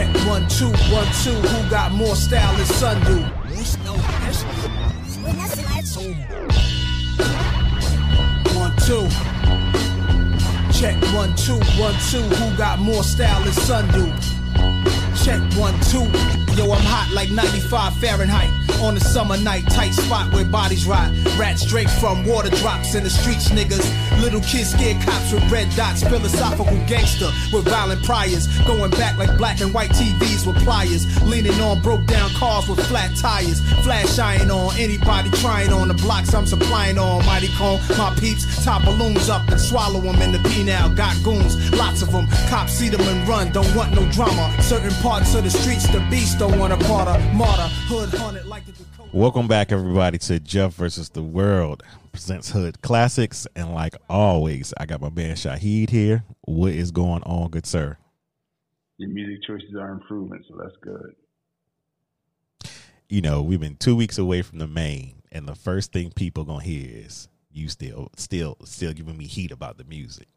Check one, two, one, two. Who got more style than Sundu? One, two. Check one, two, one, two. Who got more style than Sundu? Check one, two. Yo, I'm hot like 95 Fahrenheit. On a summer night, tight spot where bodies rot. Rats drink from water drops in the streets, niggas. Little kids scared cops with red dots. Philosophical gangster with violent priors. Going back like black and white TVs with pliers. Leaning on broke down cars with flat tires. Flash iron on anybody trying on the blocks I'm supplying on. Mighty cone, my peeps. Top balloons up and swallow them in the penal. Got goons, lots of them. Cops see them and run, don't want no drama. Certain parts of the streets, the beast don't want a part of. Martyr, hood haunted like the Dakota. Welcome back, everybody, to Jeff versus the World presents Hood Classics, and like always, I got my man Shahid here. What is going on, good sir? Your music choices are improving, so that's good. You know, we've been two weeks away from the main, and the first thing people gonna hear is you still, still, still giving me heat about the music.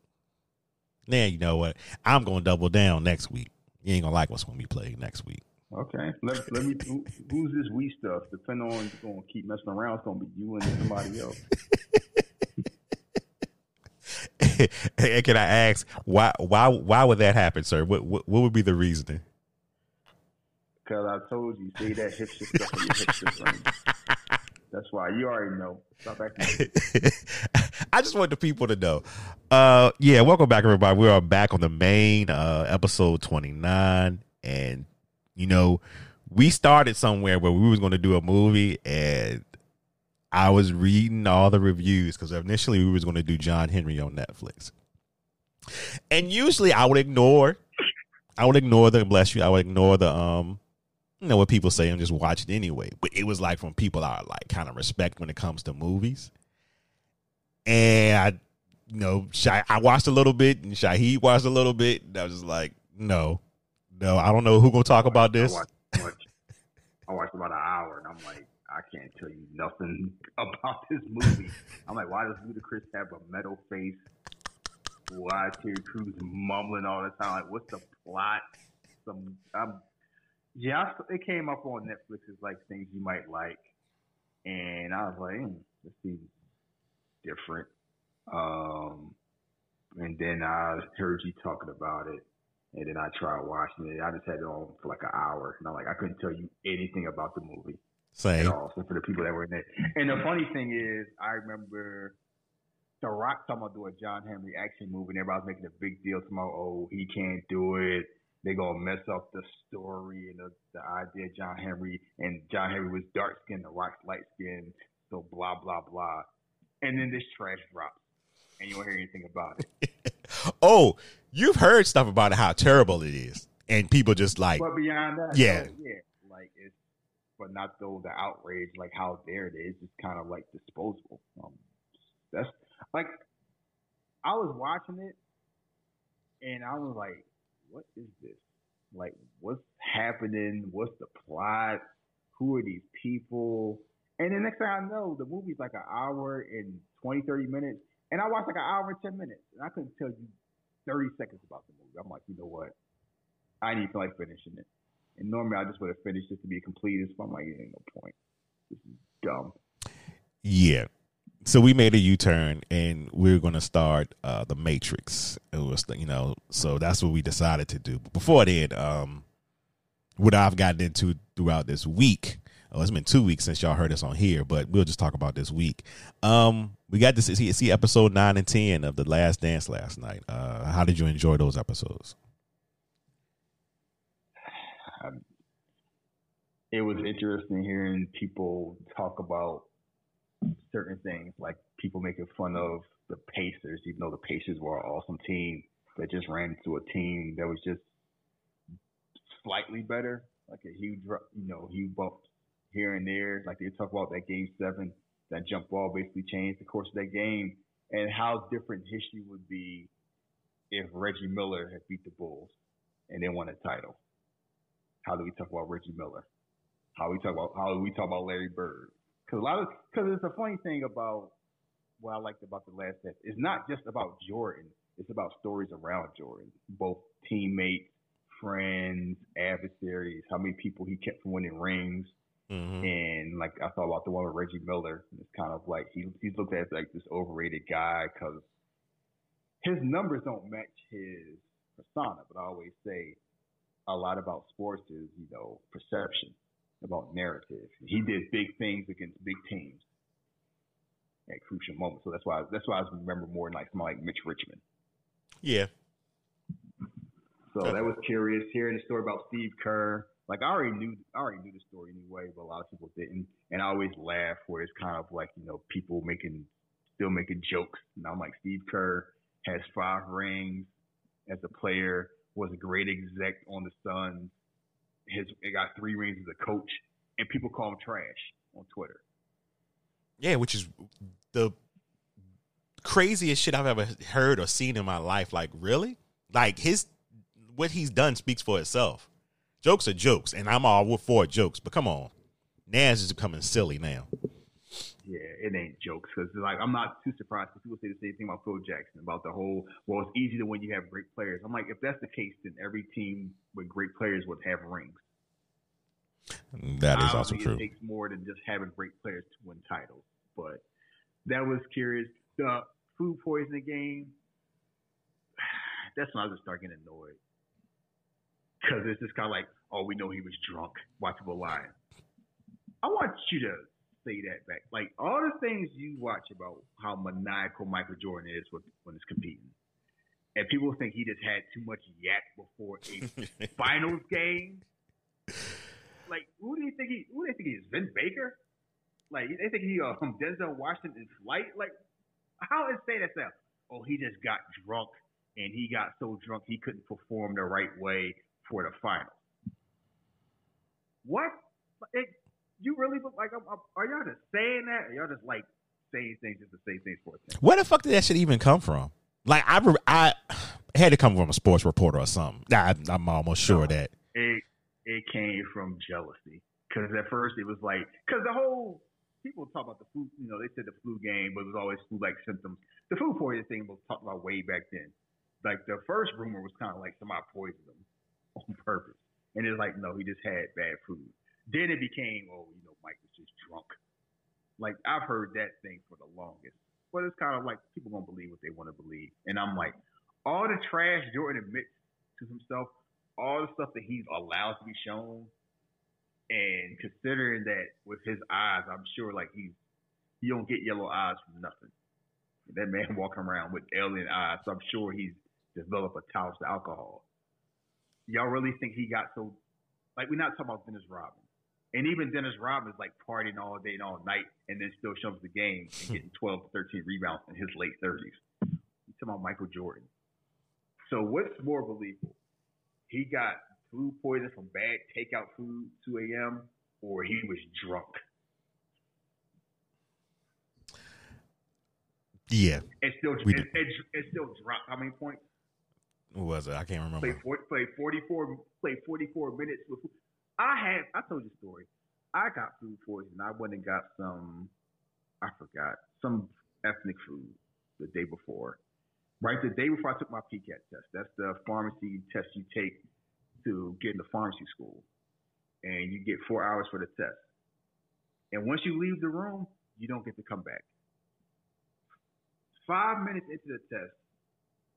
Now you know what? I'm gonna double down next week. You ain't gonna like what's gonna be played next week. Okay, let, let me. Who, who's this we stuff? Depending on if you're gonna keep messing around, it's gonna be you and somebody else. Hey, Can I ask why? Why? Why would that happen, sir? What? What, what would be the reasoning? Because I told you, say that hipster stuff in your hipster brain. That's why you already know. Stop acting. I just want the people to know. Uh, yeah, welcome back, everybody. We are back on the main uh, episode twenty nine, and you know, we started somewhere where we was going to do a movie, and I was reading all the reviews because initially we was going to do John Henry on Netflix, and usually I would ignore, I would ignore the bless you, I would ignore the um, you know what people say and just watch it anyway. But it was like from people I like kind of respect when it comes to movies, and I, you know, Shy, I watched a little bit, and Shahid watched a little bit, and I was just like, no, no, I don't know who gonna talk about this. I watched, I watched, I watched about an hour, and I'm like, I can't tell you nothing about this movie. I'm like, why does Ludacris have a metal face? Why is Terry Crews mumbling all the time? Like, what's the plot? Some, um, yeah, it came up on Netflix as like things you might like, and I was like, hmm, this seems different. Um, and then I heard you talking about it, and then I tried watching it. I just had it on for like an hour, and I'm like, I couldn't tell you anything about the movie Same. at all. So for the people that were in it, and the funny thing is, I remember The Rock talking about doing a John Henry action movie, and everybody was making a big deal tomorrow. Oh, he can't do it. They're gonna mess up the story and the, the idea of John Henry. And John Henry was dark skinned, The Rock's light skinned. So blah blah blah. And then this trash drops, and you won't hear anything about it. oh, you've heard stuff about how terrible it is, and people just like, But beyond that, Yeah. yeah, like it's, but not though the outrage, like how dare it is, just kind of like disposable. Um, that's like, I was watching it, and I was like, what is this? Like, what's happening? What's the plot? Who are these people? And the next thing I know, the movie's like an hour and 20, 30 minutes. And I watched like an hour and 10 minutes. And I couldn't tell you 30 seconds about the movie. I'm like, you know what? I need to like finishing it. And normally I just would have finished it to be a completist, but I'm like, it ain't no point. This is dumb. yeah. So we made a U turn, and we are going to start uh, the Matrix. It was, you know, so that's what we decided to do. But before then, um, what I've gotten into throughout this week. Oh, it's been two weeks since y'all heard us on here, but we'll just talk about this week. Um, we got to see, see episode nine and ten of the Last Dance last night. Uh, how did you enjoy those episodes? Um, it was interesting hearing people talk about certain things, like people making fun of the Pacers, even though the Pacers were an awesome team that just ran into a team that was just slightly better, like a huge, you know, huge bump here and there. Like they talk about that game seven, that jump ball basically changed the course of that game, and how different history would be if Reggie Miller had beat the Bulls and they won a title. How do we talk about Reggie Miller? How we talk about how do we talk about Larry Bird? Because a lot of because it's a funny thing about what I liked about the last step. It's not just about Jordan. It's about stories around Jordan, both teammates, friends, adversaries, how many people he kept from winning rings. Mm-hmm. And like I thought about the one with Reggie Miller. It's kind of like he he's looked at as like this overrated guy because his numbers don't match his persona. But I always say a lot about sports is you know perception, about narrative. He did big things against big teams at crucial moments. So that's why that's why I remember more like somebody like Mitch Richmond. Yeah. So that was curious hearing the story about Steve Kerr. Like I already knew, I already knew the story anyway, but a lot of people didn't. And I always laugh where it's kind of like you know people making, still making jokes. And I'm like, Steve Kerr has five rings as a player, was a great exec on the Suns. His he got three rings as a coach, and people call him trash on Twitter. Yeah, which is the craziest shit I've ever heard or seen in my life. Like, really? Like his what he's done speaks for itself. Jokes are jokes, and I'm all for jokes, but come on, Nance is becoming silly now. Yeah, it ain't jokes because like I'm not too surprised because people say the same thing about Phil Jackson about the whole well it's easy to when you have great players. I'm like if that's the case then every team with great players would have rings. That is also true. It takes more than just having great players to win titles, but that was curious. The food poisoning game. That's when I just start getting annoyed because it's just kind of like, oh, we know he was drunk. Watch people lying. I want you to say that back. Like all the things you watch about how maniacal Michael Jordan is with, when he's competing, and people think he just had too much yak before a finals game. Like, who do you think he? Who do they think he is? Vin Baker? Like, they think he uh, from Denzel Washington's flight? Like, how insane is that? Stuff, oh, he just got drunk, and he got so drunk he couldn't perform the right way for the final. What? It, you really look like are y'all just saying that? Or y'all just like saying things just to say things for attention? Where the fuck did that shit even come from? Like I, I had to come from a sports reporter or something. I, am almost sure no, that it it came from jealousy. Because at first it was like, because the whole people talk about the flu, you know, they said the flu game, but it was always flu-like symptoms. The food poisoning thing was talked about way back then. Like the first rumor was kind of like somebody poisoned him on purpose, and it's like no, he just had bad food. Then it became, oh, you know, Mike was just drunk. Like I've heard that thing for the longest, but it's kind of like people gonna believe what they want to believe, and I'm like, all the trash Jordan admits to himself, all the stuff that he's allowed to be shown, and considering that with his eyes, I'm sure like he's he don't get yellow eyes from nothing. That man walking around with alien eyes, so I'm sure he's developed a tolerance to alcohol. Y'all really think he got so like we're not talking about Dennis Rodman. And even Dennis Rodman is like partying all day and all night and then still shows the game and getting 12 to 13 rebounds in his late 30s. You talking about Michael Jordan. So what's more believable? He got food poison from bad takeout food, 2 a.m., or he was drunk. Yeah. It still it, it, it, still dropped. How many points? What was it? I can't remember. Played, four, played 44 played 44 minutes with I had I told you the story. I got food poisoning. I went and got some I forgot, some ethnic food the day before. Right the day before I took my PCAT test. That's the pharmacy test you take to get into pharmacy school, and you get four hours for the test. And once you leave the room, you don't get to come back. Five minutes into the test,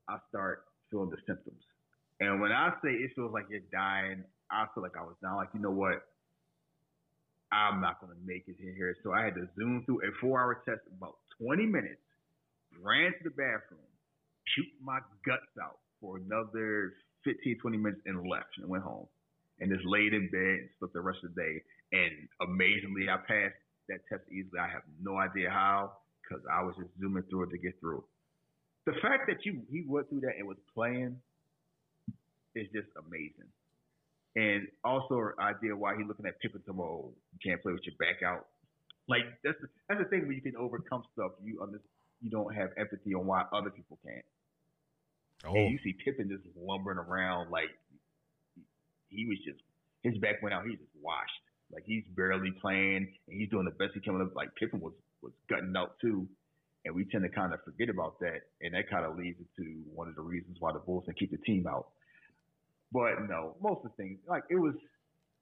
I start feeling the symptoms. And when I say it feels like you're dying, I feel like I was down. Like, you know what? I'm not going to make it in here. So I had to zoom through a four hour test, about 20 minutes, ran to the bathroom, puked my guts out for another 15, 20 minutes and left and went home and just laid in bed and slept the rest of the day. And amazingly, I passed that test easily. I have no idea how because I was just zooming through it to get through. The fact that you he went through that and was playing is just amazing. And also, idea why he's looking at Pippen tomorrow. You can't play with your back out. Like that's the, that's the thing where you can overcome stuff. You under, you don't have empathy on why other people can't. Oh. And you see Pippen just lumbering around like he was just his back went out. He's just washed. Like he's barely playing and he's doing the best he can. Like Pippen was was gutting out too, and we tend to kind of forget about that, and that kind of leads into one of the reasons why the Bulls can keep the team out. But no, most of the things like it was.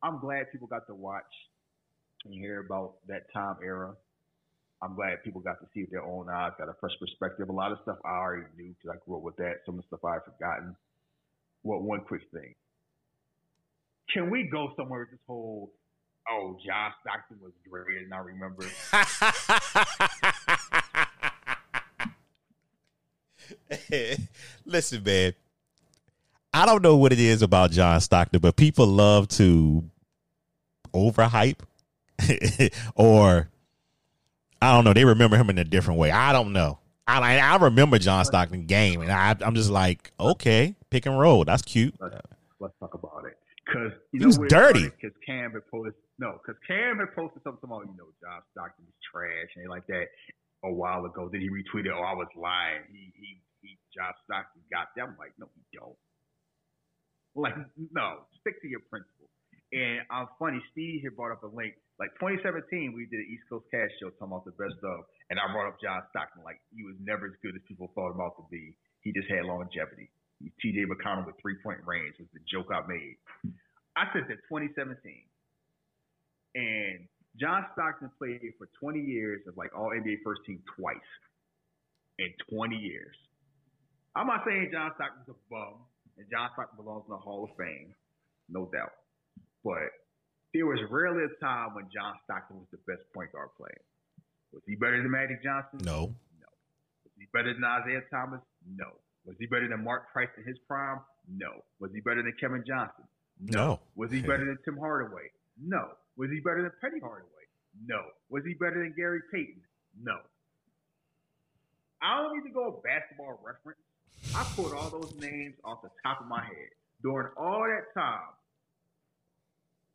I'm glad people got to watch and hear about that time era. I'm glad people got to see it their own eyes, got a fresh perspective. A lot of stuff I already knew because I grew up with that. Some of the stuff I've forgotten. What one quick thing? Can we go somewhere with this whole oh John Stockton was great and I remember Listen, man. I don't know what it is about John Stockton, but people love to overhype or I don't know. They remember him in a different way. I don't know. I I remember John Stockton game, and I, I'm just like, okay, pick and roll. That's cute. let's, let's talk about it because you He know was dirty. Because Cam had posted no, because Cam had posted something about you know John Stockton was trash and like that a while ago. Then he retweeted, "Oh, I was lying. He he John Stockton got that." I'm like, no, he don't. Like, no, stick to your principle. And I'm funny. Steve here brought up a link. Like 2017, we did an East Coast Cash show talking about the best of, and I brought up John Stockton. Like he was never as good as people thought him out to be. He just had longevity. T.J. McConnell with three point range was the joke I made. I said that 2017, and John Stockton played for 20 years of like all NBA first team twice in 20 years. I'm not saying John Stockton's a bum, and John Stockton belongs in the Hall of Fame, no doubt. But there was rarely a time when John Stockton was the best point guard player. Was he better than Magic Johnson? No. No. Was he better than Isiah Thomas? No. Was he better than Mark Price in his prime? No. Was he better than Kevin Johnson? No. Was he better than Tim Hardaway? No. Was he better than Penny Hardaway? No. Was he better than Gary Payton? No. I don't need to go basketball reference. I pulled all those names off the top of my head. During all that time,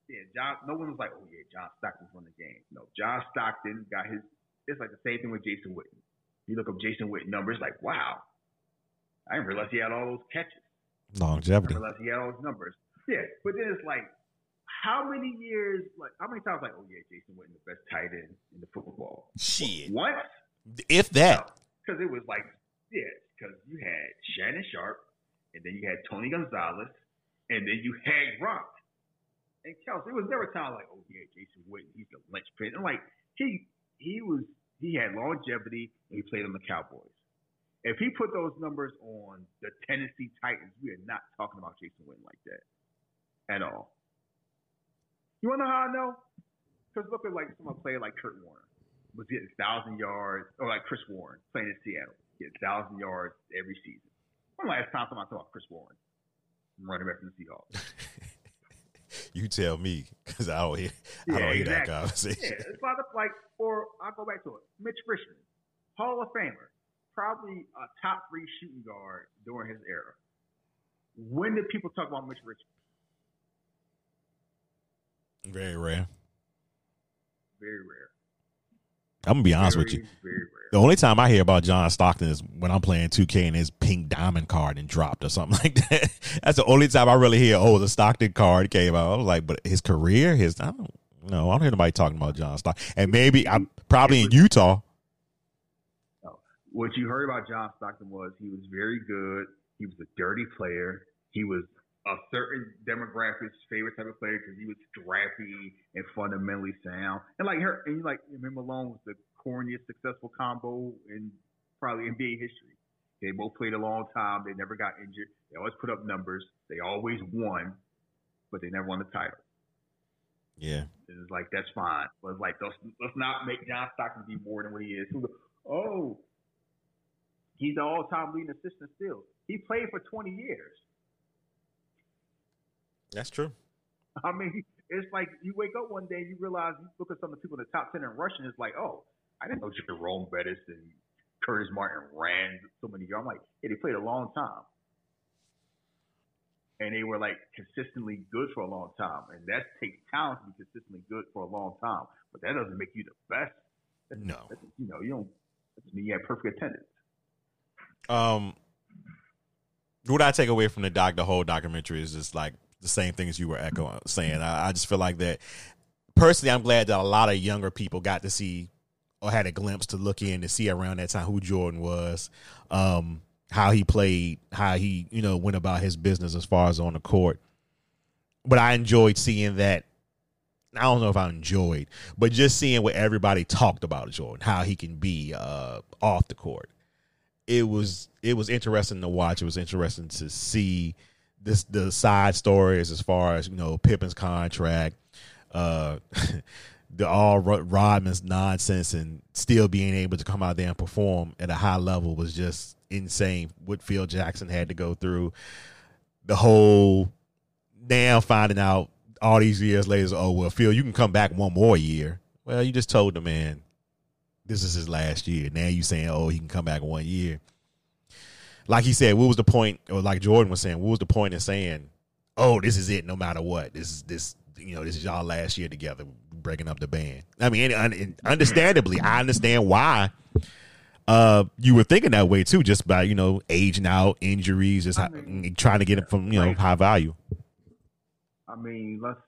yeah, John. No one was like, "Oh yeah, John Stockton's won the game." No, John Stockton got his. It's like the same thing with Jason Witten. You look up Jason Witten numbers, like, wow, I didn't realize he had all those catches. I Longevity. didn't realize he had all those numbers. Yeah, but then it's like, how many years? Like, how many times? Like, oh yeah, Jason Witten, the best tight end in the football. Shit. What? If that. Because it was like, yeah, because you had Shannon Sharpe, and then you had Tony Gonzalez, and then you had Gronk and Kelce. It was never a time like, oh yeah, Jason Witten, he's the linchpin. And like he he was he had longevity and he played on the Cowboys. If he put those numbers on the Tennessee Titans, we are not talking about Jason Witten like that at all. You wanna know how I know? Because look at like someone playing like Kurt Warner was getting thousand yards, or like Chris Warren playing in Seattle, getting thousand yards every season. When last time someone talked about Chris Warren running back from the Seahawks? You tell me, because I don't hear, I don't Yeah, hear that exactly. conversation. Yeah, it's like like or I'll go back to it. Mitch Richmond, Hall of Famer, probably a top three shooting guard during his era. When did people talk about Mitch Richmond? Very rare. Very rare. I'm gonna be honest with you. Very. The only time I hear about John Stockton is when I'm playing 2K and his pink diamond card and dropped or something like that. That's the only time I really hear, oh, the Stockton card came out. I was like, but his career, his I don't no, I don't hear nobody talking about John Stockton. And maybe I'm probably in Utah. what you heard about John Stockton was he was very good. He was a dirty player. He was a certain demographic's favorite type of player because he was scrappy and fundamentally sound. And like her, and like remember Malone was the corniest successful combo in probably NBA history. They both played a long time. They never got injured. They always put up numbers. They always won, but they never won the title. Yeah. And it's like that's fine, but it's like let's let's not make John Stockton be more than what he is. Oh, he's the all-time leading assistant still. He played for 20 years. That's true. I mean, it's like you wake up one day and you realize you look at some of the people in the top 10 in rushing. It's like, oh, I didn't know Jerome Bettis and Curtis Martin ran so many years. I'm like, yeah, they played a long time. And they were like consistently good for a long time. And that takes talent to be consistently good for a long time. But that doesn't make you the best. No. That's, you know, you don't, that doesn't mean you have perfect attendance. Um, what I take away from the doc, the whole documentary is just like the same things you were echoing, saying. I, I just feel like that. Personally, I'm glad that a lot of younger people got to see or had a glimpse to look in to see around that time who Jordan was, um, how he played, how he you know went about his business as far as on the court. but I enjoyed seeing that. I don't know if I enjoyed, but just seeing what everybody talked about Jordan, how he can be uh, off the court. It was it was interesting to watch. It was interesting to see this the side stories as far as you know Pippen's contract, uh, the all Rodman's nonsense, and still being able to come out there and perform at a high level was just insane. What Phil Jackson had to go through, the whole now finding out all these years later, oh well, Phil, you can come back one more year. Well, you just told the man this is his last year. Now you saying, oh, he can come back one year. Like he said, what was the point? Or like Jordan was saying, what was the point in saying, oh, this is it, no matter what. This is this, you know, this is y'all last year together, breaking up the band. I mean, understandably, I understand why uh, you were thinking that way too, just by you know aging out, injuries, just I mean, trying to get it from you know high value. I mean, let's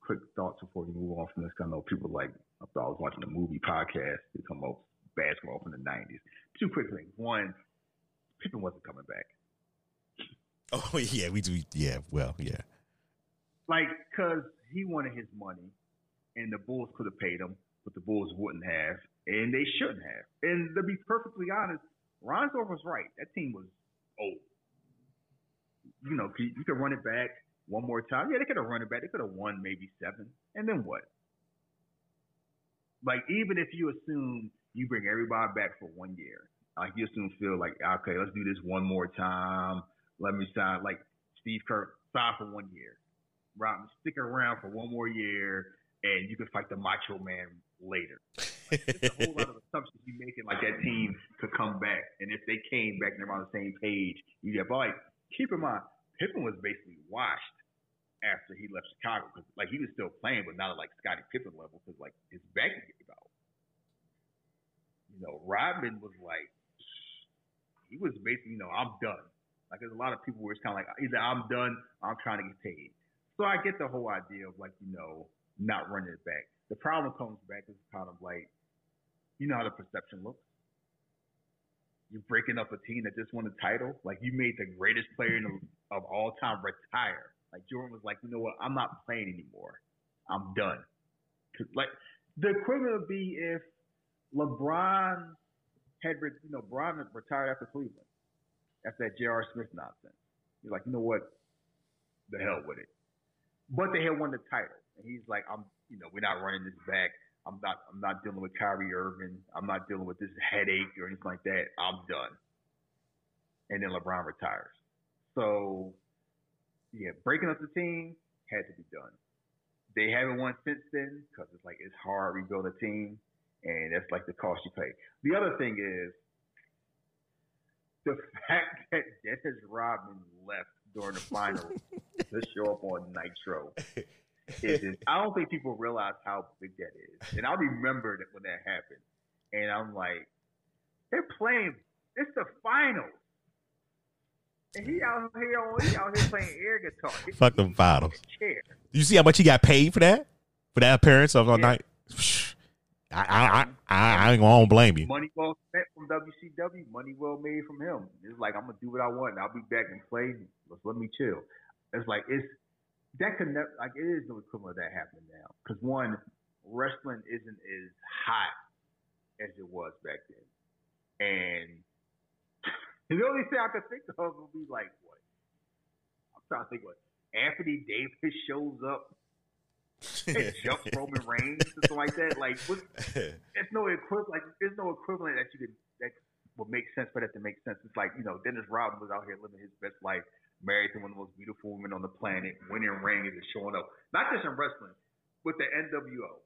quick thoughts before we move on from this. I know people like I thought I was watching a movie podcast. They talking about basketball from the '90s. Two quick things. One, Pippen wasn't coming back. Oh yeah, we do. Yeah, well, yeah. Like, cause he wanted his money, and the Bulls could have paid him, but the Bulls wouldn't have, and they shouldn't have. And to be perfectly honest, Reinsdorf was right. That team was old. You know, you could run it back one more time. Yeah, they could have run it back. They could have won maybe seven, and then what? Like, even if you assume you bring everybody back for one year, like you assume feel like, okay, let's do this one more time. Let me sign like Steve Kerr sign for one year. Rodman, stick around for one more year, and you can fight the Macho Man later. Like, a whole lot of assumptions you making like that team could come back, and if they came back and they're on the same page, you get. But like, keep in mind, Pippen was basically washed after he left Chicago because like he was still playing, but not at like Scottie Pippen level because like his back gave out. You know, Rodman was like he was basically, you know, I'm done. Like there's a lot of people where it's kind of like either I'm done, I'm trying to get paid. So I get the whole idea of like, you know, not running it back. The problem comes back is kind of like, you know how the perception looks. You're breaking up a team that just won a title. Like you made the greatest player the, of all time retire. Like Jordan was like, you know what? I'm not playing anymore. I'm done. Like the equivalent would be if LeBron had, you know, Bron retired after Cleveland. That's that J.R. Smith nonsense. He's like, you know what? The hell with it. But they had won the title, and he's like, I'm, you know, we're not running this back. I'm not, I'm not dealing with Kyrie Irving. I'm not dealing with this headache or anything like that. I'm done. And then LeBron retires. So, yeah, breaking up the team had to be done. They haven't won since then because it's like it's hard rebuild a team and that's like the cost you pay. The other thing is the fact that Dennis Rodman left during the finals to show up on Nitro. Is, is, I don't think people realize how big that is, and I remember that when that happened, and I'm like, they're playing. It's the finals. And he out here, he out here playing air guitar. Fuck them finals. You see how much he got paid for that? For that appearance of yeah. night? I I I, I ain't gonna blame you. Money well spent from WCW, money well made from him. It's like I'm gonna do what I want. And I'll be back and play. Let's let me chill. It's like it's that could never like it is no equivalent of that happening now. Because one, wrestling isn't as hot as it was back then, and the only thing I could think of would be like what I'm trying to think what Anthony Davis shows up jump Roman Reigns or something like that. Like, what, there's no equivalent. Like, there's no equivalent that you could that would make sense for that to make sense. It's like you know, Dennis Rodman was out here living his best life, married to one of the most beautiful women on the planet, winning rings and showing up, not just in wrestling, with the NWO,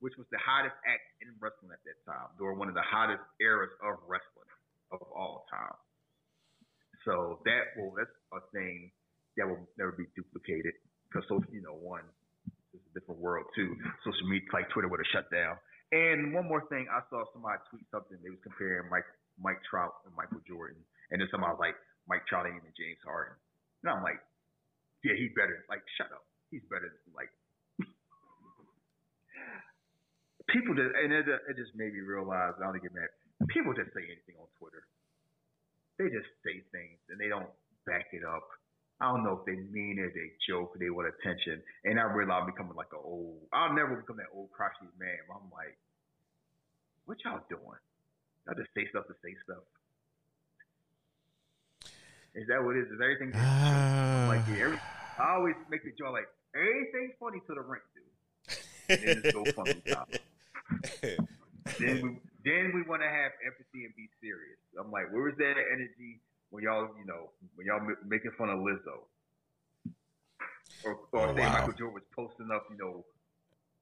which was the hottest act in wrestling at that time, during one of the hottest eras of wrestling of all time. So that will that's a thing that will never be duplicated because so you know one it's a different world too. Social media, like Twitter, would have shut down. And one more thing, I saw somebody tweet something. They was comparing Mike Mike Trout and Michael Jordan, and then somebody was like Mike Trout even James Harden. And I'm like, yeah, he's better. Like, shut up. He's better than like. people just and it, it just made me realize I don't get mad. People just say anything on Twitter. They just say things and they don't back it up. I don't know if they mean it, they joke, they want attention. And I realize I'm becoming like an old, I'll never become that old crotchety man. I'm like, what y'all doing? Y'all just say stuff to say stuff. Is that what it is? Is everything Uh, like yeah, every, I always make the joke like everything's funny to the rink, dude. And then it's go funny then we then we want to have empathy and be serious. I'm like, where was that energy when y'all, you know, when y'all ma- making fun of Lizzo, or, or Oh, say wow. Michael Jordan was posting up, you know,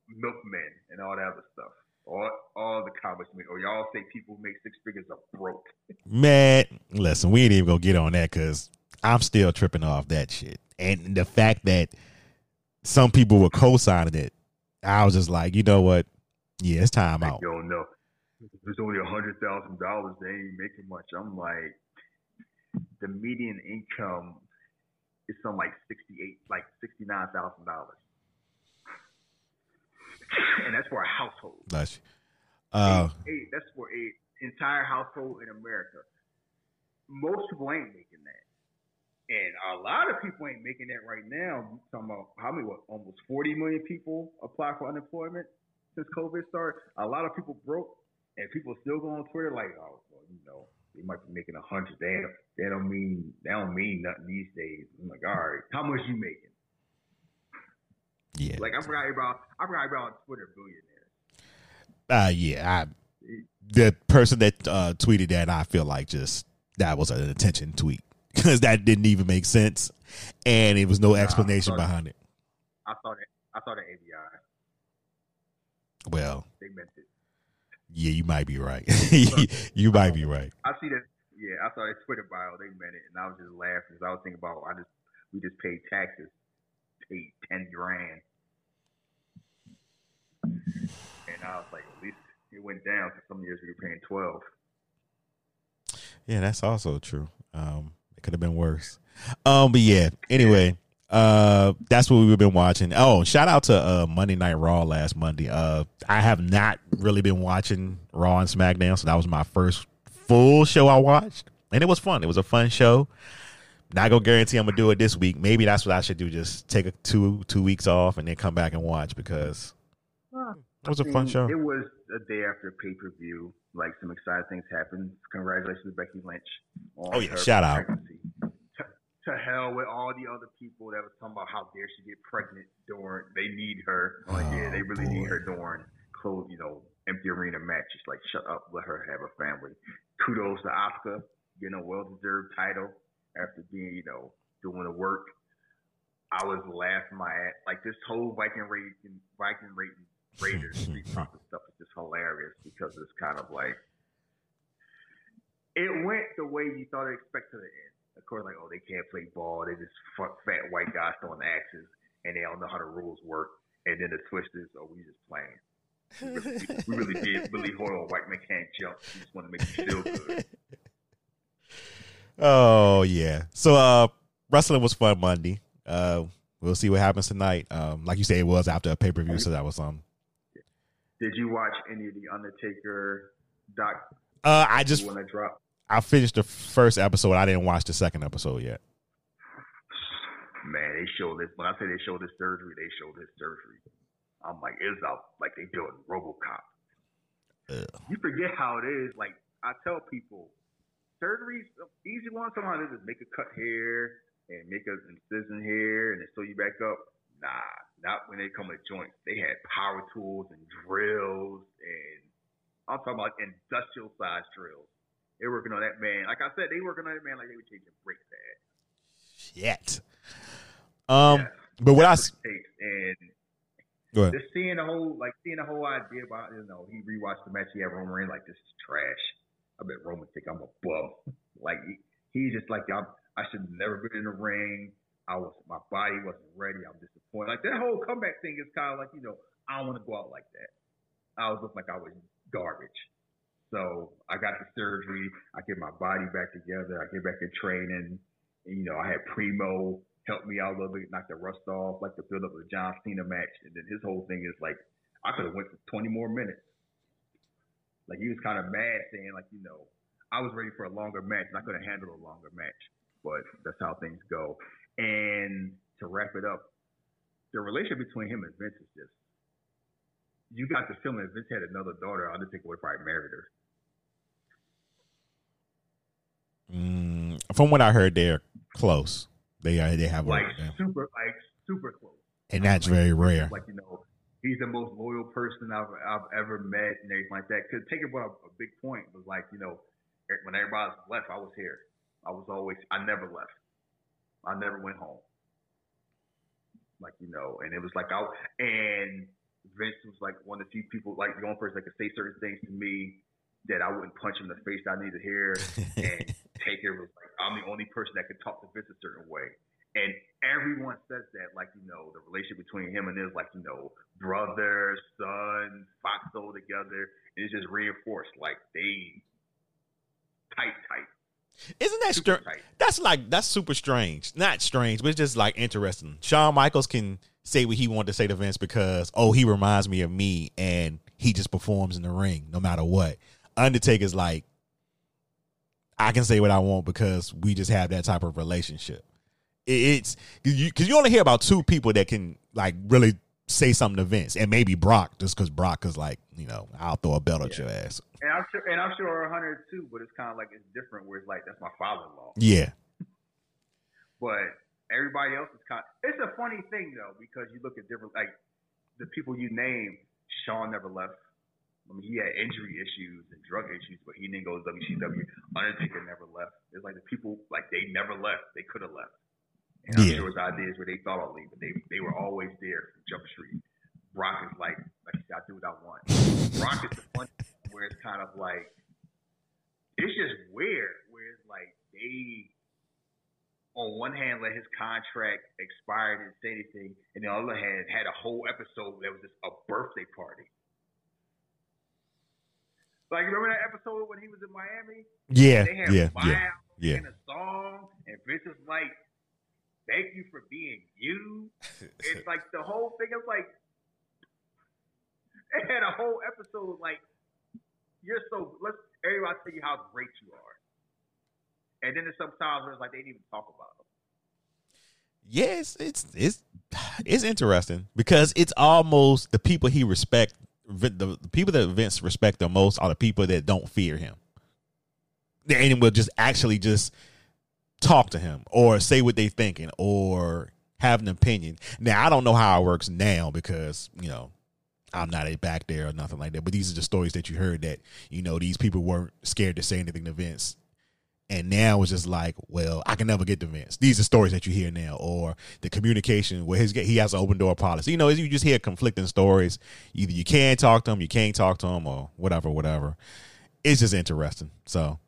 milkmen and all that other stuff. All, all the comments, or y'all say people who make six figures are broke. Man, listen, we ain't even gonna get on that because I'm still tripping off that shit. And the fact that some people were co-signing it, I was just like, you know what? Yeah, it's time Like, out. yo, no, there's only a hundred thousand dollars. They ain't making much. I'm like, the median income is something like sixty-eight, like sixty-nine thousand dollars, and that's for a household. You. Uh, Hey, that's for a entire household in America. Most people ain't making that. And a lot of people ain't making that right now. I'm talking about how many, what, almost 40 million people apply for unemployment since COVID started. A lot of people broke, and people still go on Twitter like, oh, well, you know, they might be making a hundred. They don't, they don't mean they don't mean nothing these days. I'm like, all right, how much you making? yeah, Like I forgot about I forgot about Twitter billionaires. uh, yeah. I, the person that uh, tweeted that, I feel like just that was an attention tweet because that didn't even make sense, and it was no explanation sorry. behind it. I saw that I saw that ABI. Well, They meant it. Yeah, you might be right. you might be right. I see that. Yeah, I saw that Twitter bio. They meant it, and I was just laughing because I was thinking about I just we just paid taxes, paid ten grand, and I was like, at least it went down. Because some years we were paying twelve. Yeah, that's also true. Um, it could have been worse. Um, but yeah. Anyway, uh, that's what we've been watching. Oh, shout out to uh Monday Night Raw last Monday. Uh, I have not really been watching Raw and SmackDown, so that was my first full show I watched, and it was fun. It was a fun show. Not gonna guarantee I'm gonna do it this week. Maybe that's what I should do. Just take a two two weeks off and then come back and watch because it was a fun show. It was a day after pay per view. Like some exciting things happened. Congratulations to Becky Lynch. On Oh, yeah, her shout out. To, hell with all the other people that was talking about how dare she get pregnant during they need her. Like, yeah, they really need her during close, you know, empty arena matches. Like, shut up, let her have a family. Kudos to Asuka, getting a well deserved title after being, you know, doing the work. I was laughing my ass like this whole Viking rating, Viking Raiders Street Profit stuff is just hilarious because it's kind of like it went the way you thought it expected to end. Of course, like oh they can't play ball, they just fuck fat white guys throwing axes and they don't know how the rules work. And then the twist is oh we just playing. We really, we really did Billy Hoyle, white man can't jump. We just want to make you feel good. Oh yeah. So uh wrestling was fun Monday. Uh we'll see what happens tonight. Um like you say it was after a pay-per-view so that was um Did you watch any of the Undertaker doc uh I just when it dropped? I finished the first episode. I didn't watch the second episode yet. Man, they showed this. When I say they showed this surgery, they showed this surgery. I'm like, it's out like they doing RoboCop. Ugh. You forget how it is. Like I tell people, surgeries easy one. Sometimes they just make a cut here and make an incision here and then sew you back up. Nah, not when they come to joints. They had power tools and drills and I'm talking about industrial size drills. They're working on that man. Like I said, they working on that man like they were changing brake pads. Shit. Um Yeah. but what I. And go ahead. just seeing the whole like seeing the whole idea about you know he rewatched the match he had Roman Reigns like this is trash. I bet Roman think I'm a bum. Like he, he's just like I'm, I should never been in the ring. I was my body wasn't ready. I'm disappointed. Like that whole comeback thing is kind of like you know I don't want to go out like that. I was looking like I was garbage. So I got the surgery. I get my body back together. I get back in training. And, you know, I had Primo help me out a little bit, knock the rust off, like the build up of the John Cena match. And then his whole thing is like, I could have went for 20 more minutes. Like he was kind of mad saying like, you know, I was ready for a longer match and I could have handled a longer match. but that's how things go. And to wrap it up, the relationship between him and Vince is just you got the feeling that Vince had another daughter, I'll just Undertaker would probably married her. Mm, from what I heard, they're close. They are. They have like a, super, like super close. and that's Like, very rare. Like you know, he's the most loyal person I've I've ever met and everything like that. Because take it a, a big point was like you know when everybody left, I was here. I was always I never left. I never went home. Like you know, and it was like I and Vince was like one of the few people like the only person that could say certain things to me that I wouldn't punch him in the face that I needed to hear. And Taker was like, I'm the only person that could talk to Vince a certain way. And everyone says that, like, you know, the relationship between him and his, like, you know, brother, son, foxhole together, is just reinforced. Like, they tight, tight, Isn't that super strange? tight. That's like that's super strange. Not strange, but it's just like interesting. Shawn Michaels can say what he wanted to say to Vince because oh, he reminds me of me, and he just performs in the ring no matter what. Undertaker's like, I can say what I want because we just have that type of relationship. It's because you, you only hear about two people that can like really say something to Vince, and maybe Brock, just because Brock is like, you know, I'll throw a belt at your ass. And I'm sure, and I'm sure a Hunter too, but it's kind of like it's different. Where it's like that's my father-in-law, Yeah, but everybody else is kind. it's a funny thing though because you look at different like the people you name. Shawn never left. I mean, he had injury issues and drug issues, but he didn't go to WCW. Undertaker never left. It's like the people like they never left. They could have left. And I'm Yeah. sure his ideas where they thought I'll leave, but they they were always there from Jump Street. Brock is like, like I do what I want. Brock is the fun where it's kind of like it's just weird where it's like they on one hand let his contract expire didn't say anything, and on the other hand had a whole episode that was just a birthday party. Like remember that episode when he was in Miami? yeah, They had yeah, yeah, yeah. in a song, and Vince is like, "Thank you for being you." It's like the whole thing is like it had a whole episode like you're so let's everybody tell you how great you are. And then there's sometimes where it's like they didn't even talk about them. Yes, it's it's it's interesting because it's almost the people he respect. The, the people that Vince respect the most are the people that don't fear him, and will just actually just talk to him or say what they're thinking or have an opinion. Now I don't know how it works now because you know I'm not a back there or nothing like that. But these are the stories that you heard that you know these people weren't scared to say anything to Vince and now it's just like, well, I can never get to Vince. These are stories that you hear now, or the communication where his he has an open door policy. You know, you just hear conflicting stories. Either you can't talk to him, you can't talk to him, or whatever, whatever. It's just interesting. So,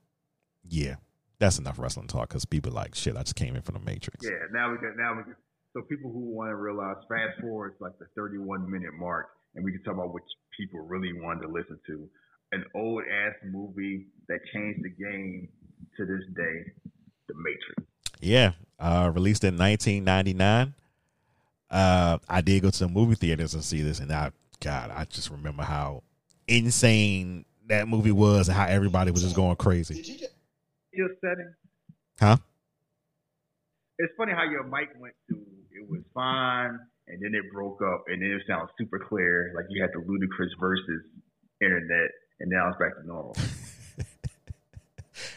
yeah, that's enough wrestling talk because people like shit. I just came in from the Matrix. Yeah, now we can now we can so people who want to realize fast forward to like the 31 minute mark and we can talk about what people really wanted to listen to. An old ass movie that changed the game to this day, The Matrix. Yeah, uh, released in 1999. Uh, I did go to the movie theaters and see this, and I, God, I just remember how insane that movie was and how everybody was just going crazy. Your setting. Huh? It's funny how your mic went to it was fine and then it broke up and then it sounds super clear like you had the ludicrous versus internet and now it's back to normal.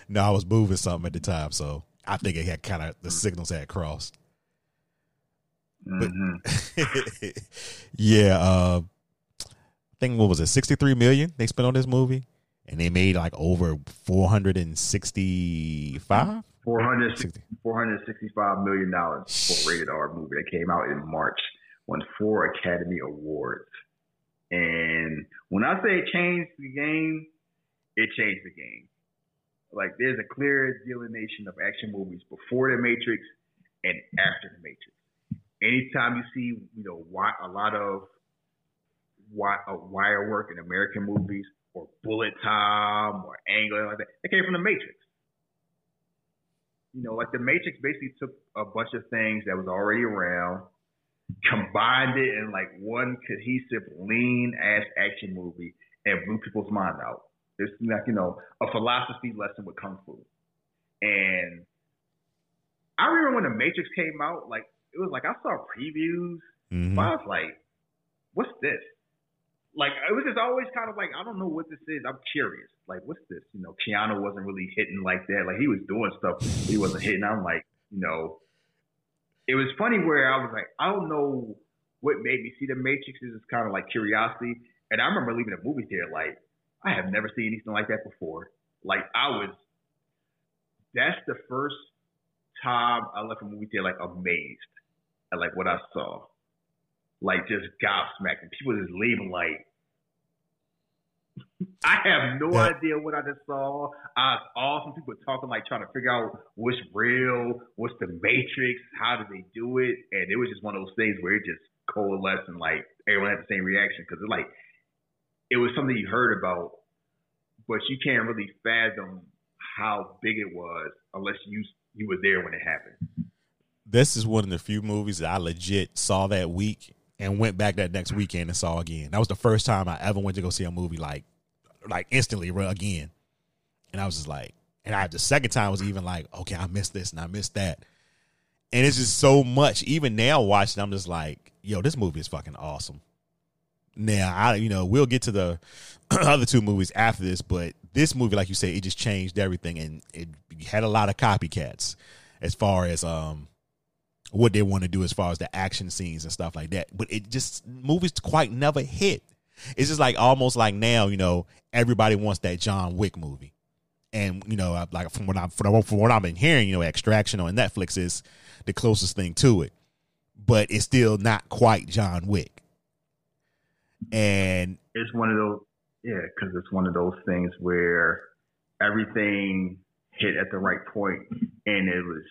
No, I was moving something at the time, so I think it had kind of the signals had crossed. But Mhm. yeah, uh, I think what was it, sixty three million they spent on this movie, and they made like over four hundred and sixty five. 400, 465 million dollars for a rated R movie that came out in March, won four Academy Awards. And when I say it changed the game, it changed the game. Like there's a clear delineation of action movies before the Matrix and after the Matrix. Anytime you see, you know, a lot of uh, wire work in American movies or bullet time or angle like that, it came from the Matrix you know, like the Matrix basically took a bunch of things that was already around, combined it in like one cohesive, lean ass action movie, and blew people's mind out. It's like you know a philosophy lesson with kung fu, and I remember when the Matrix came out, like it was like I saw previews, Mhm. but I was like, "What's this?" Like it was just always kind of like I don't know what this is. I'm curious. Like what's this? You know, Keanu wasn't really hitting like that. Like he was doing stuff, he wasn't hitting. I'm like, you know, it was funny where I was like, I don't know what made me see the Matrix. Is just kind of like curiosity. And I remember leaving the movie theater like I have never seen anything like that before. Like I was. That's the first time I left a movie theater like amazed at like what I saw, like just gobsmacked, and people just leaving like. I have no That- idea what I just saw. I saw some people talking like trying to figure out what's real, what's the Matrix, how do they do it, and it was just one of those things where it just coalesced and like everyone had the same reaction because it like it was something you heard about, but you can't really fathom how big it was unless you you were there when it happened. This is one of the few movies that I legit saw that week and went back that next weekend and saw again. That was the first time I ever went to go see a movie like like instantly again. And I was just like, and I the second time was even like, okay, I missed this and I missed that. And it's just so much. Even now watching, I'm just like, yo, this movie is fucking awesome. Now, I you know, we'll get to the other two movies after this, but this movie, like you say, it just changed everything and it had a lot of copycats as far as um what they want to do as far as the action scenes and stuff like that. But it just movies quite never hit. It's just like almost like now, you know, everybody wants that John Wick movie. And you know, like from what I'm from, from what I've been hearing, you know, Extraction on Netflix is the closest thing to it, but it's still not quite John Wick. And it's one of those yeah because it's one of those things where everything hit at the right point and it was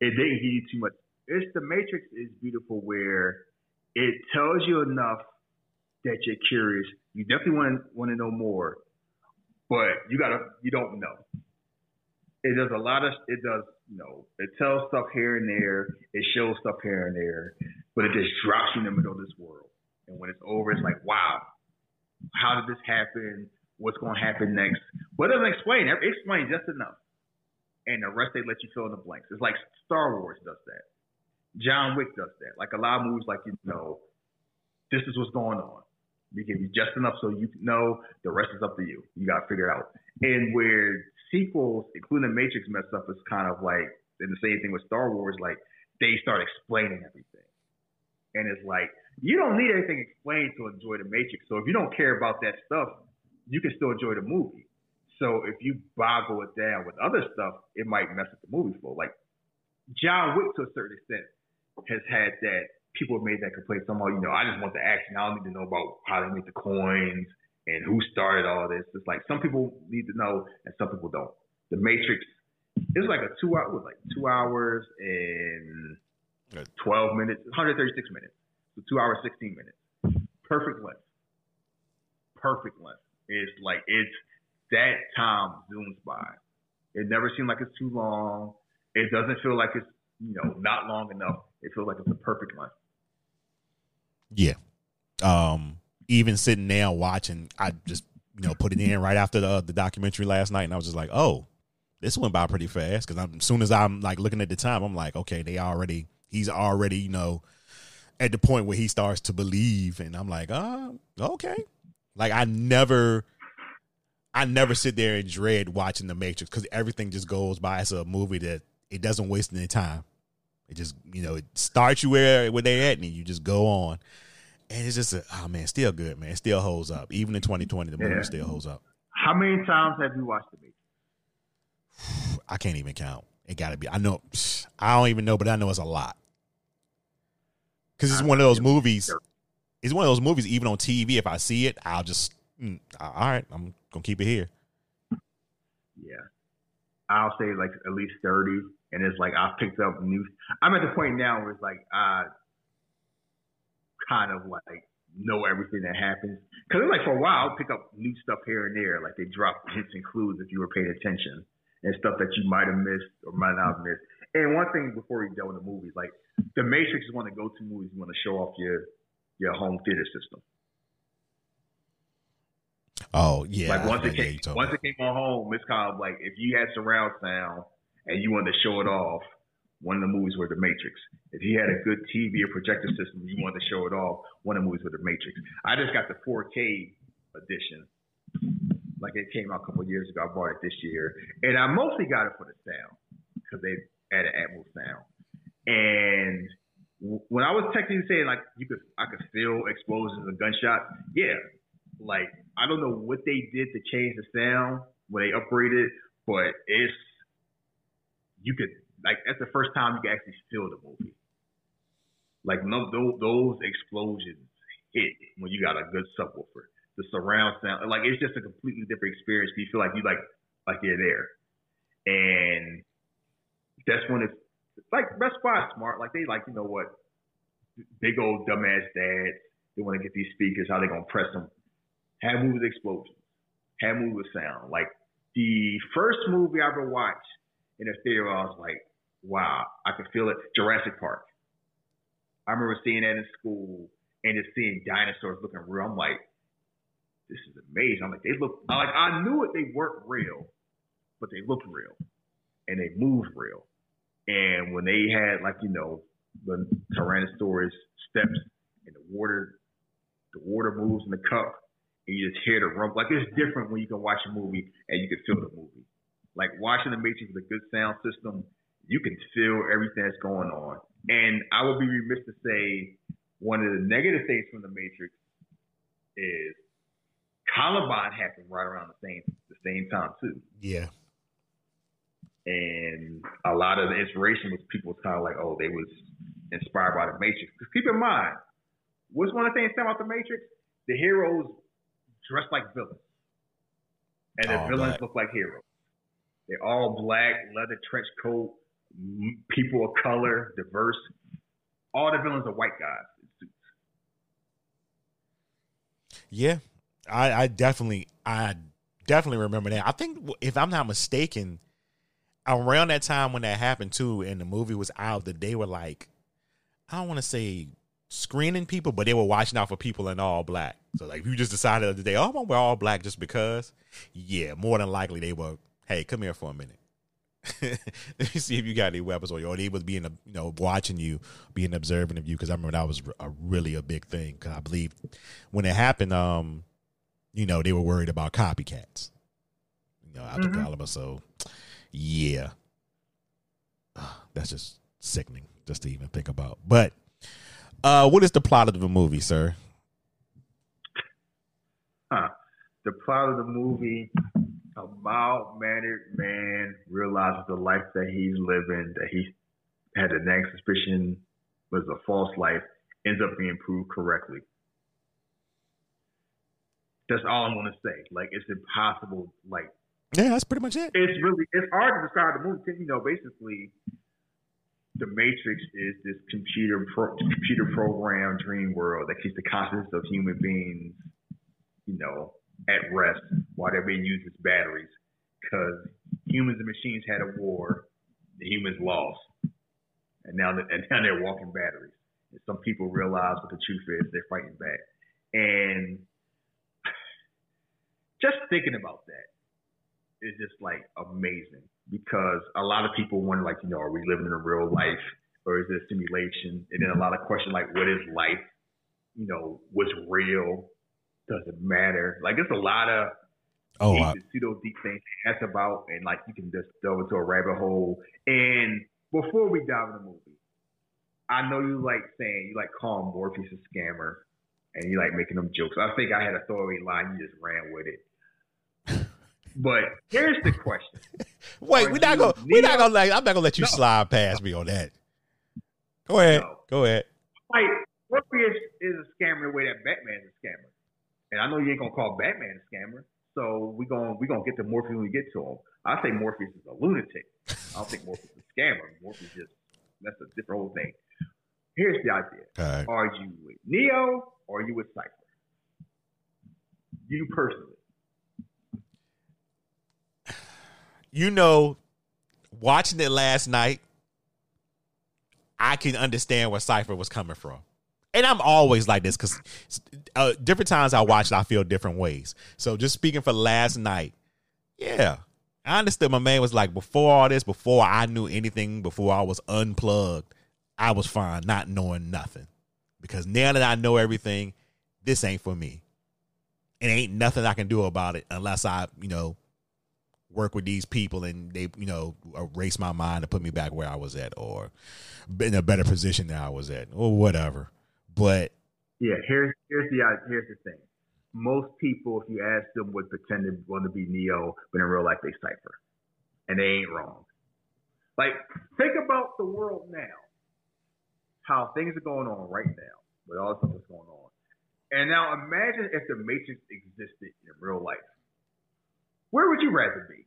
it didn't give you too much. It's the matrix is beautiful where it tells you enough that you're curious. You definitely want to want to know more but you gotta you don't know. It does a lot of it does you know it tells stuff here and there it shows stuff here and there but it just drops you in the middle of this world and when it's over it's like wow how did this happen? What's going to happen next? But it doesn't explain. It explains just enough. And the rest they let you fill in the blanks. It's like Star Wars does that. John Wick does that. Like a lot of movies, like, you know, this is what's going on. We give you just enough so you know the rest is up to you. You got to figure it out. And where sequels, including The Matrix, mess up, is kind of like, and the same thing with Star Wars, like they start explaining everything. And it's like, you don't need anything explained to enjoy the Matrix. So if you don't care about that stuff, you can still enjoy the movie. So if you boggle it down with other stuff, it might mess up the movie flow. Like John Wick to a certain extent has had that people have made that complaint somehow, you know, I just want the action. I don't need to know about how they make the coins and who started all this. It's like some people need to know and some people don't. The Matrix is like a two hour like two hours and twelve minutes, 136 minutes. So two hours, 16 minutes. Perfect length. Perfect length. It's like it's that time zooms by. It never seems like it's too long. It doesn't feel like it's you know not long enough. It feels like it's a perfect length. Yeah. Um, even sitting there watching, I just you know put it in right after the the documentary last night, and I was just like, oh, this went by pretty fast. Because I'm as soon as I'm like looking at the time, I'm like, okay, they already he's already you know at the point where he starts to believe, and I'm like, uh, okay. Like I never. I never sit there and dread watching The Matrix because everything just goes by. It's a movie that it doesn't waste any time. It just you know it starts you where where they at and you just go on, and it's just a, oh man, still good man, it still holds up. Even in 2020, the movie Yeah. still holds up. How many times have you watched the Matrix? I can't even count. It got to be. I know. I don't even know, but I know it's a lot. Because it's one of those movies. It's one of those movies. Even on TV, if I see it, I'll just mm, all right. I'm gonna keep it here. Yeah. I'll say like at least 30. And it's like I've picked up new. I'm at the point now where it's like I kind of like know everything that happens. Because it's like for a while, I'll pick up new stuff here and there. Like they drop hints and clues if you were paying attention and stuff that you might have missed or might not have missed. And one thing before we go into movies, like The Matrix is one of the go-to movies you want to show off your your home theater system. Oh yeah. like once it came, once it came on home, it's kind of like if you had surround sound and you wanted to show it off, one of the movies were The Matrix. If you had a good TV or projector system, you wanted to show it off. one of the movies were The Matrix. I just got the 4K edition. Like it came out a couple years ago. I bought it this year. And I mostly got it for the sound because they added Atmos sound. And when I was texting saying like you could I could feel explosions and gunshots, yeah. Like I don't know what they did to change the sound when they upgraded, but it's you could like that's the first time you can actually feel the movie. Like no, those, those explosions hit when you got a good subwoofer. The surround sound, like it's just a completely different experience. You feel like you like like you're there, and that's when it's like Best Buy smart. Like they like you know what, big old dumbass dads. They want to get these speakers. How they gonna press them? Have movies explosions. Have movies sound. Like the first movie I ever watched in a theater, I was like, wow, I could feel it. Jurassic Park. I remember seeing that in school and just seeing dinosaurs looking real. I'm like, this is amazing. I'm like, they look like I knew it. They weren't real, but they looked real and they moved real. And when they had like you know the Tyrannosaurus steps and the water, the water moves in the cup, and you just hear the rumble. Like it's different when you can watch a movie and you can feel the movie. Like watching the Matrix with a good sound system, you can feel everything that's going on. And I would be remiss to say one of the negative things from the Matrix is Columbine happened right around the same the same time too. Yeah. And a lot of the inspiration was people was kind of like, oh, they was inspired by the Matrix. Because keep in mind, what's one of the things about the Matrix? The heroes dress like villains, and the villains black. look like heroes. They're all black, leather trench coat, people of color, diverse. All the villains are white guys in suits. Yeah, I, I definitely, I definitely remember that. I think if I'm not mistaken, around that time when that happened too, and the movie was out, that they were like, I don't want to say screening people, but they were watching out for people in all black. So like, if you just decided the day, oh, I'm gonna wear all black just because, yeah, more than likely they were hey, come here for a minute. Let me see if you got any weapons on you, or they was being, you know, watching you, being observant of you. Because I remember that was a really a big thing. Because I believe when it happened, um, you know, they were worried about copycats, you know, out mm-hmm. of Alabama. So, yeah, that's just sickening just to even think about. But, uh, what is the plot of the movie, sir? Huh. The plot of the movie a mild mannered man realizes the life that he's living, that he had a nagging suspicion was a false life, ends up being proved correctly. That's all I'm gonna say. Like it's impossible. Like yeah, that's pretty much it. It's really it's hard to describe the movie. You know, basically, the Matrix is this computer pro, computer program dream world that keeps the consciousness of human beings, you know, at rest while they're being used as batteries because humans and machines had a war, the humans lost, and now and now they're walking batteries. And some people realize what the truth is, they're fighting back, and just thinking about that is just like amazing because a lot of people wonder like you know are we living in a real life or is this simulation and then a lot of questions like what is life you know what's real doesn't matter. Like it's a lot of oh, deep, I... pseudo deep things that's about, and like you can just delve into a rabbit hole. And before we dive in the movie, I know you like saying you like calling Morpheus a scammer, and you like making them jokes. I think I had a throwaway line, you just ran with it. But here's the question. Wait, Are we're not gonna we're not gonna like I'm not gonna let you no. slide past me on that. Go ahead. No. Go ahead. Like Morpheus is a scammer the way that Batman is a scammer. And I know you ain't gonna call Batman a scammer, so we gonna we gonna get to Morpheus when we get to him. I say Morpheus is a lunatic. I don't think Morpheus is a scammer. Morpheus just that's a different whole thing. Here's the idea: right. Are you with Neo or are you with Cypher? You personally. You know, watching it last night, I can understand where Cypher was coming from and I'm always like this because uh, different times I watch it, I feel different ways. So just speaking for last night, yeah, I understood my man was like before all this, before I knew anything, before I was unplugged, I was fine not knowing nothing. Because now that I know everything, this ain't for me. It ain't nothing I can do about it unless I, you know, work with these people and they, you know, erase my mind and put me back where I was at or in a better position than I was at or whatever. But yeah, here's here's the here's the thing. Most people, if you ask them, would pretend to want to be Neo, but in real life they Cypher, and they ain't wrong. Like think about the world now, how things are going on right now with all the stuff that's going on, and now imagine if the Matrix existed in real life where would you rather be?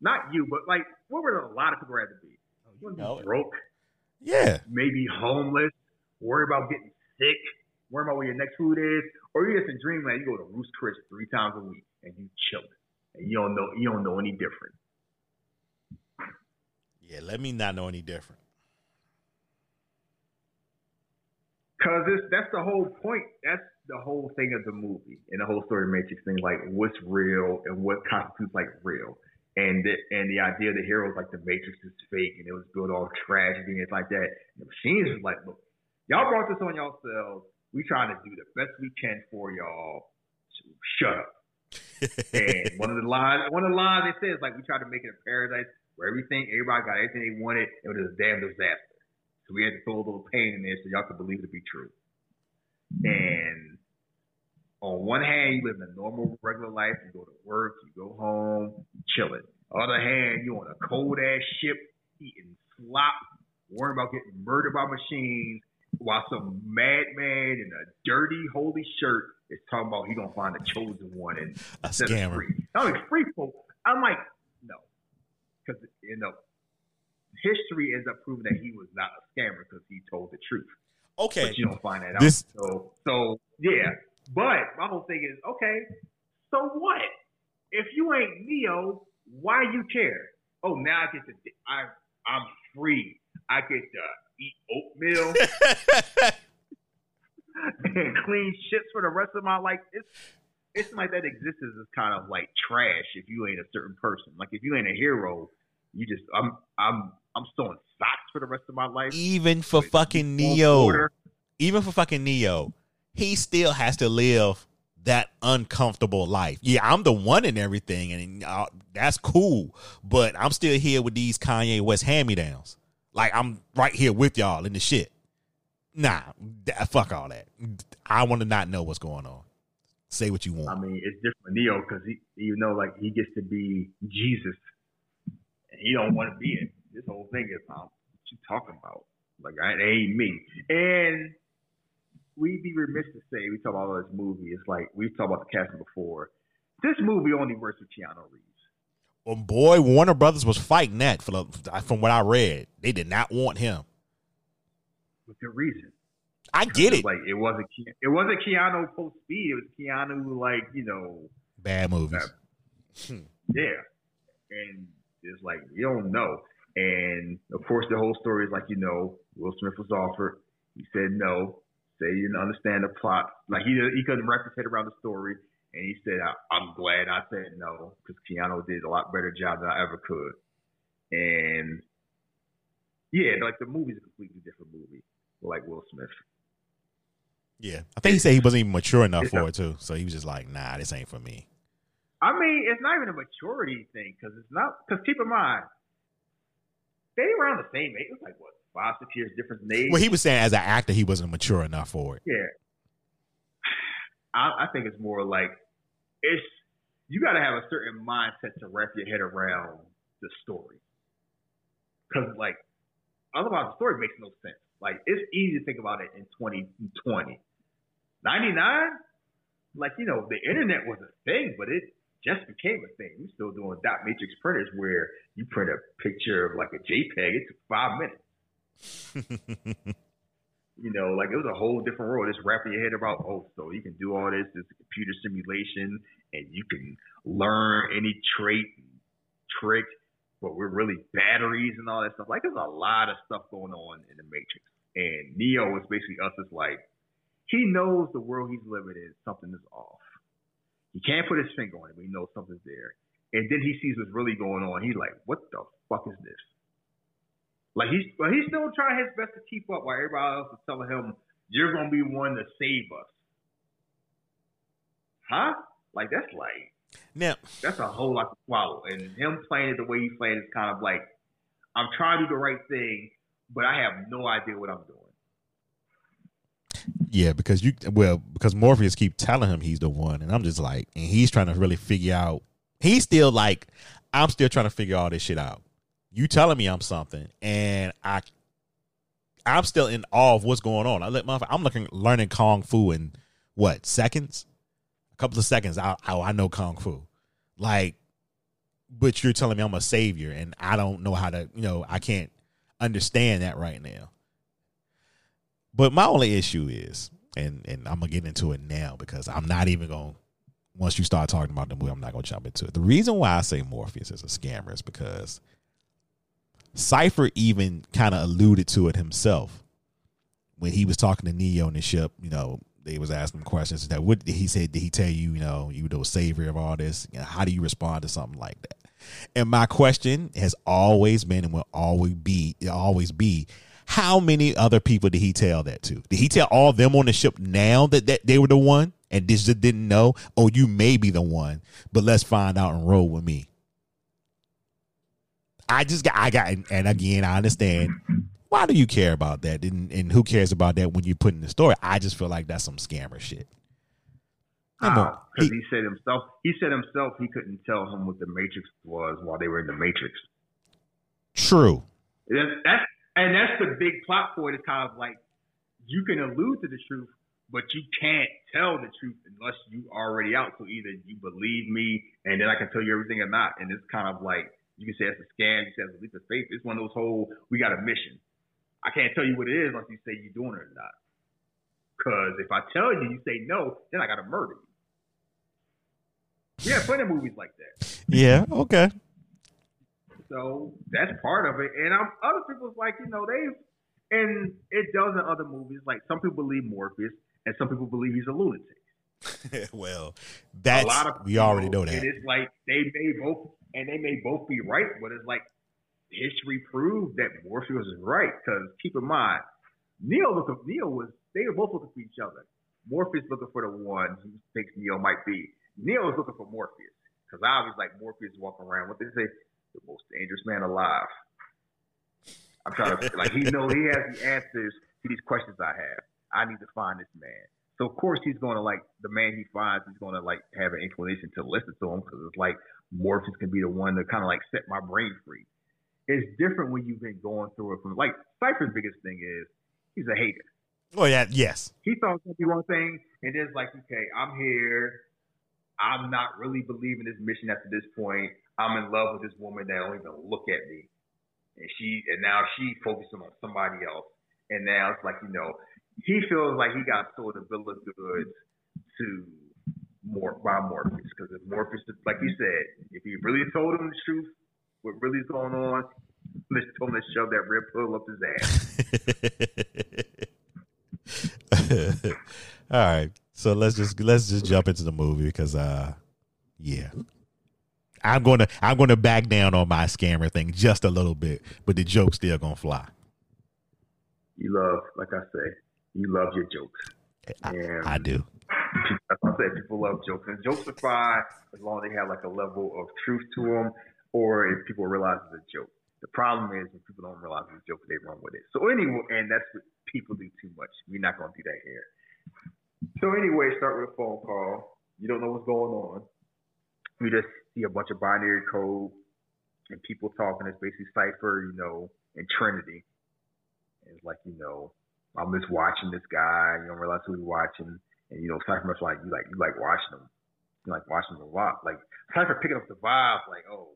Not you, but like, what would a lot of people rather be? You want to be oh, broke? Yeah. Maybe homeless, worry about getting sick, worry about where your next food is, or you just in dreamland, you go to Ruth's Chris three times a week and you chilling. And you don't know you don't know any different. Yeah, let me not know any different. Cause that's the whole point. That's the whole thing of the movie and the whole story Matrix thing, like what's real and what constitutes like real. And the, and the idea of the heroes like the Matrix is fake and it was built off tragedy and it's like that. And the machines was like, look, y'all brought this on yourselves. We trying to do the best we can for y'all. So shut up. and one of the lines, one of the lines they said is like, we tried to make it a paradise where everything, everybody got everything they wanted. It was a damn disaster. So we had to throw a little pain in there so y'all could believe it to be true. Mm-hmm. And on one hand, you live a normal, regular life. You go to work, you go home, chilling. On the other hand, you on a cold ass ship, eating slop, worrying about getting murdered by machines, while some madman in a dirty, holy shirt is talking about he gonna find the chosen one and a scammer. Free. I'm like free folk. I'm like, no, because you know, history ends up proving that he was not a scammer because he told the truth. Okay, but you don't find that out. So, so yeah, but my whole thing is, okay, so what? If you ain't Neo, why you care? Oh, now I get to, I, I'm free. I get to eat oatmeal and clean shits for the rest of my life. It's, it's like that existence is kind of like trash if you ain't a certain person. Like if you ain't a hero, you just, I'm, I'm, I'm sewing socks for the rest of my life. Even for fucking Neo. Even for fucking Neo he still has to live that uncomfortable life. Yeah, I'm the one and everything, and uh, that's cool. But I'm still here with these Kanye West hand me downs. Like I'm right here with y'all in the shit. Nah, fuck all that. I want to not know what's going on. Say what you want. I mean, it's different Neo because he, you know, like he gets to be Jesus, and he don't want to be it. This whole thing is, um, what you talking about? Like, I, ain't me. And we'd be remiss to say we talk about this movie. It's like we've talked about the casting before. This movie only works with Keanu Reeves. Well, boy, Warner Brothers was fighting that for the, from what I read. They did not want him. With good reason. I get it. Like it wasn't it wasn't Keanu post speed. It was Keanu like you know bad movies. Bad, hmm. yeah, and it's like we don't know. And of course, the whole story is like you know Will Smith was offered. He said no say you didn't understand the plot. Like he he couldn't wrap his head around the story, and he said, I, am glad I said no because Keanu did a lot better job than I ever could." And yeah, like the movie's a completely different movie, like Will Smith. Yeah, I think he said he wasn't even mature enough for it too, so he was just like, "Nah, this ain't for me." I mean, it's not even a maturity thing because it's not. Because keep in mind, they were around the same age. It's like what five, six years difference in age. Well, he was saying as an actor, he wasn't mature enough for it. Yeah, I, I think it's more like it's you got to have a certain mindset to wrap your head around the story, because like otherwise the story makes no sense. Like it's easy to think about it in 2020. 99, like you know, the internet was a thing, but it just became a thing. We're still doing dot matrix printers where you print a picture of like a JPEG. It took five minutes. you know, like it was a whole different world. Just wrapping your head about, oh, so you can do all this, this computer simulation, and you can learn any trait, trick, but we're really batteries and all that stuff. Like there's a lot of stuff going on in the Matrix. And Neo is basically us as like, he knows the world he's living in, something is off. He can't put his finger on it, but he knows something's there. and then he sees what's really going on. He's like, "What the fuck is this?" Like he's, but he's still trying his best to keep up, while everybody else is telling him, "You're gonna be one to save us." Huh? Like that's like Now, that's a whole lot to swallow. And him playing it the way he's playing is kind of like, I'm trying to do the right thing, but I have no idea what I'm doing. yeah, because you well, because Morpheus keep telling him he's the one, and I'm just like, and he's trying to really figure out. He's still like, I'm still trying to figure all this shit out. You telling me I'm something, and I, I'm still in awe of what's going on. I let my, I'm looking learning kung fu in what seconds, a couple of seconds. I, I I know kung fu, like, but you're telling me I'm a savior, and I don't know how to, you know, I can't understand that right now. But my only issue is, and and I'm gonna get into it now because I'm not even gonna. Once you start talking about the movie, I'm not gonna jump into it. The reason why I say Morpheus is a scammer is because Cypher even kind of alluded to it himself when he was talking to Neo in the ship. You know, they was asking him questions that what he said. Did he tell you, you know, you were the savior of all this? You know, how do you respond to something like that? And my question has always been and will always be always be how many other people did he tell that to? Did he tell all them on the ship now that, that they were the one and this just didn't know? Oh, you may be the one, but let's find out and roll with me. I just got I got and again I understand why do you care about that and, and who cares about that when you put in the story? I just feel like that's some scammer shit. Because He- he said himself, he said himself he couldn't tell him what the Matrix was while they were in the Matrix. true. That's, that's and that's the big plot point. It's kind of like you can allude to the truth, but you can't tell the truth unless you already out. So either you believe me, and then I can tell you everything, or not. And it's kind of like you can say it's a scam. You can say it's a leap of faith. It's one of those whole we got a mission. I can't tell you what it is unless you say you're doing it or not. Because if I tell you, you say no, then I got to murder you. Yeah, plenty of movies like that. Yeah, okay. So that's part of it. And I'm, other people's like, you know, they've, and it does in other movies. Like some people believe Morpheus, and some people believe he's a lunatic. well, that's a lot of we already know that. And it's like they may both, and they may both be right, but it's like history proved that Morpheus is right. Because keep in mind, Neo looking, Neo was, they were both looking for each other. Morpheus looking for the one who thinks Neo might be. Neo is looking for Morpheus. Because I was like Morpheus walking around. What they say? The most dangerous man alive. I'm trying to like he knows he has the answers to these questions I have. I need to find this man. So of course he's going to like the man he finds. He's going to like have an inclination to listen to him because it's like Morpheus can be the one to kind of like set my brain free. It's different when you've been going through it from like Cypher's biggest thing is he's a hater. Oh yeah, yes. He thought it was gonna be one thing, and then it's like, okay, I'm here. I'm not really believing this mission after this point. I'm in love with this woman that don't even look at me, and she and now she focusing on somebody else, and now it's like you know he feels like he got sold a bill of goods to more by Morpheus because if Morpheus, like you said, if he really told him the truth, what really is going on, let's him to shove that red pill up his ass. All right. So let's just let's just jump into the movie because uh yeah. I'm gonna I'm gonna back down on my scammer thing just a little bit, but the joke's still gonna fly. You love, like I say, you love your jokes. I, I do. What People love jokes, and jokes are fine as long as they have like a level of truth to them, or if people realize it's a joke. The problem is when people don't realize it's a joke, they run with it. So anyway, and that's what people do too much. We're not gonna do that here. So anyway, start with a phone call. You don't know what's going on. You just see a bunch of binary code and people talking. It's basically Cypher, you know, and Trinity. It's like, you know, I'm just watching this guy. You don't realize who you're watching. And you know, Cypher must like you like you like watching him. You like watching him a lot. Like Cypher picking up the vibe, like, oh,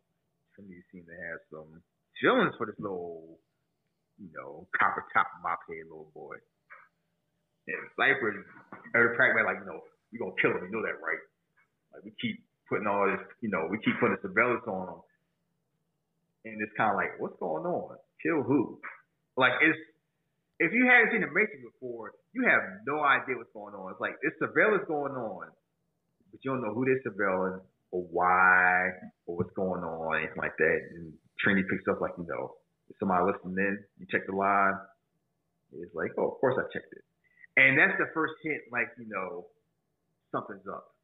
some of seem to have some feelings for this little, you know, copper top mop head little boy. And Cypher every pragmatic, like, you know, we gonna kill him, you know that, right? Like we keep putting all this, you know, we keep putting surveillance on him. And it's kinda like, what's going on? Kill who? Like it's if you hadn't seen the Matrix before, you have no idea what's going on. It's like it's surveillance going on, but you don't know who they're surveilling, or why or what's going on, anything like that. And Trinity picks up like, you know, if somebody listening in, you check the line. It's like, oh, of course I checked it. And that's the first hint, like, you know, something's up.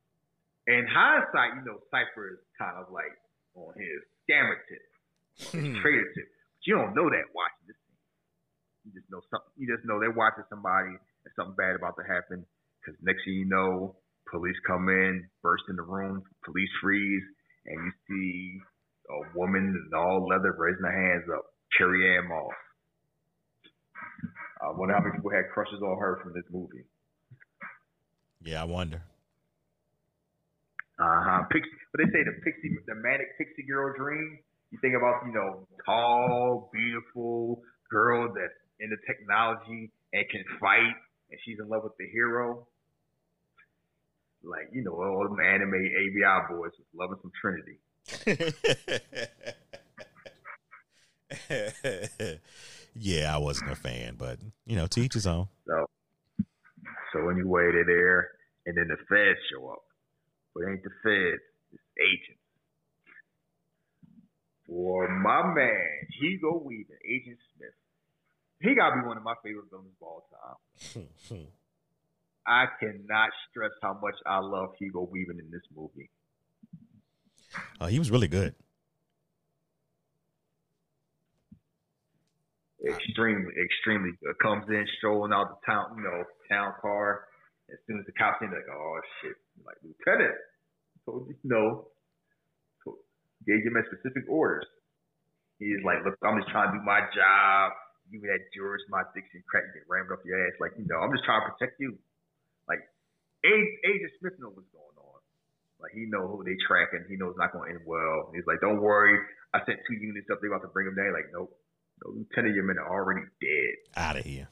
In hindsight, you know, Cypher is kind of like on his scammer tip, on his hmm. traitor tip. But you don't know that watching this thing. You just know something. You just know they're watching somebody something bad about to happen. Because next thing you know, police come in, burst in the room, police freeze, and you see a woman in all leather raising her hands up, Carrie-Anne Moss. I wonder how many people had crushes on her from this movie. Yeah, I wonder. Uh huh. Pixie, but they say the pixie, the manic pixie girl dream. You think about, you know, tall, beautiful girl that's into technology and can fight, and she's in love with the hero. Like, you know, all them anime ABI boys was loving some Trinity. yeah, I wasn't a fan, but you know, teach his own. So, so anyway, they're there, and then the feds show up. But it ain't the feds, it's agents. For my man, Hugo Weaving, Agent Smith. He gotta be one of my favorite villains of all time. I cannot stress how much I love Hugo Weaving in this movie. Uh, he was really good. Extremely, extremely good. Comes in, strolling out the town, you know, town car. As soon as the cops in, like, oh shit, like Lieutenant, told you no. Gave him a specific orders. He's like, look, I'm just trying to do my job. Give me that George, my Dixon crack, get rammed up your ass. Like, you know, I'm just trying to protect you. Like, Agent Smith knows what's going on. Like, he knows who they tracking. He knows it's not going to end well. He's like, don't worry. I sent two units up. They about to bring him down. Like, nope. No, Lieutenant, your men are already dead. Out of here.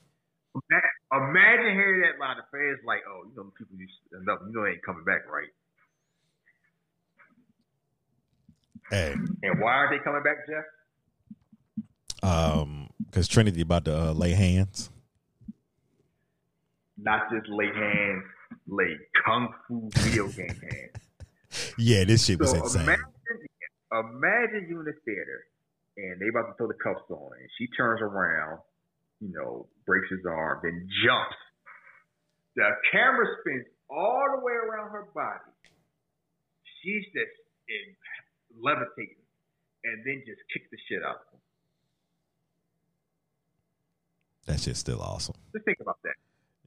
Imagine hearing that line. The fans like, oh, you know, the people you enough. You know, they ain't coming back, right? Hey. And why aren't they coming back, Jeff? Um, because Trinity about to uh, lay hands. Not just lay hands, lay kung fu video game hands. yeah, this shit was insane. Imagine, imagine you in the theater and they about to throw the cuffs on, and she turns around, you know, breaks his arm, then jumps. The camera spins all the way around her body. She's just in levitating, and then just kick the shit out of him. That shit's still awesome. Just think about that.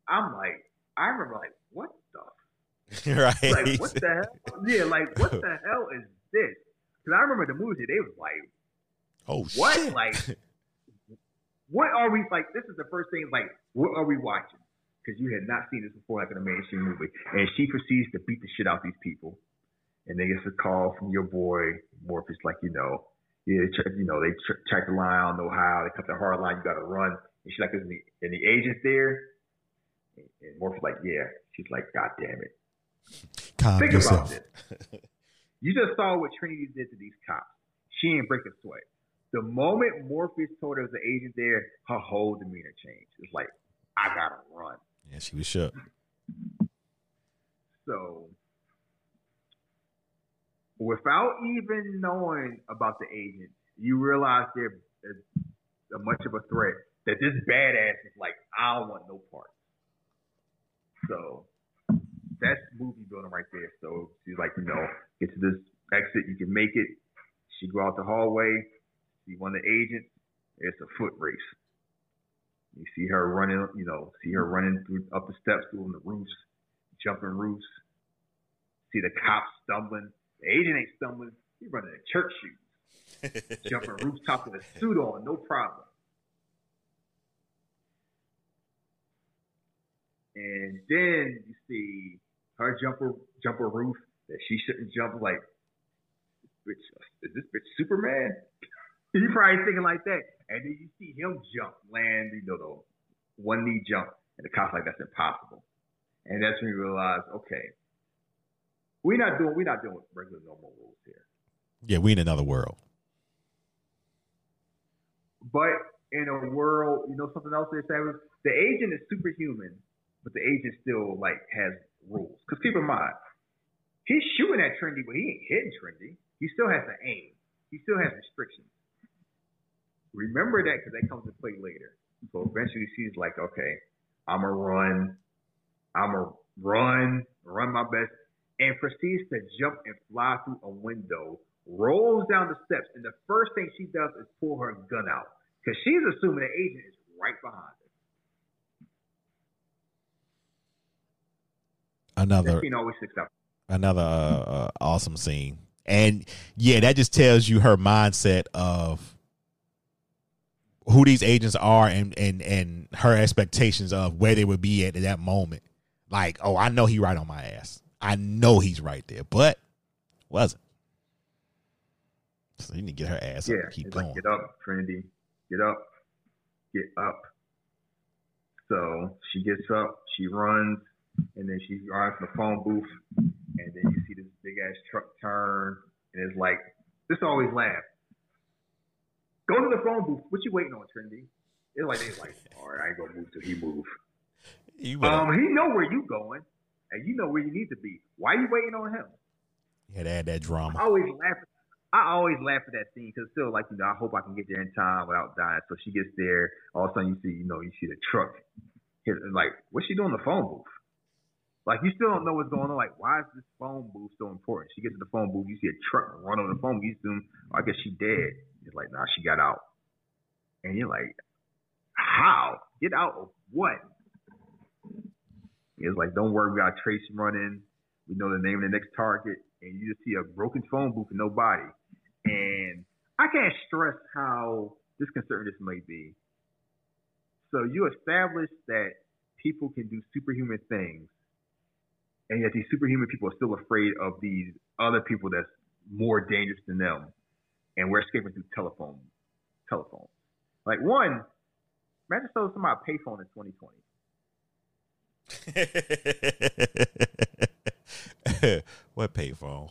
I'm like, I remember like, what the? right. Like, what the hell? Yeah, like, what the hell is this? Because I remember the movie, they was like, oh, what? shit. Like, what are we, like, this is the first thing, like, what are we watching? Because you had not seen this before, like, in a mainstream movie. And she proceeds to beat the shit out these people. And then gets a call from your boy, Morpheus, like, you know, yeah, you know, they tra- track the line, I don't know how, they cut the hard line, you gotta run. And she's like, is the, and the agent's there? And, Morpheus like, yeah. She's like, God damn it. Calm Think yourself. about this. You just saw what Trinity did to these cops. She ain't breaking sweat. The moment Morpheus told her there was an agent there, her whole demeanor changed. It's like, I gotta run. Yeah, she was shook. So, without even knowing about the agent, you realize they're as a much of a threat that this badass is like, I don't want no part. So, that's movie building right there. So she's like, you know, get to this exit, you can make it. She go out the hallway, see one of the agents. It's a foot race. You see her running, you know, see her running through up the steps, through the roofs, jumping roofs. See the cops stumbling. The agent ain't stumbling. He running in church shoes, jumping rooftops with a suit on, no problem. And then you see her jumper jumper roof that she shouldn't jump. Like, bitch, is this bitch Superman? you probably thinking like that. And then you see him jump, land, you know, the one knee jump, and the cop's like, that's impossible. And that's when you realize, okay, we're not doing we're not doing regular normal rules here. Yeah, we in another world. But in a world, you know, something else they say was the agent is superhuman, but the agent still like has rules. Because keep in mind, He's shooting at Trinity, but he ain't hitting Trinity. He still has to aim. He still has restrictions. Remember that because that comes to play later. So eventually she's like, okay, I'm going to run. I'm going to run, run my best, and proceeds to jump and fly through a window, rolls down the steps, and the first thing she does is pull her gun out because she's assuming the agent is right behind her. Another That scene always sticks out. another uh, uh, awesome scene. And yeah, that just tells you her mindset of who these agents are and and and her expectations of where they would be at at that moment. Like, oh, I know he right on my ass. I know he's right there, but wasn't. So you need to get her ass Yeah, up and keep going. like, get up, Trinity. Get up. Get up. So she gets up, she runs, and then she runs to the phone booth, and then you see this big ass truck turn, and it's like, this always laugh. Go to the phone booth. What you waiting on, Trinity? It's like they like, all right, I ain't gonna move till he move. you Um, he know where you going, and you know where you need to be. Why you waiting on him? had to add that drama. I always laugh. I always laugh at that scene because still, like you know, I hope I can get there in time without dying. So she gets there. All of a sudden, you see, you know, you see the truck. Like, what's she doing in the phone booth? Like, you still don't know what's going on. Like, why is this phone booth so important? She gets to the phone booth. You see a truck run on the phone. You assume, oh, I guess she dead. It's like, nah, she got out. And you're like, how? Get out of what? It's like, don't worry, we got Trace running. We know the name of the next target, and you just see a broken phone booth and nobody. And I can't stress how disconcerting this may be. So you establish that people can do superhuman things, and yet these superhuman people are still afraid of these other people that's more dangerous than them, and we're escaping through telephone, telephones. Like one, imagine selling somebody a payphone in 2020. what payphone?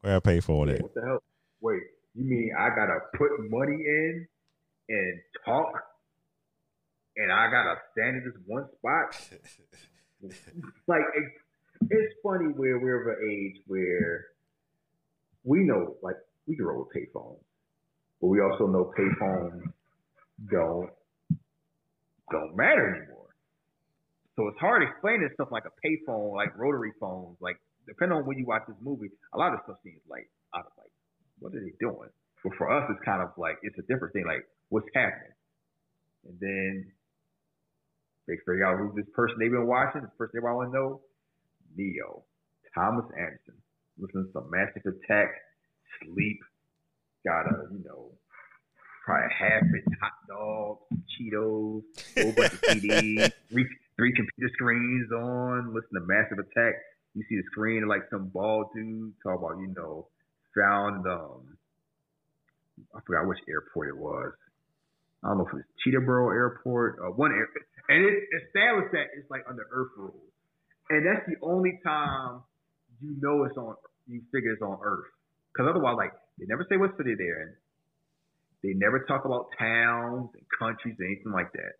Where I pay for that? what the hell? Wait, you mean I gotta put money in and talk, and I gotta stand in this one spot? like it's, funny where we're of an age where we know, like we grow with payphones, but we also know payphones don't don't matter anymore. So it's hard explaining stuff like a payphone, like rotary phones, like depending on when you watch this movie, a lot of stuff seems like out of like, what are they doing? But for us, it's kind of like it's a different thing. Like, what's happening? And then they figure out who this person they've been watching. This person they want to know, Neo, Thomas Anderson. Listen to some Massive Attack, Sleep, got a you know probably a half bitten hot dog, Cheetos, a whole bunch of CDs, three three computer screens on. Listen to Massive Attack. You see the screen of like some bald dude talk about you know found um I forgot which airport it was. I don't know if it was Cheetahboro Airport or one air, and it established that it's like under Earth rules, and that's the only time you know it's on. You figure it's on Earth, because otherwise, like they never say what city they're in. They never talk about towns and countries or anything like that.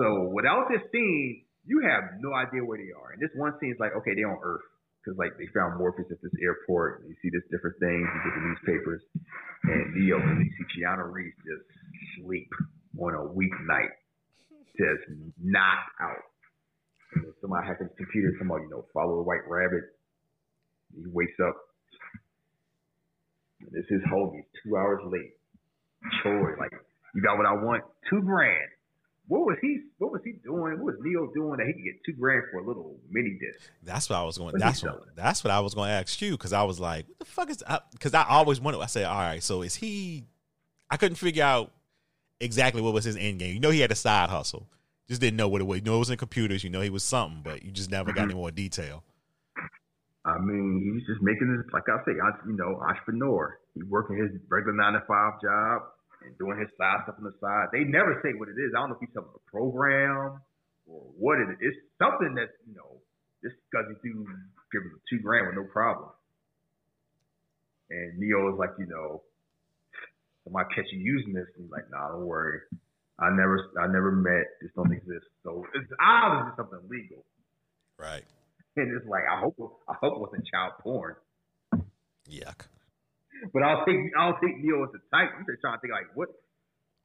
So without this scene, you have no idea where they are. And this one scene is like, okay, they're on Earth because like they found Morpheus at this airport. And you see this different things. You get the newspapers, and Neo and you see Keanu just sleep on a weeknight, just knocked out. Somebody hacked his computer. Somebody, you know, follow a white rabbit. He wakes up. And this is homie, two hours late. Troy, like, you got what I want? Two grand. What was he? What was he doing? What was Neo doing that he could get two grand for a little mini disc? That's what I was going. What That's what. That's what I was going to ask you because I was like, "What the fuck is?" Up? Because I, always wondered. I said, "All right, so is he?" I couldn't figure out exactly what was his end game. You know, he had a side hustle. Just didn't know what it was. You know, it was in computers. You know, he was something, but you just never got mm-hmm. any more detail. I mean, he's just making this, like I say, you know, entrepreneur. He's working his regular nine to five job and doing his side stuff on the side. They never say what it is. I don't know if he's selling a program or what it is. It's something that, you know, this guy's do give him two grand with no problem. And Neo is like, you know, somebody catch you using this, and he's like, nah, don't worry. I never, I never met. This don't exist. So it's obviously something legal. Right. and it's like I hope I hope it wasn't child porn. Yuck. But I'll take I'll take Neo as a type. I'm just trying to think like what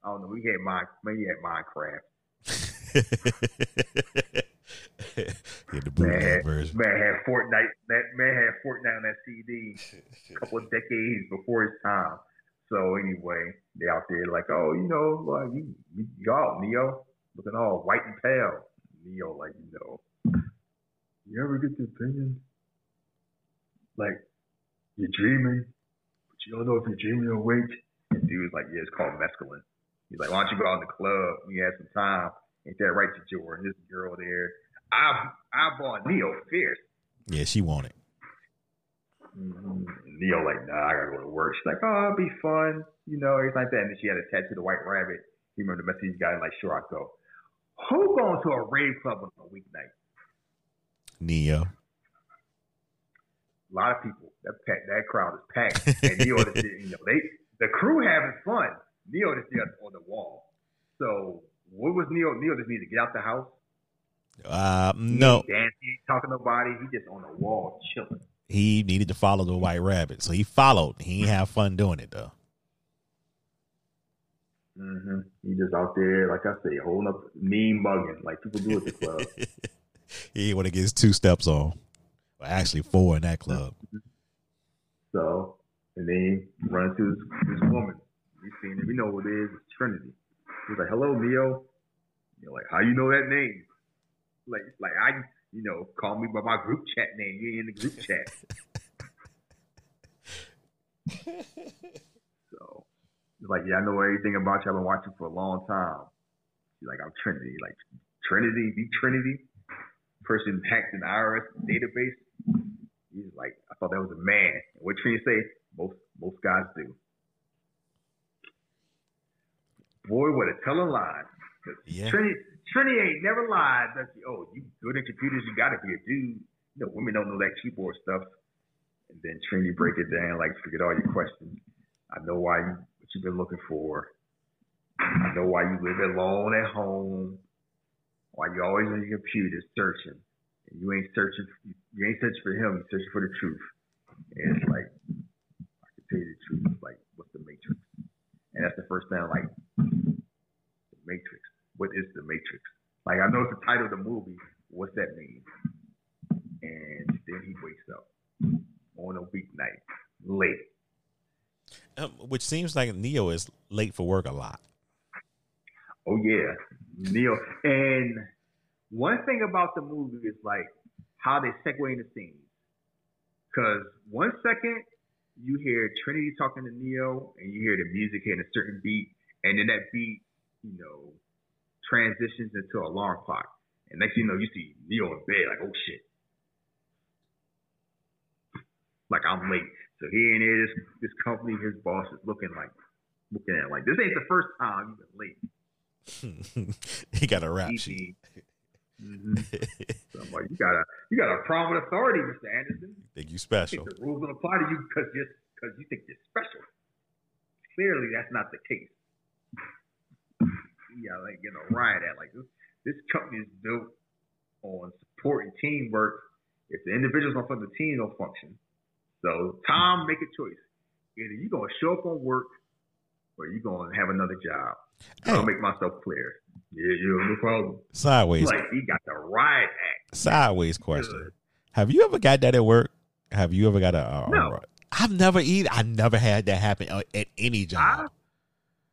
I don't know. We had mine maybe had Minecraft. yeah, the Man bootleg version. man had Fortnite. That man had Fortnite on that CD a couple of decades before his time. So anyway, they out there like, oh, you know, like you, out Neo, looking all white and pale. Neo, like you know, you ever get the opinion like you're dreaming, but you don't know if you're dreaming or awake. And dude was like, yeah, it's called mescaline. He's like, why don't you go out in the club you have some time? Ain't that right, to Jordan? This girl there. I I bought Neo fierce. Yeah, she wanted. Mm-hmm. Neo like, nah, I gotta go to work. She's like, oh, it'll be fun, you know, everything like that. And then she had a tattoo of the white rabbit. He remember the message he got, like, sure, I go. Who going to a rave club on a weeknight? Neo. A lot of people. That pack, that crowd is packed. And Neo just you know, they the crew having fun. Neo just got on the wall. So what was Neo? Neo just need to get out the house. Uh, no, dancing, he ain't talking to nobody. He just on the wall chilling. He needed to follow the white rabbit, so he followed. He didn't have fun doing it though. hmm He just out there, like I say, holding up, mean mugging, like people do at the club. he want to get his two steps on. Well, actually, four in that club. So, and then he run to this, this woman. We seen it. We know what it is. It's Trinity. He's like, "Hello, Neo." You're like, "How you know that name?" Like, like I, you know, call me by my group chat name. You ain't in the group chat. so, he's like, "Yeah, I know everything about you. I've been watching for a long time." She's like, "I'm Trinity." Like, Trinity, be Trinity. Person hacked an IRS database. He's like, I thought that was a man. And what Trinity say? Most most guys do. Boy, what a telling lie. 'Cause Yeah. Trinity, Trinity ain't never lied. She? Oh, you good at computers? You got to be a dude. You know, women don't know that keyboard stuff. And then Trinity break it down, like forget all your questions. I know why you what you've been looking for. I know why you live alone at home. Why you always on your computer searching. And you ain't searching. You ain't searching for him. You're searching for the truth. And it's like I can tell you the truth. Like what's the matrix? And that's the first thing. Like the matrix. What is the matrix? Like I know it's the title of the movie. What's that mean? And then he wakes up on a weeknight, late. Um, which seems like Neo is late for work a lot. Oh yeah, Neil. And one thing about the movie is like how they segue in the scenes. Cause one second you hear Trinity talking to Neo, and you hear the music hitting a certain beat, and then that beat, you know, transitions into alarm clock. And next thing you know, you see Neo in bed, like, oh shit. Like I'm late. So here it is, this company, his boss is looking like looking at like this ain't the first time you've been late. he got a rap sheet. hmm So I'm like, you got a you got a prominent authority, Mr. Anderson. Think you special. think the rules don't apply to you because just because you think you're special. Clearly, that's not the case. Yeah, like getting a riot at like this. This company is built on supporting teamwork. If the individuals don't function, the team don't function. So Tom, make a choice. Either you're gonna show up on work, or you're gonna have another job. I'll make myself clear. Yeah, yeah, no problem. Sideways, Like he got the riot act. sideways question. Good. Have you ever got that at work? Have you ever got a? a- No. I've never either. I never had that happen uh, at any job.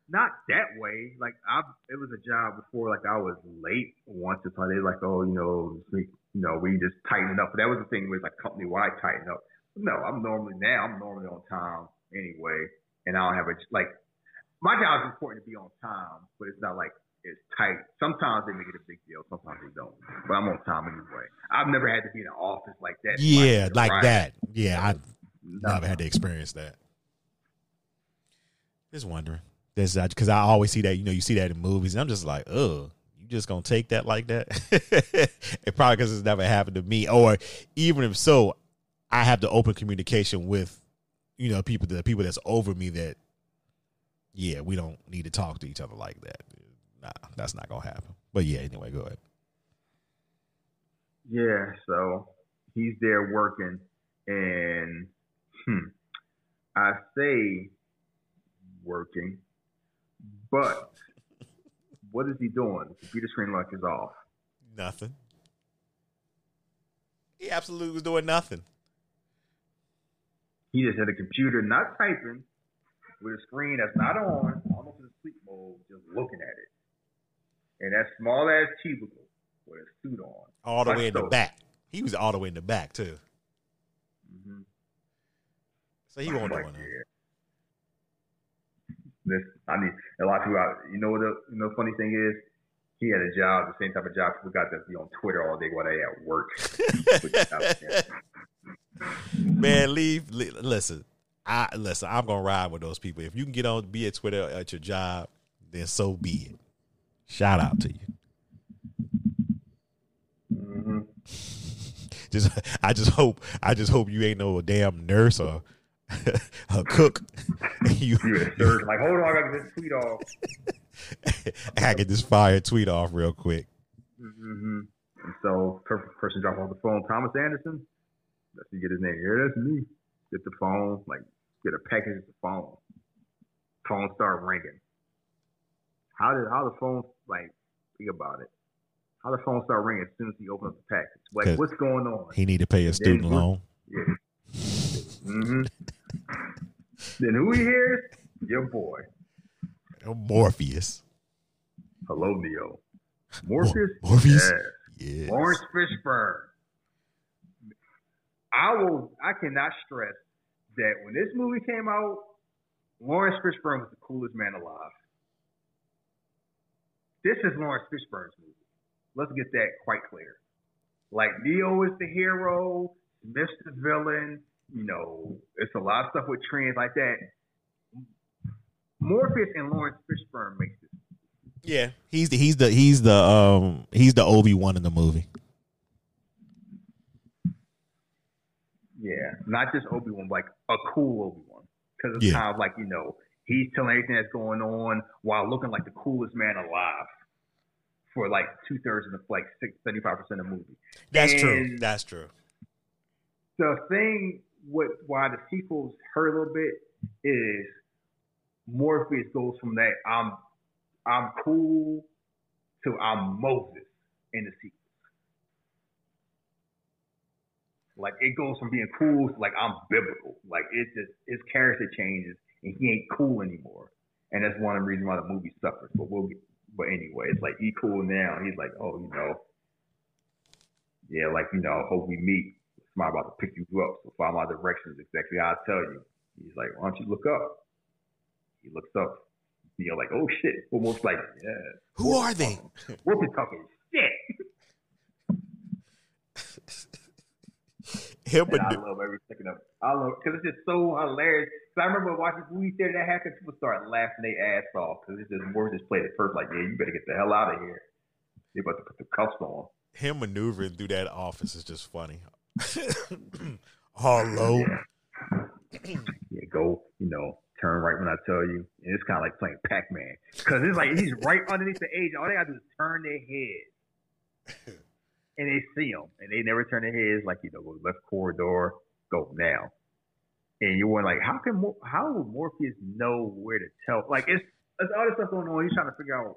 Not that way. Like I, it was a job before. Like I was late once or twice. They like, oh, you know, we, you know, we just tighten it up. But that was the thing with like company wide tighten up. No, I'm normally now. I'm normally on time anyway, and I don't have a like. My job is important to be on time, but it's not like it's tight. Sometimes they make it a big deal. Sometimes they don't. But I'm on time anyway. I've never had to be in an office like that. yeah, like that. Yeah, I No. never had to experience that. Just wondering. Because I always see that. You know, you see that in movies, and I'm just like, oh, you just gonna take that like that? it probably because it's never happened to me, or even if so, I have the open communication with, you know, people the people that's over me that, yeah, we don't need to talk to each other like that. Nah, that's not gonna happen. But yeah, anyway, go ahead. Yeah, so he's there working, and hmm, I say working, but what is he doing? The computer screen lock is off. Nothing. He absolutely was doing nothing. He just had a computer not typing with a screen that's not on, almost in sleep mode, just looking at it. And that small ass cubicle with a suit on. All the way in the back. He was all the way in the back too. Mhm. So he won't do Like, nothing. This, I mean, a lot of people. Out, you know what the you know, funny thing is, he had a job, the same type of job people got to be on Twitter all day while they at work. Man, leave. li- listen, I listen. I'm gonna ride with those people. If you can get on, be at Twitter at your job, then so be it. Shout out to you. hmm Just, I just hope, I just hope you ain't no damn nurse or a cook. you, You like, hold on, I got to get this tweet off. I get this fire tweet off real quick. hmm And so, per- person drop off the phone, Thomas Anderson. Let's get his name. Here, that's me. Get the phone, like, get a package of the phone. Phone start ringing. How did how the phone like think about it? How the phone start ringing as soon as he opened up the package? Like, what's going on? He need to pay a student Then- loan. Yeah. hmm then who he hears? Your boy. Oh, Morpheus. Hello, Neo. Morpheus. Morpheus? Yeah. Yeah. Laurence Fishburne. I will. I cannot stress that when this movie came out, Laurence Fishburne was the coolest man alive. This is Laurence Fishburne's movie. Let's get that quite clear. Like Neo is the hero, Smith's the villain. You know, it's a lot of stuff with trends like that. Morpheus and Laurence Fishburne makes this. Yeah. He's the he's the he's the um he's the Obi Wan in the movie. Yeah, not just Obi Wan, like a cool Obi Wan, because it's Yeah. kind of like you know he's telling everything that's going on while looking like the coolest man alive for like two thirds of the like six seventy five percent of the movie. That's true. That's true. The thing with why the sequels hurt a little bit is Morpheus goes from that I'm I'm cool to I'm Moses in the sequels. Like it goes from being cool to like I'm biblical. Like it just his character changes and he ain't cool anymore. And that's one of the reasons why the movie suffers. But we'll get but anyway, it's like he cool now. He's like, oh, you know, yeah, like you know, hope we meet. Somebody about to pick you up. So follow my directions exactly how I tell you. He's like, why don't you look up? He looks up. You're like, oh shit. Almost like, yeah. Who are they? Whoopie talking shit. Him And I love every second of it. I love because it's just so hilarious. Because I remember watching movie theater that happened, people start laughing their ass off because it's just more just played it first. Like, yeah, you better get the hell out of here. They about to put the cuffs on. him maneuvering through that office is just funny. Hello. Yeah. yeah, go, you know, turn right when I tell you. And it's kind of like playing Pac Man. Because it's like he's right underneath the age. All they got to do is turn their head. and they see him. And they never turn their heads. Like, you know, go left corridor, go now. And you're like, how can Mor- how would Morpheus know where to tell? Like, it's, it's all this stuff going on. He's trying to figure out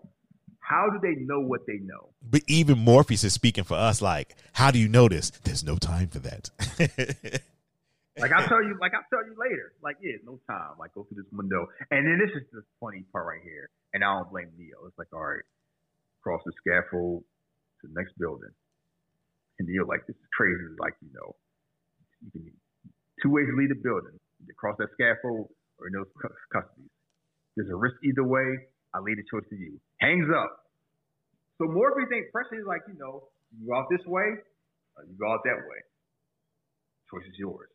how do they know what they know? But even Morpheus is speaking for us. Like, how do you know this? There's no time for that. Like I'll tell you, like I'll tell you later. Like yeah, no time. Like go through this window, and then this is the funny part right here. And I don't blame Neo. It's like all right, cross the scaffold to the next building, and Neo like this is crazy. Like you know, you can two ways to leave the building: you cross that scaffold or in those custody. There's a risk either way. I leave the choice to you. Hangs up. So Morpheus ain't pressing. He's like you know, you go out this way, or you go out that way. Choice is yours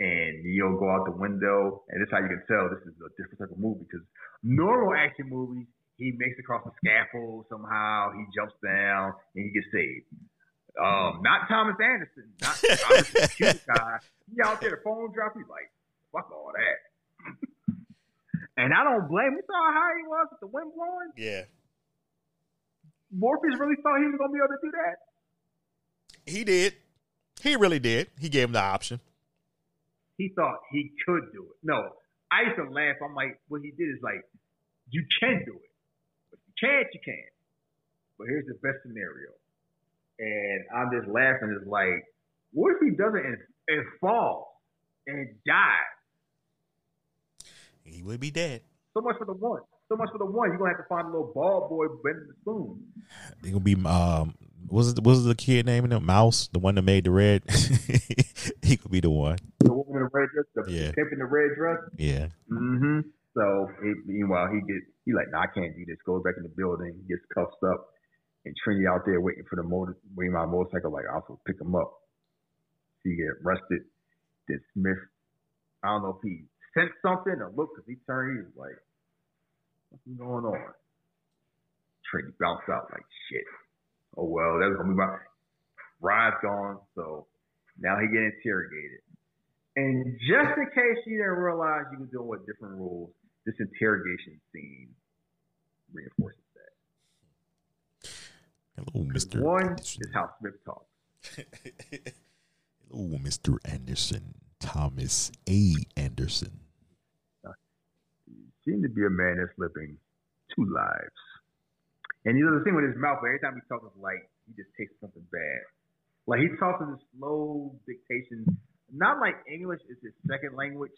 and Neo go out the window, and this is how you can tell this is a different type of movie because normal action movies, he makes across the scaffold somehow, he jumps down, and he gets saved. Um, not Thomas Anderson, not Thomas guy. He out there, the phone drop, he's like, fuck all that. And I don't blame him. You saw how high he was with the wind blowing? yeah. Morpheus really thought he was gonna be able to do that. He did. He really did. He gave him the option. He thought he could do it. No, I used to laugh. I'm like, what he did is like, you can do it. If you can't, you can. But here's the best scenario. And I'm just laughing. It's like, what if he doesn't and, and falls and dies? He would be dead. So much for the one. So much for the one. You're gonna have to find a little ball boy bending the spoon. He gonna be um. Was it was the kid naming him Mouse, the one that made the red? he could be the one. The woman in the red dress, the Yeah. pimp in the red dress. Yeah. Mm-hmm. So meanwhile, he gets he like, nah, I can't do this. Goes back in the building, gets cuffed up, and Trinity out there waiting for the motor, waiting my motorcycle. Like, I'll pick him up. He get arrested. Then Smith, I don't know if he sent something and looked, because he turned. He was like, what's going on? Trinity bounced out like shit. Oh well, that's gonna be my ride's gone. So now he get interrogated. And just in case you didn't realize you was dealing with different rules, this interrogation scene reinforces that. Hello, Mister. One is how Smith talks. Hello, Mister Anderson. Thomas A. Anderson. Seemed to be a man that's living two lives. And you know the thing with his mouth, every time he talks, it's like he just takes something bad. Like he talks in this slow dictation, not like English is his second language.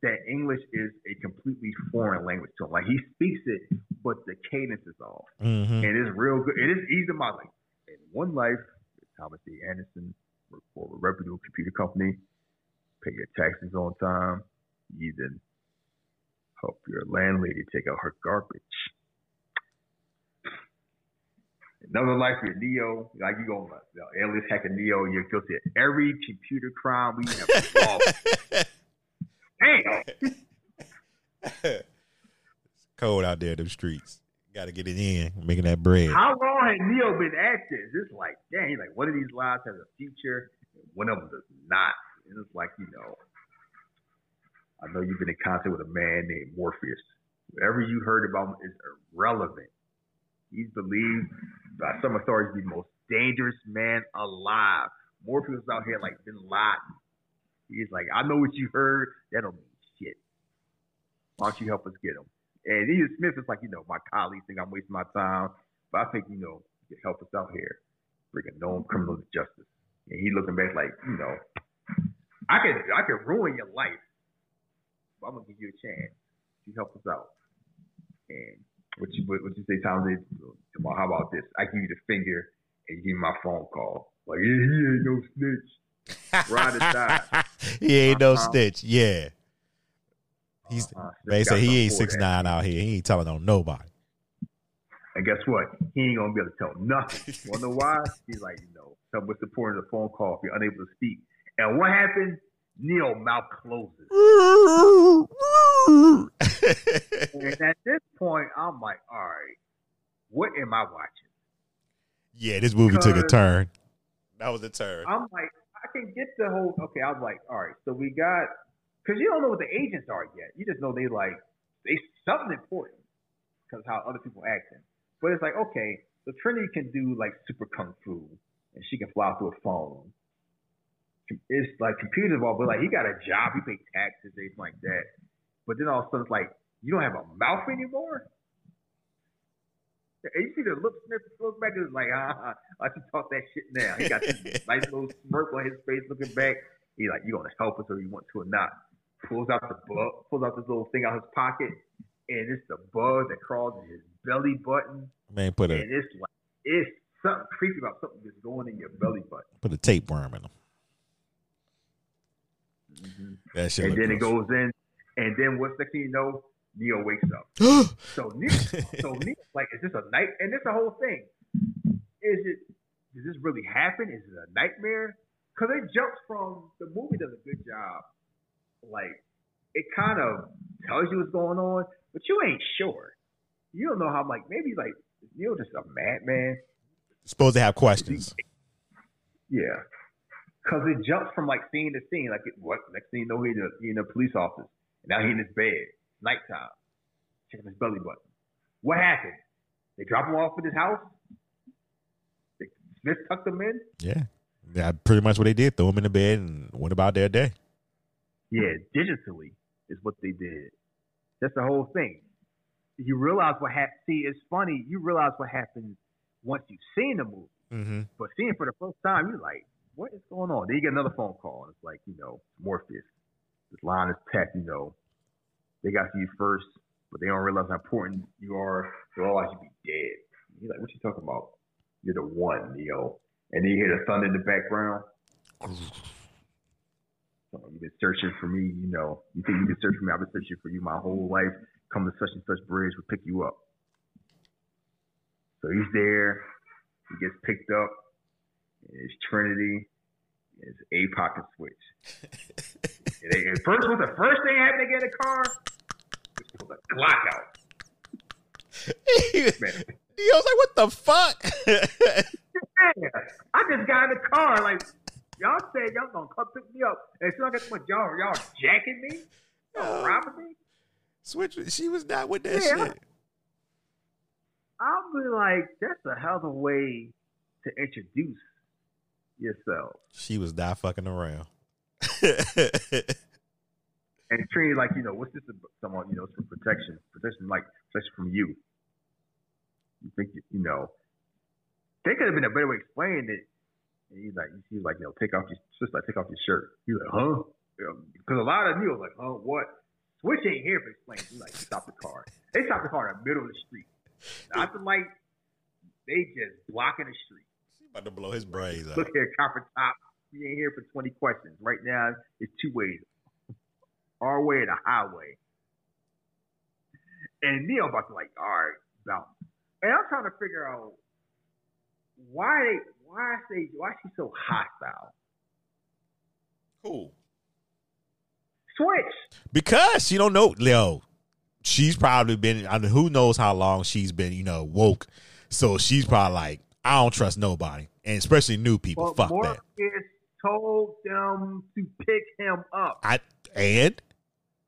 That English is a completely foreign language to him. Like he speaks it, but the cadence is off. Mm-hmm. and it's real good. It is easy to like in one life. Thomas D. Anderson for a reputable computer company. Pay your taxes on time. You help your landlady take out her garbage. Another life for Neo, like you go you know, alias hacking Neo, you're guilty of every computer crime we have solved. Damn. It's cold out there in them streets. Got to get it in, making that bread. How long had Neo been at this? It's like, dang, like, one of these lives has a future, and one of them does not. And it's like, you know, I know you've been in contact with a man named Morpheus. Whatever you heard about him is irrelevant. He's believed by some authorities to be the most dangerous man alive. Morpheus is out here like Bin Laden. He's like, I know what you heard. That don't mean shit. Why don't you help us get him? And Agent Smith is like, you know, my colleagues think I'm wasting my time, but I think, you know, you can help us out here, bring a known criminal to justice. And he looking back like, you know, I could I could ruin your life, but I'm gonna give you a chance. You help us out. And what you what you say, Tom? Tomorrow, how about this? I give you the finger and you give me my phone call. Like, yeah, he ain't no snitch. Ride or die. he ain't no Uh-huh. snitch. Yeah. He's Uh-huh. they say he ain't six nine out here. He ain't telling on nobody. And guess what? He ain't gonna be able to tell nothing. Wanna know why? He's like, you know, what's the point of the phone call if you're unable to speak. And what happened? Neo mouth closes. And at this point, I'm like, all right, what am I watching? yeah, this movie took a turn. That was a turn. I'm like, I can get the whole. Okay, I was like, all right, so we got because you don't know what the agents are yet. You just know they like they something important because how other people acting. But it's like, okay, so Trinity can do like super kung fu and she can fly through a phone. It's like computers involved, but like he got a job, he pay taxes, things like that. But then all of a sudden it's like you don't have a mouth anymore. And you see the look Smith look back and it's like, ah, I should talk that shit now. He got this nice little smirk on his face looking back. He like, you gonna help us or you want to or not. Pulls out the bug, pulls out this little thing out of his pocket, and it's the bug that crawls in his belly button. Man, put a And it's like it's something creepy about something that's going in your belly button. put a tapeworm in him. Mm-hmm. Shit. and then it goes in, and then what's the thing you know, Neo wakes up. So Neo, so Neo, like, is this a night? And it's a whole thing. Is it? Does this really happen? Is it a nightmare? Because it jumps from the movie does a good job. Like, it kind of tells you what's going on, but you ain't sure. You don't know how. Like, maybe like Neo just a madman. supposed to have questions. Yeah. Because it jumps from like scene to scene. Like, it, what? Next thing you know, he's a, he in a police office. Now he in his bed, nighttime, checking his belly button. What happened? They drop him off at his house? They, Smith tucked him in? Yeah. Yeah, pretty much what they did. Throw him in the bed and went about their day. Yeah, digitally is what they did. That's the whole thing. You realize what happened. See, it's funny. You realize what happened once you've seen the movie. Mm-hmm. But seeing it for the first time, you're like, what is going on? Then you get another phone call, and it's like, you know, Morpheus. This line is packed, you know. They got to you first, but they don't realize how important you are. They'll always be dead. You're like, what you talking about? You're the one, Neo. And then you hear the thunder in the background. So you've been searching for me, you know. You think you've been searching for me? I've been searching for you my whole life. Come to such and such bridge, we'll pick you up. So he's there. He gets picked up. And it's Trinity. and It's APOC and Switch. and they, at first, what's the first thing happened to get a car? Just pull the Glock out. Man, He was like, "What the fuck?" yeah, I just got in the car. Like, y'all said y'all gonna come pick me up. And so I got what y'all, y'all jacking me? Y'all uh, robbing me? Switch. She was not with that Yeah. shit. I'll be like, that's a hell of a way to introduce yourself. She was not fucking around. And Trini, like, you know, what's this about? Someone, you know, some protection, protection, like protection from you. You think, you know, they could have been a better way of explaining it. And he's like, he's like, you know, take off your, just like, take off your shirt. He's like, huh? Um, because a lot of Neil's like, huh, what? Switch ain't here for explaining. He's like, stop the car. They stop the car in the middle of the street. Not the light. They just blocking the street. She about to blow his brains out. Look here, copper top. We ain't here for 20 questions. Right now, it's two ways. Our way and the highway. And Neil about to like, all right, bounce. And I'm trying to figure out why they why they why she's so hostile. Cool. Switch. Because she don't know, Leo. She's probably been. I mean, who knows how long she's been, you know, woke. So she's probably like, I don't trust nobody, and especially new people. Fuck Morpheus that. told them to pick him up. I and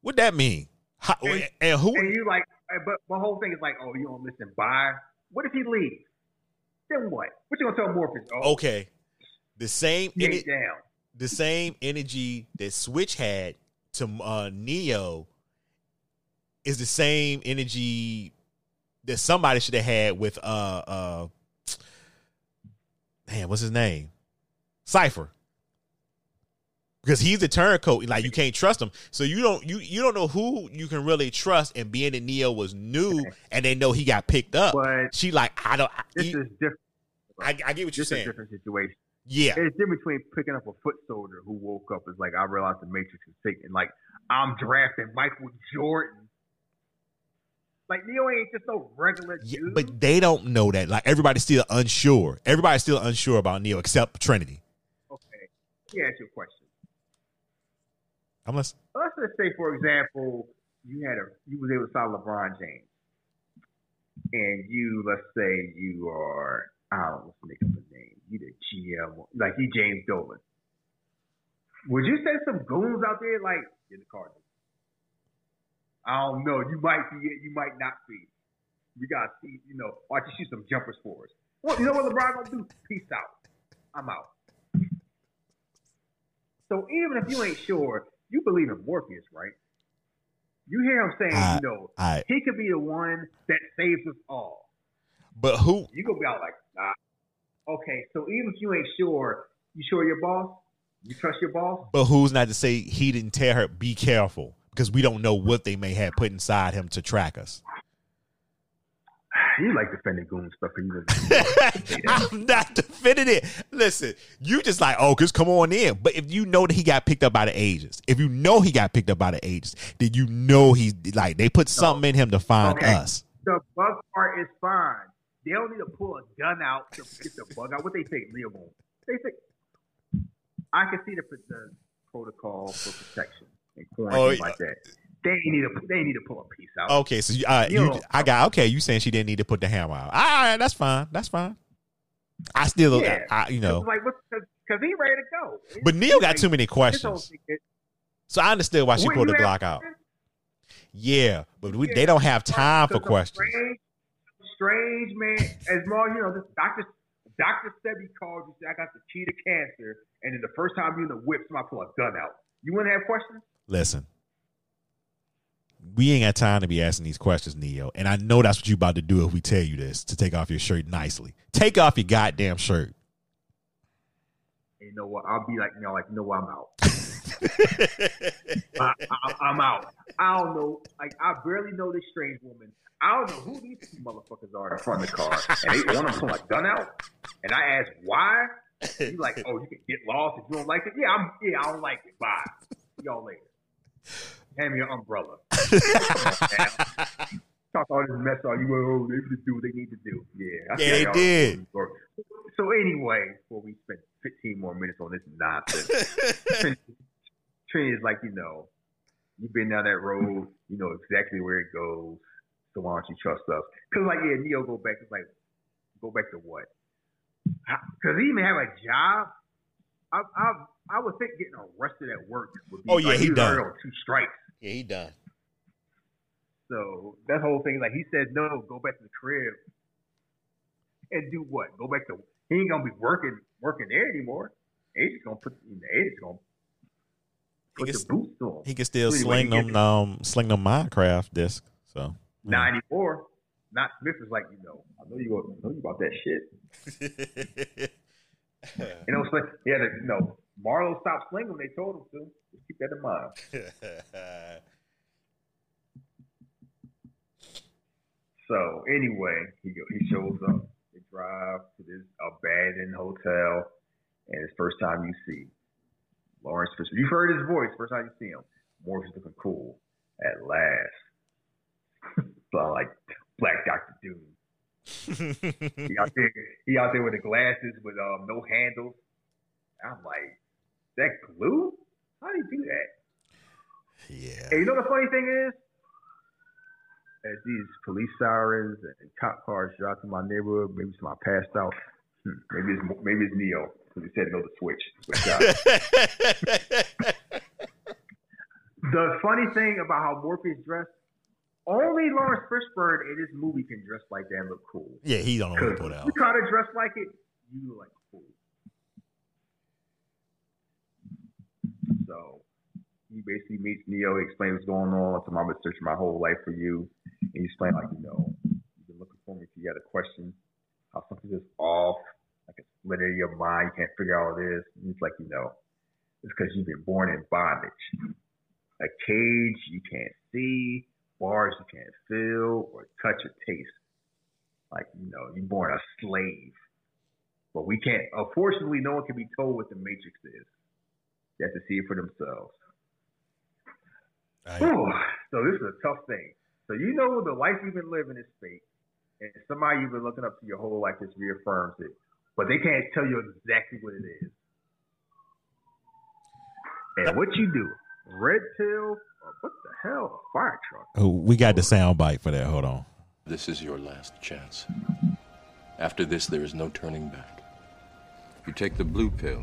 what that mean? How, and, And- who? And you like, uh, but my whole thing is like, oh, you don't listen. Bye. What if he leaves? Then what? What you gonna tell Morpheus? Oh, okay, the same. ener- down. the same energy that Switch had to uh, Neo is the same energy that somebody should have had with uh uh man, what's his name? Cypher. Because he's a turncoat, like you can't trust him. So you don't you you don't know who you can really trust. And being that Neo was new and they know he got picked up, But she like I don't. I, this is different. I, I get what you're saying. different situation. Yeah, It's different between picking up a foot soldier who woke up is like, I realized the Matrix is taking. Like, I'm drafting Michael Jordan. Like Neo ain't just no regular Yeah, dude. but they don't know that. Like everybody's still unsure. Everybody's still unsure about Neo except Trinity. okay, let me ask you a question. I'm listening. Let's just say, for example, you had a you was able to solve LeBron James, and you let's say you are I don't know, let's make up a name. You the GM, like you James Dolan. Would you send some goons out there like in the Cardinals? I don't know. You might be it. You might not be. We got to see. You know, watch you shoot some jumpers for us. Well, you know what LeBron gonna do? Peace out. I'm out. So even if you ain't sure, you believe in Morpheus, right? You hear him saying, I- you know, I he could be the one that saves us all. but who You gonna be out like, nah. Okay, so even if you ain't sure, you sure your boss? You trust your boss? but who's not to say he didn't tell her be careful because we don't know what they may have put inside him to track us. You like defending goon stuff, just I'm not defending it. Listen, you just like, oh, cause come on in. But if you know that he got picked up by the agents, if you know he got picked up by the agents, then you know he's like they put something in him to find Okay. us. the bug part is fine. They don't need to pull a gun out to get the bug out. What they say, Leo. They say, I can see the, the protocol for protection and Oh, like that. They need to. They need to pull a piece out. Okay, so you, uh, You you, I got okay. You saying she didn't need to put the hammer out? All right, that's fine. That's fine. I still, Yeah. I, you know, like because he ready to go. but Neil got too many questions, so I understood why she pulled the Glock out. Yeah, but we, Yeah. they don't have time for questions. Strange, strange man. As more, you know, this Doctor Dr. Sebi called you, said, I got the key to cancer, and then the first time you in the whip, somebody pull a gun out. You wouldn't have questions? Listen, we ain't got time to be asking these questions, Neo. And I know that's what you about to do if we tell you this to take off your shirt nicely. Take off your goddamn shirt. And you know what? I'll be like, you know, like, no, I'm out. I, I'm out. I don't know. Like, I barely know this strange woman. I don't know who these two motherfuckers are in front of the car. And they of them pull a gun out. And I ask why. He's like, oh, you can get lost if you don't like it. Yeah, I'm. Yeah, I don't like it. Bye. See y'all later. Hand me your umbrella. Talk all this mess on you. Oh, they just do what they need to do. Yeah, I Yeah, they did. So anyway, before we spend 15 more minutes on this nonsense, Trini is like, you know, you've been down that road, you know exactly where it goes. So why don't you trust us? Because like, yeah, Neo go back. It's like, go back to what? Because he even have a job. I, I I would think getting arrested at work would be. Oh, yeah, like, he done. on two strikes. yeah, he done. So that whole thing, like he said, no, go back to the crib and do what? Go back to he ain't gonna be working working there anymore. Just gonna put they just gonna He put can, the boots on. he can still sling them um sling them Minecraft disc. So Ninety four. Not Smith is like, you know, I know you go, I know you about that shit. You know, sling, yeah, the, you know, Marlo stopped slinging when they told him to. Just keep that in mind. So anyway, he go, he shows up. They drive to this abandoned hotel, and it's first time you see Laurence Fishburne. You've heard his voice. First time you see him, Morpheus looking cool at last. so like Black Doctor Doom. He out there, he out there with the glasses with um, no handles. I'm like, that glue? How do you do that? yeah. And you know the funny thing is, as these police sirens and cop cars drive through my neighborhood, maybe somebody passed out. Hmm, maybe it's maybe it's Neo because he said no to switch. switch the funny thing about how Morpheus dressed, only Laurence Fishburne in this movie can dress like that and look cool. yeah, he don't know what to put out. you try to dress like it, you look like a fool. So he basically meets Neo, he explains what's going on. So I've been searching my whole life for you. And he explained like, you know, you've been looking for me if you had a question, how something's just off, like a split in your mind, you can't figure out what it is. And he's like, you know, it's because you've been born in bondage. A cage you can't see, bars you can't feel or touch or taste like you know you're born a slave but we can't unfortunately no one can be told what the matrix is they have to see it for themselves I- so this is a tough thing so you know the life you've been living is fake and somebody you've been looking up to your whole life just reaffirms it but they can't tell you exactly what it is and what you do red pill or what the hell a fire truck Oh, we got the sound bite for that. Hold on. This is your last chance. After this, there is no turning back. You take the blue pill,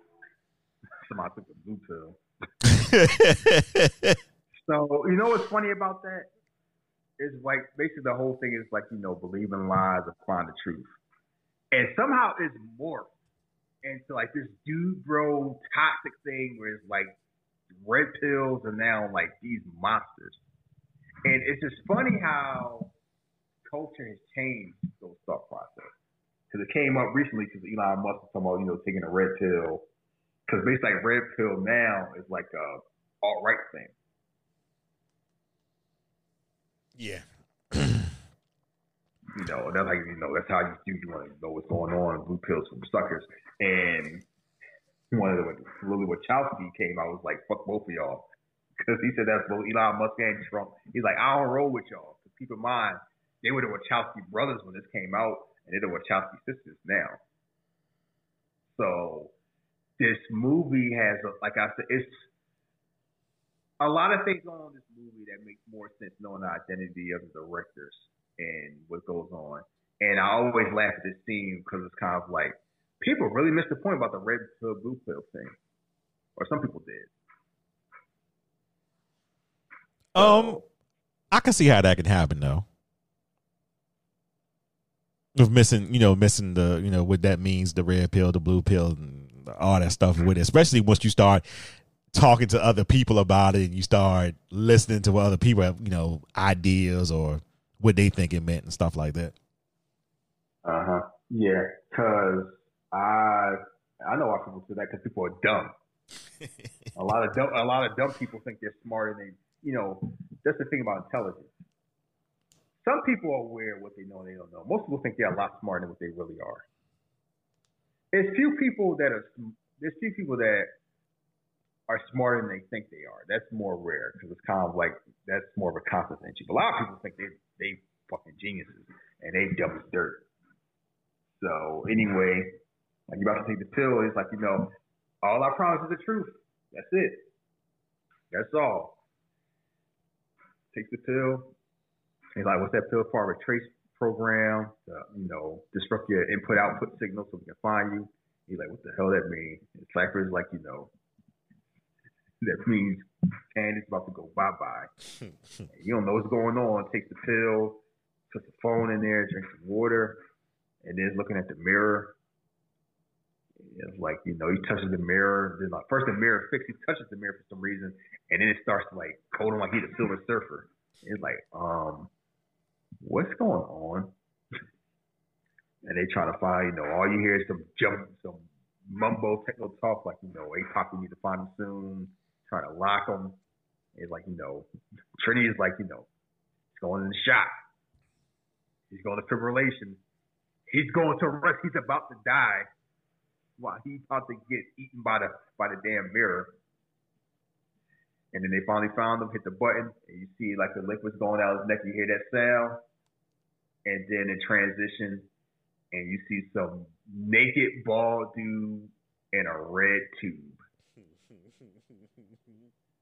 took the blue pill. So you know what's funny about that? Is like basically the whole thing is like you know believing lies or find the truth, and somehow it's morphed into like this dude bro toxic thing where it's like red pills are now like these monsters, and it's just funny how culture has changed those thought process. Because it came up recently because Elon Musk was talking about you know taking a red pill because basically like red pill now is like a alt right thing. Yeah. you know, that's how you know that's how you do you want to know what's going on. Blue pills from suckers, and one of the Lily Wachowski came out was like fuck both of y'all because he said that's both Elon Musk and Trump. He's like I don't roll with y'all. Because keep in mind they were the Wachowski brothers when this came out, and they're the Wachowski sisters now. So this movie has, a, like I said, it's a lot of things going on in this movie that makes more sense knowing the identity of the directors and what goes on. And I always laugh at this scene because it's kind of like people really missed the point about the red pill blue pill thing, or some people did. Um, I can see how that can happen though. Of missing, you know, missing the, you know, what that means, the red pill, the blue pill, and all that stuff with it. Especially once you start talking to other people about it and you start listening to what other people have, you know, ideas or what they think it meant and stuff like that. Uh huh. Yeah, because I I know why people say that because people are dumb. a lot of dumb, a lot of dumb people think they're smarter than you know. That's the thing about intelligence. Some people are aware of what they know and they don't know. Most people think they're a lot smarter than what they really are. There's few people that are there's few people that are smarter than they think they are. That's more rare because it's kind of like that's more of a confidence issue. A lot of people think they they fucking geniuses and they dumb as dirt. So anyway, like you about to take the pill, it's like you know, all I promise is the truth. That's it. That's all. Take the pill. He's like, what's that pill for? of a trace program to, you know, disrupt your input output signal so we can find you. He's like, what the hell that mean? And Cypher's like, you know, that means Candy's about to go bye bye. you don't know what's going on. Takes the pill, puts the phone in there, drinks some water, and then looking at the mirror. It's like, you know, he touches the mirror. Then like first the mirror fixes, he touches the mirror for some reason, and then it starts to like him like he's a silver surfer. It's like, um, what's going on? and they try to find, you know, all you hear is some jump, some mumbo techno talk, like, you know, APOC, we need to find him soon, trying to lock him. It's like, you know, Trinity is like, you know, he's going in the shot. He's going to fibrillation. He's going to rest. He's about to die while he's about to get eaten by the by the damn mirror. And then they finally found him, hit the button, and you see like the liquid's going out his neck. You hear that sound, and then it transitions, and you see some naked bald dude in a red tube.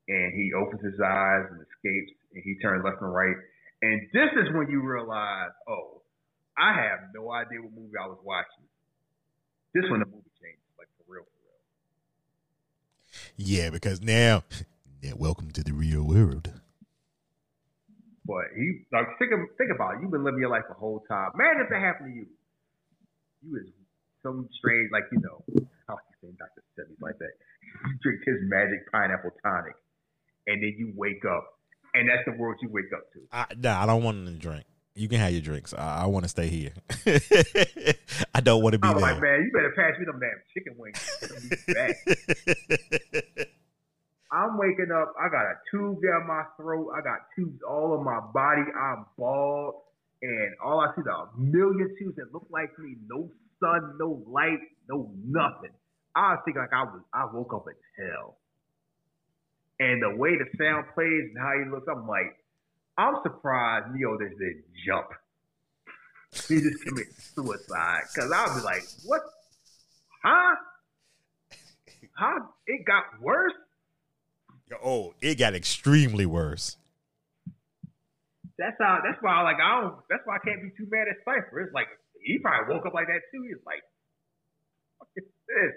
and he opens his eyes and escapes, and he turns left and right. And this is when you realize, oh, I have no idea what movie I was watching. This one, the movie changes, like for real, for real. Yeah, because now yeah, welcome to the real world. But he like think of, think about it. You've been living your life the whole time. Man, if that happened to you, you is some strange like you know how you say Dr. Sebi's like that. You drink his magic pineapple tonic, and then you wake up, and that's the world you wake up to. I, nah, I don't want to drink. You can have your drinks. I, I want to stay here. I don't want to be I'm there. like, man, you better pass me them damn chicken wings. I'm waking up. I got a tube down my throat. I got tubes all in my body. I'm bald, and all I see is a million tubes that look like me. No sun, no light, no nothing. I thinking like I was. I woke up in hell. And the way the sound plays and how he looks, I'm like, I'm surprised Neo didn't jump. He just committed suicide. Cause I'll be like, what? Huh? Huh? It got worse? Oh, it got extremely worse. That's how. That's why. I Like I don't. That's why I can't be too mad at Cypher. It's like he probably woke up like that too. He's like, "What is this?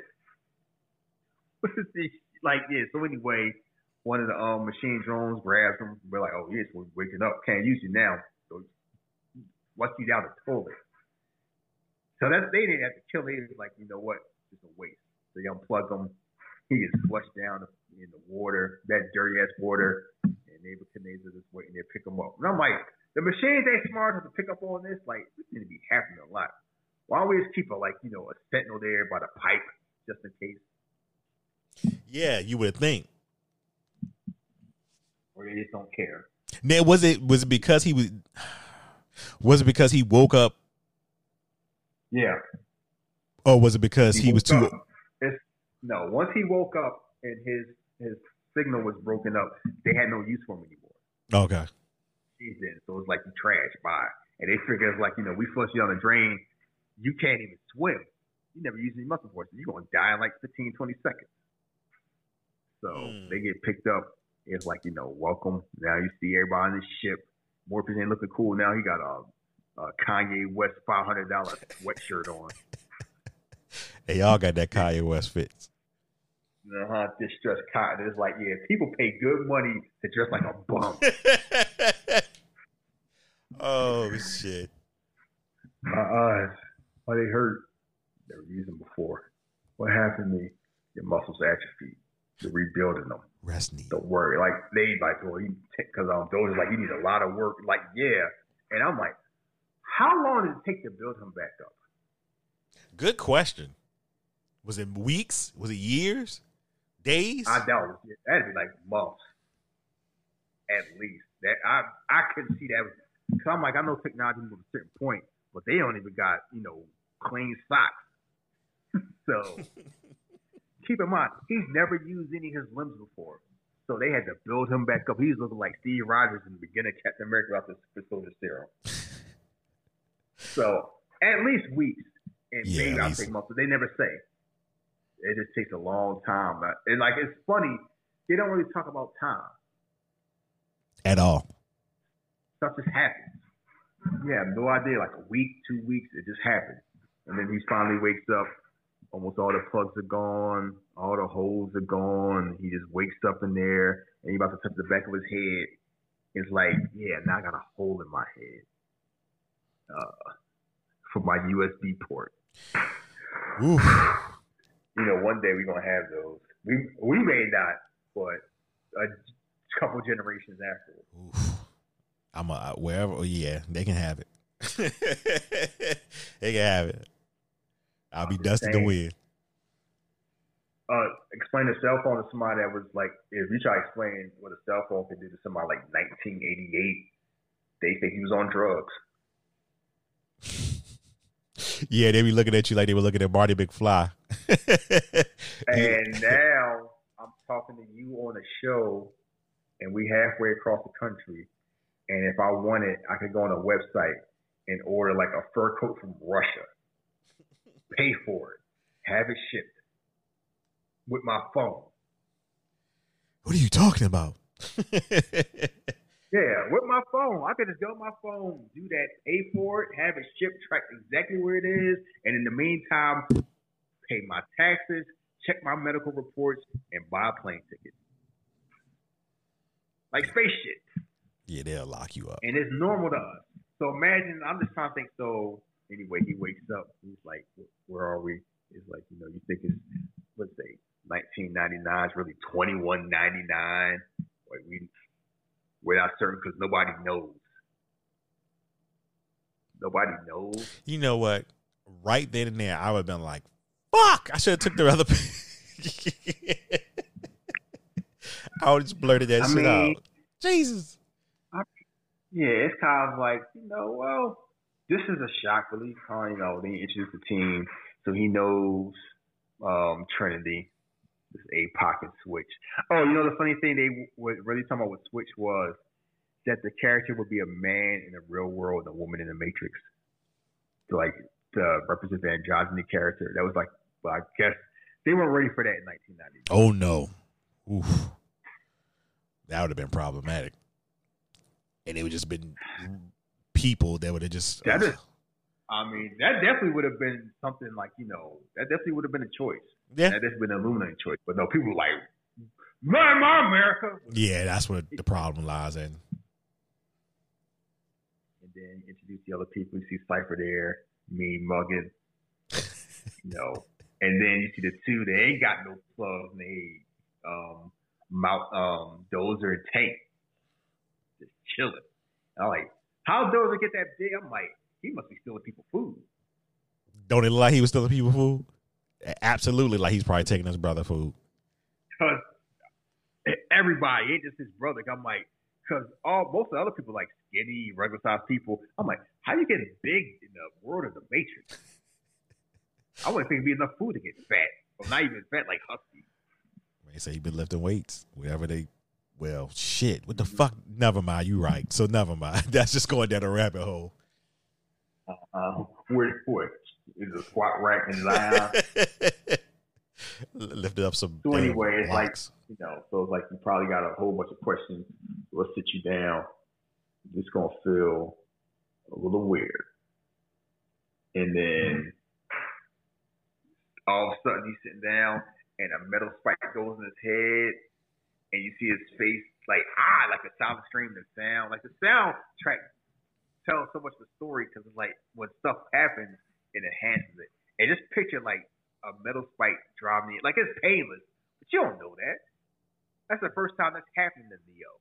What is this?" Like yeah. So anyway, one of the um machine drones grabs him. We're like, "Oh yes, we're waking up. Can't use you now. So watch you down the toilet." So that's they didn't have to kill him. It was like, you know what? It's a waste. So they unplug him. He gets flushed down in the water, that dirty ass water, and Nebuchadnezzar is waiting there to pick him up. And I'm like, the machines ain't smart enough to pick up on this. Like, this need to be happening a lot. Why don't we just keep a like, you know, a sentinel there by the pipe just in case? Yeah, you would think. Or they just don't care. Now, was it was it because he was was it because he woke up, Yeah. or was it because he, was too? It's, no, once he woke up and his his signal was broken up, they had no use for him anymore. Okay, He's in, so it's like you trash. Bye. And they figure it's like you know we flush you down the drain, you can't even swim. you never use any muscle force. You're gonna die in like 15, 20 seconds. So Mm. they get picked up. It's like you know, welcome. Now you see everybody on the ship. Morpheus ain't looking cool now. He got a, a Kanye West five hundred dollar sweatshirt on. Hey, y'all got that Kanye West fits. Uh huh. Distressed cotton. It's like yeah, people pay good money to dress like a bum. oh shit. My eyes, why they hurt? Never used them before. What happened to me? Your muscles atrophy. You're rebuilding them. Rest need. Don't worry. Like they like, well, you because um, those are like you need a lot of work. Like yeah, and I'm like, how long did it take to build him back up? Good question. Was it weeks? Was it years? Days? I doubt it. That'd be like months, at least. That I I couldn't see that. Cause I'm like, I know technology moves a certain point, but they don't even got you know clean socks. so keep in mind, he's never used any of his limbs before. So they had to build him back up. He was looking like Steve Rogers in the beginning of Captain America after the Soldier Serum. so at least weeks, and Yeah, maybe I'll take months. But they never say. It just takes a long time. And like it's funny, they don't really talk about time. At all. Stuff just happens. You have no idea. Like a week, two weeks, it just happens. And then he finally wakes up. Almost all the plugs are gone. All the holes are gone. He just wakes up in there, and he about to touch the back of his head. It's like, yeah, now I got a hole in my head uh, for my USB port. Oof. You know, one day we're gonna have those. We we may not, but a couple generations after. Oof. I'm a wherever. oh, Yeah, they can have it. they can have it. I'll be dusting the wind. uh, explain a cell phone to somebody that was like, if you try to explain what a cell phone could do to somebody like 1988, they think he was on drugs. Yeah, they be looking at you like they were looking at Marty McFly. And now I'm talking to you on a show, and we halfway across the country. And if I wanted, I could go on a website and order like a fur coat from Russia, pay for it, have it shipped with my phone. what are you talking about? Yeah, with my phone. I could just go on my phone, do that, pay for it, have it shipped, track exactly where it is, and in the meantime, pay my taxes, check my medical reports, and buy a plane ticket. Like space shit. yeah, they'll lock you up. And it's normal to us. So imagine, I'm just trying to think, so anyway, he wakes up, he's like, where are we? It's like, you know, you think it's, let's say, 1999 is really 2199. Like we, without certain, because nobody knows. Nobody knows. You know what? Right then and there, I would have been like, "Fuck! I should have took the other." I would just blurted that I shit mean- out. Jesus. Yeah, it's kind of like, you know, well, this is a shock relief. Huh? You know, they introduced the team, so he knows um, Trinity, this a pocket Switch. Oh, you know, the funny thing they were really talking about with Switch was that the character would be a man in the real world and a woman in the Matrix. To like to represent the androgyny character. That was like, well, I guess they weren't ready for that in 1990. Oh no. Oof. That would have been problematic. And it would just been people that would have just. That is- I mean, that definitely would have been something like, you know, that definitely would have been a choice. yeah, That has been an illuminating choice. But no, people were like, not my America. yeah, that's what the problem lies in. And then introduce the other people. You see Cypher there, me mugging, you know. And then you see the two, they ain't got no plugs. And they, um, Mount, um, Dozer and Tank just chilling. I'm like, how Dozer get that big? I'm like, he must be stealing people food. Don't it look like he was stealing people food? Absolutely, like he's probably taking his brother food. Cause everybody ain't just his brother. I'm like, cause all most of the other people like skinny, regular sized people. I'm like, how you get big in the world of the Matrix? I wouldn't think it'd be enough food to get fat, or not even fat like Husky. They say he been lifting weights wherever they. Well, shit. What the fuck? Never mind. You right. So never mind. That's just going down a rabbit hole. Uh, where, where It's a squat rack and lie. Lifted up some. So anyway, it's like you know, so it's like you probably got a whole bunch of questions. Let's sit you down. It's gonna feel a little weird, and then all of a sudden he's sitting down, and a metal spike goes in his head, and you see his face like ah, like a sound scream of sound, like the soundtrack tells so much of the story because it's like when stuff happens, it enhances it. And just picture like a metal spike driving you, like it's painless, but you don't know that. That's the first time that's happened to Neo.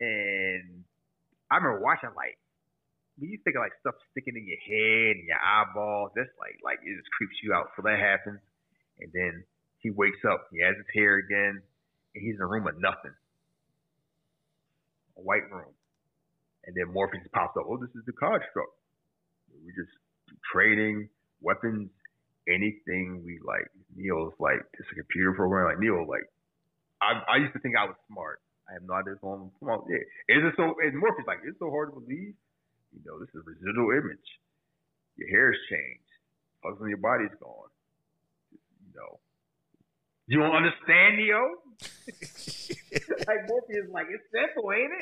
And I remember watching like when you think of like stuff sticking in your head and your eyeballs, that's like like it just creeps you out. So that happens, and then he wakes up, he has his hair again, and he's in a room of nothing, a white room, and then Morpheus pops up. Oh, this is the construct. We're just trading weapons, anything we like. Neo's like it's a computer program. Like Neo, like I, I used to think I was smart. I have no idea. Come on, yeah. Is it so? And Morpheus like it's so hard to believe. You know, this is a residual image. Your hair's changed. Bugs on your body's gone. You know. You don't understand, Neo? like Morpheus is like it's simple, ain't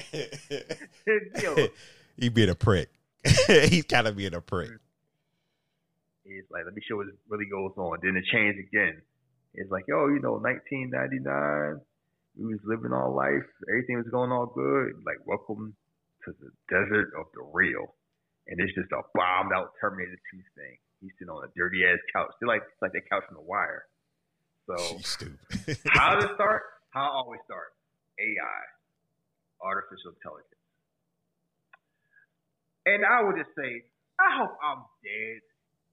it? He being a prick. He's kind of being a prick. It's like, let me show what really goes on. Then it changed again. It's like, yo, you know, 1999, we was living our life. Everything was going all good. Like, welcome to the desert of the real. And it's just a bombed out Terminator 2 thing. He's sitting on a dirty ass couch. They're like, it's like that couch from The Wire. So, stupid. how to start? How I always start? AI, artificial intelligence. And I would just say, I hope I'm dead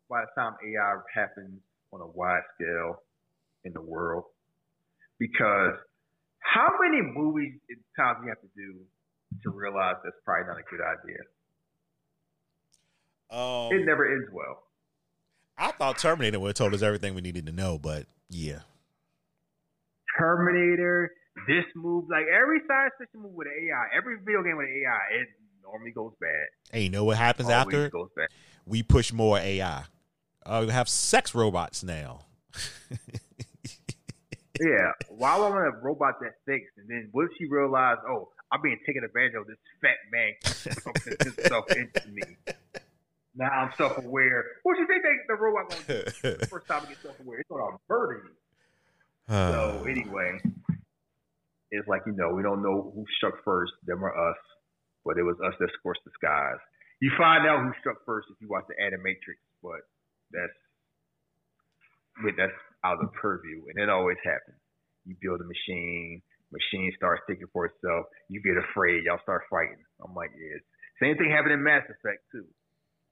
by the time AI happens on a wide scale in the world. Because how many movies and times you have to do to realize that's probably not a good idea? um, It never ends well. I thought Terminator would have told us everything we needed to know, but yeah. Terminator, this move, like every science fiction movie with AI, every video game with AI, it normally goes bad. Hey, you know what happens Always after? goes bad. We push more AI. Uh, we have sex robots now. Yeah. Why would I want a robot that thinks? And then what if she realized, oh, I'm being taken advantage of this fat man pumping himself into me. Now I'm self aware. What you think they, the robot gonna do? First time we get self aware, it's gonna murder you. Uh. So anyway, it's like you know we don't know who struck first, them or us, but it was us that scorched the skies. You find out who struck first if you watch the Animatrix, but that's wait, that's out of the purview, and it always happens. You build a machine, machine starts thinking for itself. You get afraid, y'all start fighting. I'm like, yeah. Same thing happened in Mass Effect too.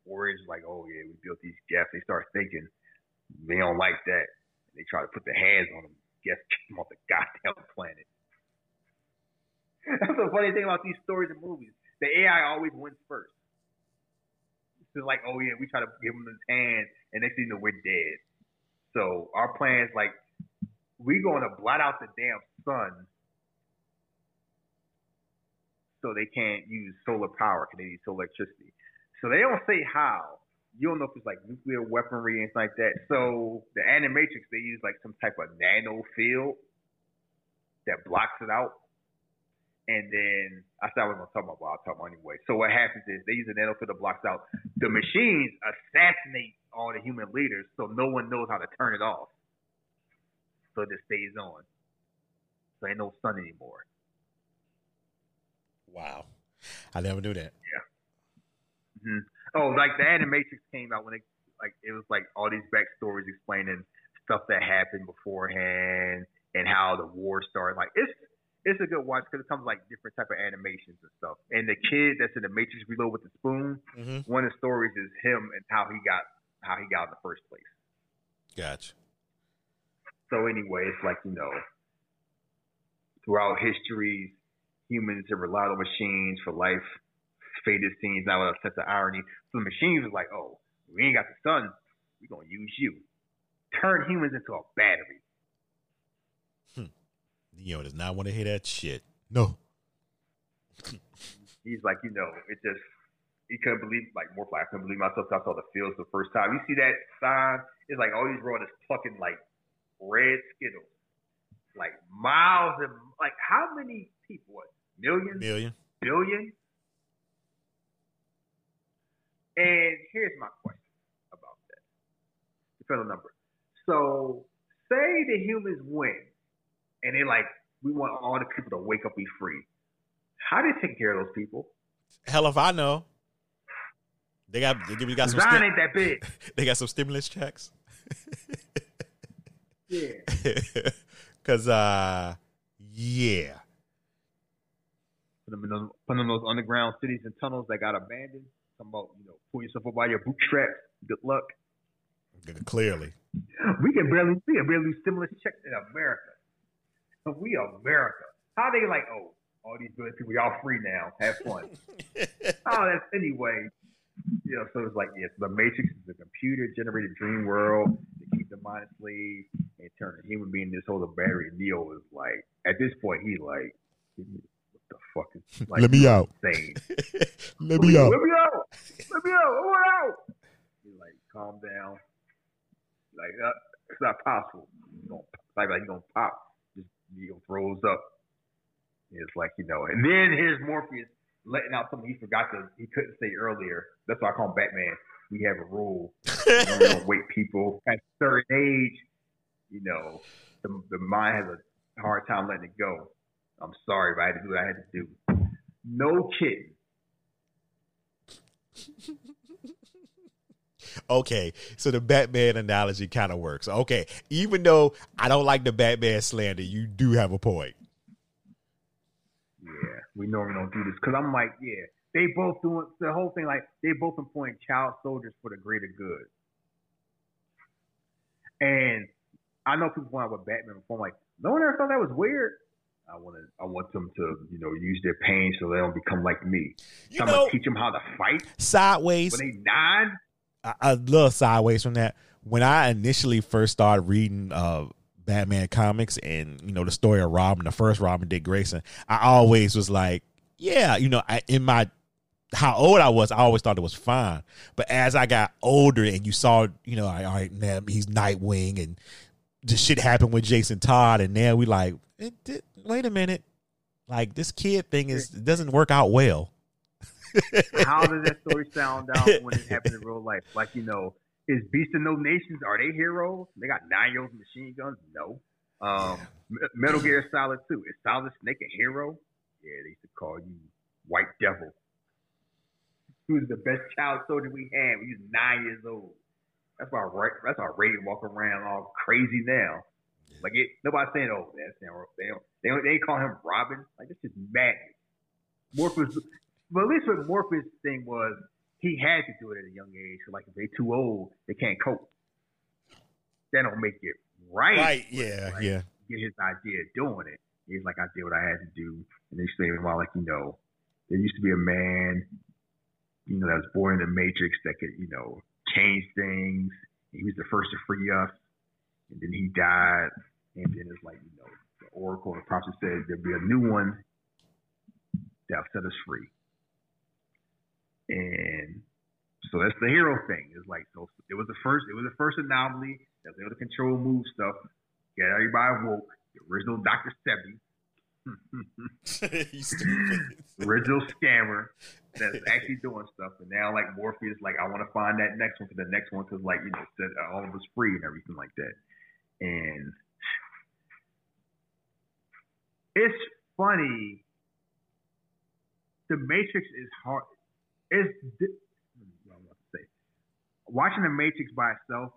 Quarians like, oh yeah, we built these jets. They start thinking they don't like that. They try to put their hands on them. Guess kick them off the goddamn planet. That's the funny thing about these stories and movies. The AI always wins first. It's like, oh yeah, we try to give them his hand, and next thing you know, we're dead. So our plan is like, we're going to blot out the damn sun, so they can't use solar power because they need solar electricity. So they don't say how. You don't know if it's like nuclear weaponry and like that. So the Animatrix, they use like some type of nano field that blocks it out. And then I said I was gonna talk about, but I'll talk about anyway. So what happens is they use a nano field that blocks out. The machines assassinate all the human leaders, so no one knows how to turn it off. So it just stays on. So ain't no sun anymore. Wow. I never knew that. hmm Oh, like the Animatrix came out when it like it was like all these backstories explaining stuff that happened beforehand and how the war started. Like it's it's a good watch because it comes like different type of animations and stuff. And the kid that's in the Matrix Reload with the spoon, Mm-hmm. one of the stories is him and how he got how he got in the first place. Gotcha. So anyway, it's like you know, throughout history, humans have relied on machines for life. Faded scenes now with a sense of irony. So the machines are like, oh, we ain't got the sun, we're gonna use you. Turn humans into a battery. Hmm. Neo does not want to hear that shit. No. He's like, you know, it just he couldn't believe like more I couldn't believe myself. I saw the fields the first time. You see that sign? It's like all these brothers plucking like red skittles, like miles and like how many people? What millions? Million. billion. And here's my question about that. The federal number. So say the humans win and they're like, we want all the people to wake up be free. How do they take care of those people? Hell if I know. They got they got some Zion stim- ain't that big. they got some stimulus checks. Yeah. Cause uh yeah. In those, put them those underground cities and tunnels that got abandoned. Talking about, you know, pull yourself up by your bootstraps. Good luck. Clearly. We can barely we can barely do stimulus checks in America. But we America. How they like, oh, all these good people, y'all free now. Have fun. oh, that's anyway. You know, so it's like, yes, the Matrix is a computer generated dream world to keep the mind asleep and turn a human being this whole battery. Neo is like, at this point, he like, what the fuck is like, Let me out. insane. Let Let me out. Let me out. Let me out. I want out. He's like, calm down. Like, uh, it's not possible. You like, like, you gonna pop. Just, Neo throws up. It's like, you know, and then here's Morpheus letting out something he forgot to, he couldn't say earlier. That's why I call him Batman. We have a rule. You know, we don't wait people at a certain age. You know, the, the mind has a hard time letting it go. I'm sorry, but I had to do what I had to do. No kidding. Okay, so the Batman analogy kind of works. Okay, even though I don't like the Batman slander, you do have a point. Yeah, we normally don't do this because I'm like, yeah, they both doing the whole thing. Like they both employing child soldiers for the greater good. And I know people want with Batman before. I'm like, no one ever thought that was weird. I want to, I want them to, you know, use their pain so they don't become like me. You So I'm gonna teach them how to fight sideways. when they nine. I, I love sideways from that. When I initially first started reading uh, Batman comics and you know the story of Robin, the first Robin, Dick Grayson, I always was like, yeah, you know, I, in my how old I was, I always thought it was fine. But as I got older and you saw, you know, all right, man, he's Nightwing and the shit happened with Jason Todd, and now we like, it did, wait a minute, like this kid thing is it doesn't work out well. How does that story sound out when it happened in real life? Like, you know, is Beast of No Nations, are they heroes? They got nine year old machine guns? No. Um, Metal Gear Solid 2, is Solid Snake a hero? Yeah, they used to call you White Devil. He was the best child soldier we had when he was nine years old. That's why that's why Ray walk around all crazy now. Like it, nobody's saying, "Oh, that's they don't, they don't, they call him Robin." Like this is madness. Morpheus, but at least what Morpheus thing was, he had to do it at a young age. So like if they're too old, they can't cope. That don't make it right. Right? Yeah, Like, yeah. Get his idea of doing it. He's like, I did what I had to do, and they say, well, like you know, there used to be a man, you know, that was born in the Matrix that could, you know, change things. He was the first to free us, and then he died. And then it's like, you know, the Oracle the prophet said there'll be a new one that'll set us free. And so that's the hero thing. It's like so it was the first it was the first anomaly that was able to control move stuff, get everybody woke. The original Dr. Sebi, you stupid. the original scammer that's actually doing stuff. And now like Morpheus, like I want to find that next one for the next one to like you know set all of us free and everything like that. And it's funny. The Matrix is hard. It's di- what am I about to say. Watching the Matrix by itself.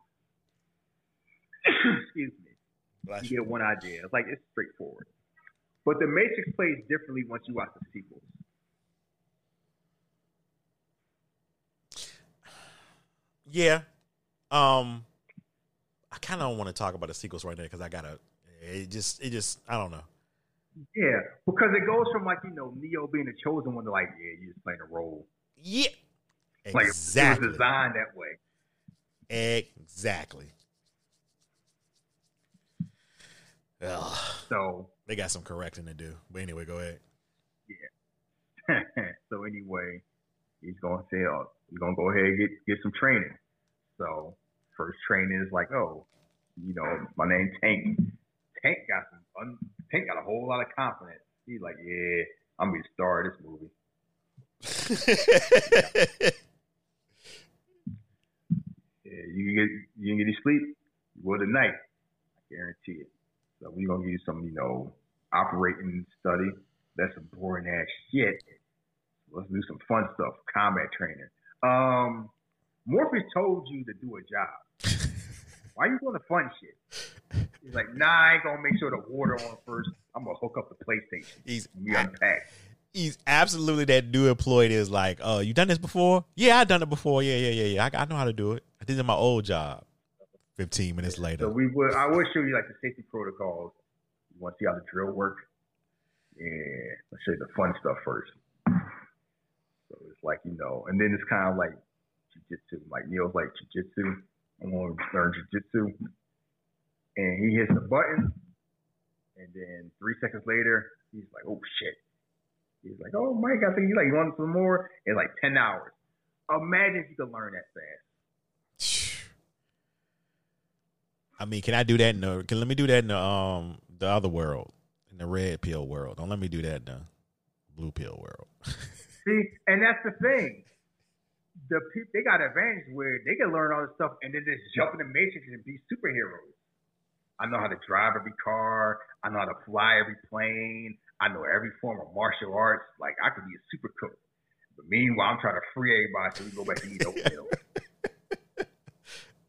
excuse me. You get one idea. It's like it's straightforward. But the Matrix plays differently once you watch the sequels. Yeah. Um I kind of don't want to talk about the sequels right now because I gotta. It just, it just, I don't know. Yeah, because it goes from like you know Neo being the chosen one to like yeah, you just playing a role. Yeah. Like Exactly. it was designed that way. Exactly. Ugh, So they got some correcting to do. But anyway, go ahead. Yeah. so anyway, he's gonna say, oh, he's gonna go ahead and get get some training. So first training is like, oh, you know, my name's Tank. Tank got some un, Tank got a whole lot of confidence. He's like, yeah, I'm gonna be the star of this movie. yeah, you can get you can get any sleep. You will tonight. I guarantee it. So we're gonna give you some, you know, operating study. That's some boring ass shit. Let's do some fun stuff. Combat training. Um, Morpheus told you to do a job. Why are you doing the fun shit? He's like, nah, I ain't gonna make sure the water on first. I'm gonna hook up the PlayStation. He's we unpack. he's absolutely that new employee is like, oh, you done this before? Yeah, I done it before. Yeah, yeah, yeah, yeah. I, I know how to do it. I did it in my old job. Fifteen minutes later. So we would. I would show you like the safety protocols. You want to see how the drill work? Yeah, let's show you the fun stuff first. So it's like you know, and then it's kind of like jujitsu. Like Neo's like jujitsu. I want to learn jujitsu, and he hits the button, and then three seconds later, he's like, "Oh shit." He's like, "Oh, Mike, I think you like you want some more?" In like ten hours. Imagine if you could learn that fast. I mean, can I do that in the? Can let me do that in the um the other world, in the red pill world? Don't let me do that in the blue pill world. See, and that's the thing. The people they got advantage where they can learn all this stuff and then just jump in the matrix and be superheroes. I know how to drive every car. I know how to fly every plane. I know every form of martial arts. Like I could be a super cook. But meanwhile, I'm trying to free everybody so we go back and eat oatmeal.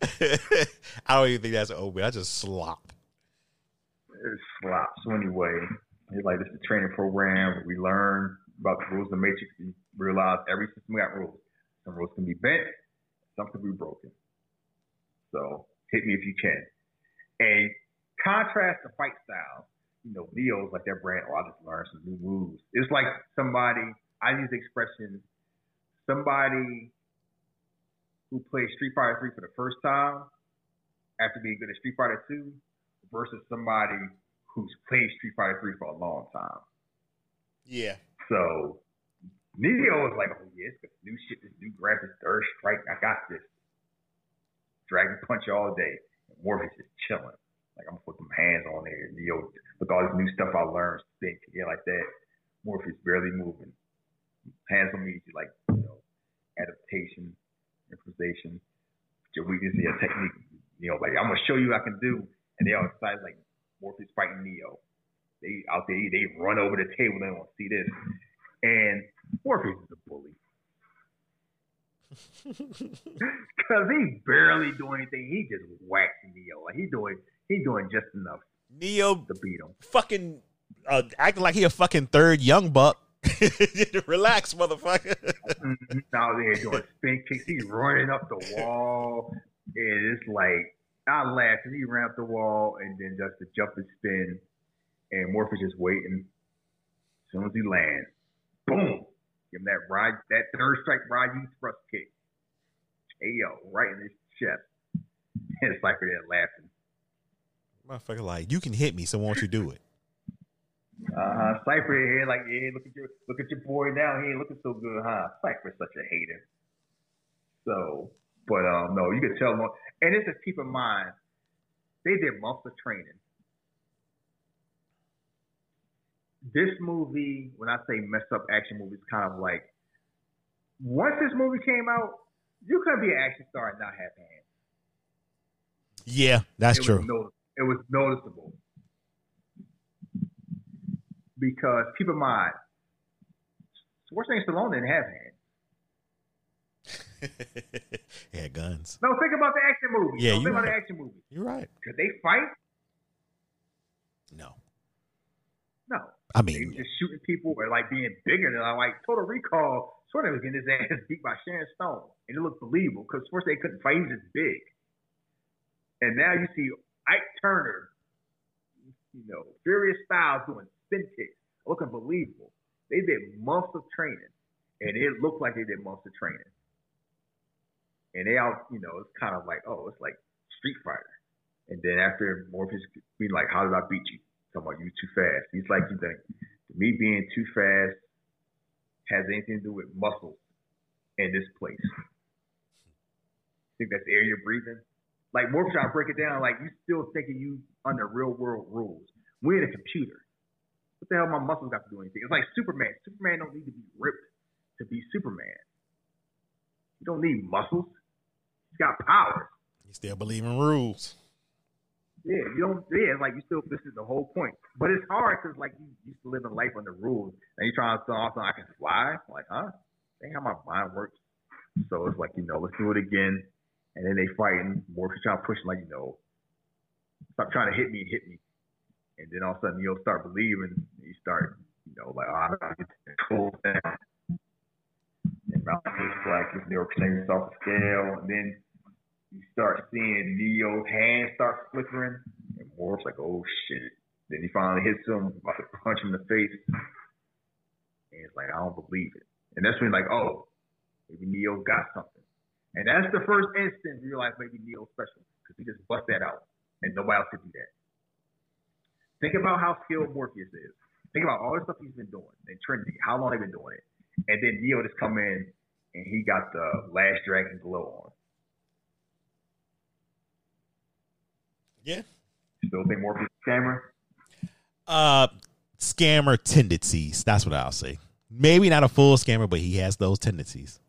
I don't even think that's oatmeal. I just slop. It's flop. So anyway, it's like this is a training program. We learn about the rules of the matrix. We realize every system got rules. Some rules can be bent, some can be broken. So hit me if you can. And contrast the fight style. You know, Neo's like their brand. Oh, I just learned some new moves. It's like somebody. I use the expression. Somebody who plays Street Fighter 3 for the first time after being good at Street Fighter 2 versus somebody who's played Street Fighter 3 for a long time. Yeah. So Neo was like, oh yeah, it's new shit, this new graphics, third strike, I got this. Dragon punch all day. And Morpheus is chilling. Like I'm gonna put some hands on there. Neo with all this new stuff I learned, spin yeah, like that. Morpheus barely moving. Hands on me, like, you know, adaptation, improvisation, your weakness your technique. You know, like I'm gonna show you what I can do. And they all excited like Morpheus fighting Neo. They out there, they run over the table, they want to see this. And Morpheus is a bully. Cause he barely doing anything. He just whacks Neo. Like he doing he doing just enough Neo to beat him. fucking uh, acting like he a fucking third young buck. Relax, motherfucker. Mm-hmm. Out there doing spin kicks. He's running up the wall. And it's like I laugh because he ran up the wall and then just to jump and spin. And Morpheus just waiting. As soon as he lands, boom. Give him that ride that third strike ride. Raju thrust kick. KO right in his chest. And Cypher there laughing. Motherfucker, like you can hit me, so won't you do it? Uh-huh. Cypher here like, yeah, look at your look at your boy now. He ain't looking so good, huh? Cypher's such a hater. So, but um no, you can tell them and it's just keep in mind, they did months of training. This movie, when I say mess up action movie, it's kind of like once this movie came out, you couldn't be an action star and not have hands. Yeah, that's true. It was noticeable because keep in mind, Schwarzenegger and Stallone didn't have hands. he had guns. No, think about the action movies. Yeah, no, you think about the action movies. You're right. Could they fight? No, No. I mean, just shooting people or like being bigger than I like Total Recall. Schwarzenegger was getting his ass beat by Sharon Stone, and it looked believable because Schwarzenegger couldn't fight. He was just big. And now you see Ike Turner, you know, Furious Styles doing spin kicks, looking believable. They did months of training, and it looked like they did months of training. And they out, you know, it's kind of like, oh, it's like Street Fighter. And then after Morpheus being like, how did I beat you? Talking about you too fast. He's like, you think me being too fast has anything to do with muscles. in this place. Think that's air you're breathing? Like to break it down, like you still thinking you under real world rules. We're in a computer. What the hell my muscles got to do anything? It's like Superman. Superman don't need to be ripped to be Superman. You don't need muscles. He's got powers. You still believe in rules. Yeah, you don't. Yeah, like you still. This is the whole point. But it's hard because like you used to live in life under rules, and you're trying to tell also I can fly. I'm like, huh? Ain't how my mind works. So it's like you know, let's do it again. And then they fighting. Morpheus trying to push him, like you know, stop trying to hit me hit me. And then all of a sudden you'll start believing. You start, you know, like oh, I get cool down. And Malcolm like his neurokinesis off the scale, and then you start seeing Neo's hand start flickering, and Morph's like, oh shit. Then he finally hits him, about to punch him in the face. And it's like, I don't believe it. And that's when like, oh, maybe Neo got something. And that's the first instant you realize maybe Neo's special. Because he just bust that out. And nobody else could do that. Think about how skilled Morpheus is. Think about all the stuff he's been doing in Trinity, how long they've been doing it. And then Neo just come in and he got the last dragon glow on. Yeah. Still think Morpheus is a scammer? Uh, scammer tendencies. That's what I'll say. Maybe not a full scammer, but he has those tendencies.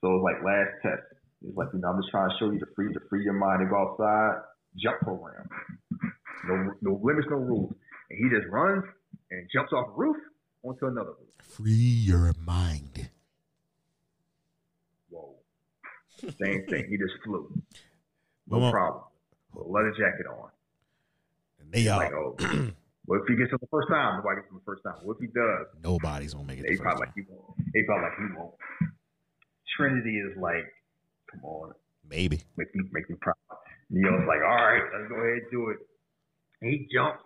So it's like last test. It's like, you know, I'm just trying to show you to free to free your mind and go outside. Jump program. No no limits, no rules. And he just runs and jumps off a roof onto another roof. Free your mind. Whoa. Same thing. He just flew. No Well, problem. Put a leather jacket on. And they all. Like, oh, what if he gets him the first time? Nobody gets him the first time. What if he does? Nobody's gonna make it. They The first probably like he won't. They probably like he won't. Trinity is like, come on, Maybe. make me make me proud. Neo's like, all right, let's go ahead and do it. And he jumps,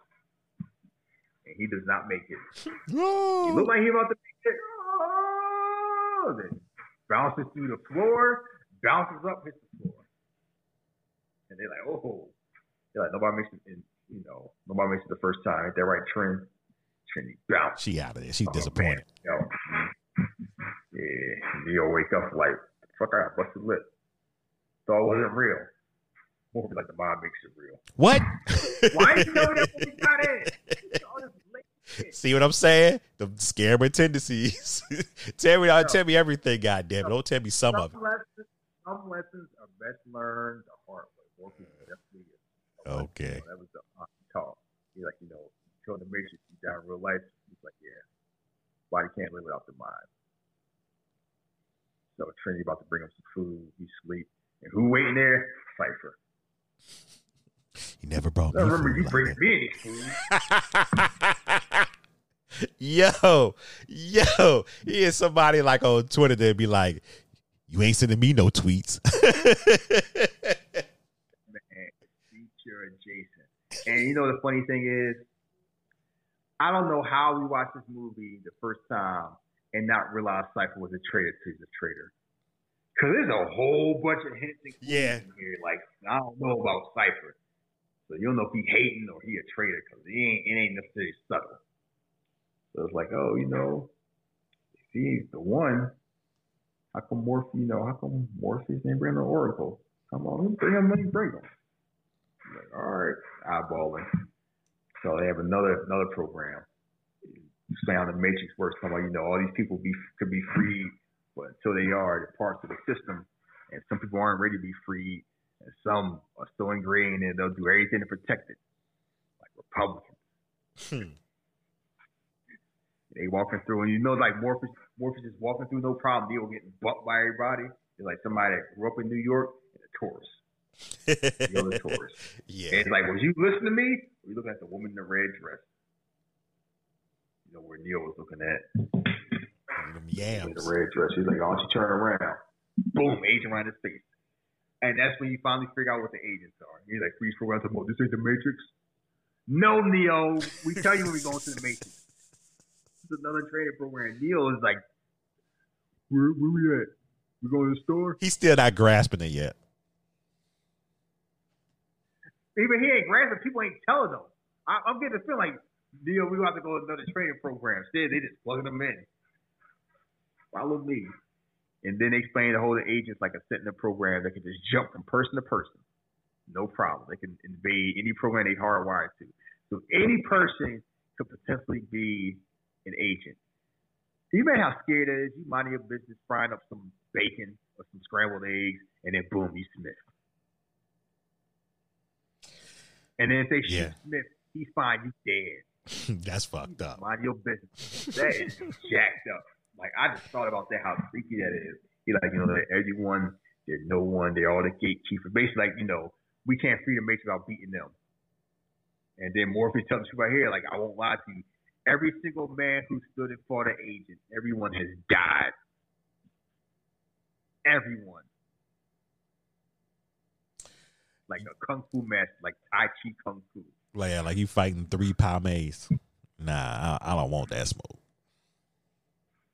and he does not make it. He looked like he about to make it. Oh, then bounces through the floor, bounces up, hits the floor, and they're like, oh, they're like nobody makes it. You know, nobody makes it the first time. Ain't that right, Trin? Trinity bounce. She out of there. She's Oh, disappointed. man. Yo. Yeah, Neo wake up like, fuck, I got busted lip. Thought it wasn't real. More like the mind makes it real. What? Why you know that when we got in? All this late shit. See what I'm saying? The scammer tendencies. tell me, tell me everything. God damn it! Don't tell me some of it. Some lessons, some lessons are best learned the hard way. Okay. That was the uh, talk. He's like, you know, kill the matrix, you down in real life. He's like, yeah, body can't live without the mind. So Trinity about to bring him some food. He sleep. And who waiting there? Cypher. He never brought me. I remember food you like bringing me any food. yo, yo, he is somebody like on Twitter that be like, "You ain't sending me no tweets." Man, feature Jason. And you know the funny thing is, I don't know how we watched this movie the first time and not realize Cypher was a traitor to the traitor. Cause there's a whole bunch of hints and Yeah. in here. Like I don't know about Cypher, so you don't know if he hating or he a traitor because he ain't it ain't necessarily subtle. So it's like, oh, you know, if he's the one, how come Morpheus? You know, how come Morpheus didn't bring the Oracle? Come on, bring him bring him. Like, all right, eyeballing. So they have another another program. How the Matrix works. Talking about you know all these people be could be freed, but until they are, they're parts of the system, and some people aren't ready to be freed, and some are still ingrained, and they'll do everything to protect it, like Republicans. Hmm. They walking through, and you know, like Morpheus, Morpheus is walking through, no problem. Deal getting bumped by everybody. It's like somebody that grew up in New York and a tourist. The other tourist. yeah, And it's like, was you listening to me? Or you looking at the woman in the red dress? You know where Neo was looking at yams. the red dress. He's like, oh, don't you turn around? Boom, agent around his face. And that's when you finally figure out what the agents are. He's like, freeze program. Oh, this ain't the Matrix. No, Neo. We tell you when we go into the Matrix. This is another training program. Neo is like, where, where we at? We going to the store? He's still not grasping it yet. Even he ain't grasping. People ain't telling them. I, I'm getting the feeling like, Neo, we about to go to another training program. Instead, they just plugging them in. follow me. And then they explain the whole the agents like a sentinel program that can just jump from person to person. No problem. They can invade any program they hardwired to. So any person could potentially be an agent. You imagine how scared that is. You mind your business frying up some bacon or some scrambled eggs, and then boom, you Smith. And then if they shoot Yeah. Smith, he's fine, you dead. That's fucked up. Mind your business. That is jacked up. Like I just thought about that, how freaky that is. He like, you know, that everyone, there's no one, they're all the gatekeepers. Basically, like, you know, we can't free the mates without beating them. And then Morpheus tells truth right here, like, I won't lie to you. Every single man who stood in for the agent, everyone has died. Everyone. Like a kung fu match, like Tai Chi Kung Fu. Like, yeah, like you fighting three palmays. Nah, I, I don't want that smoke.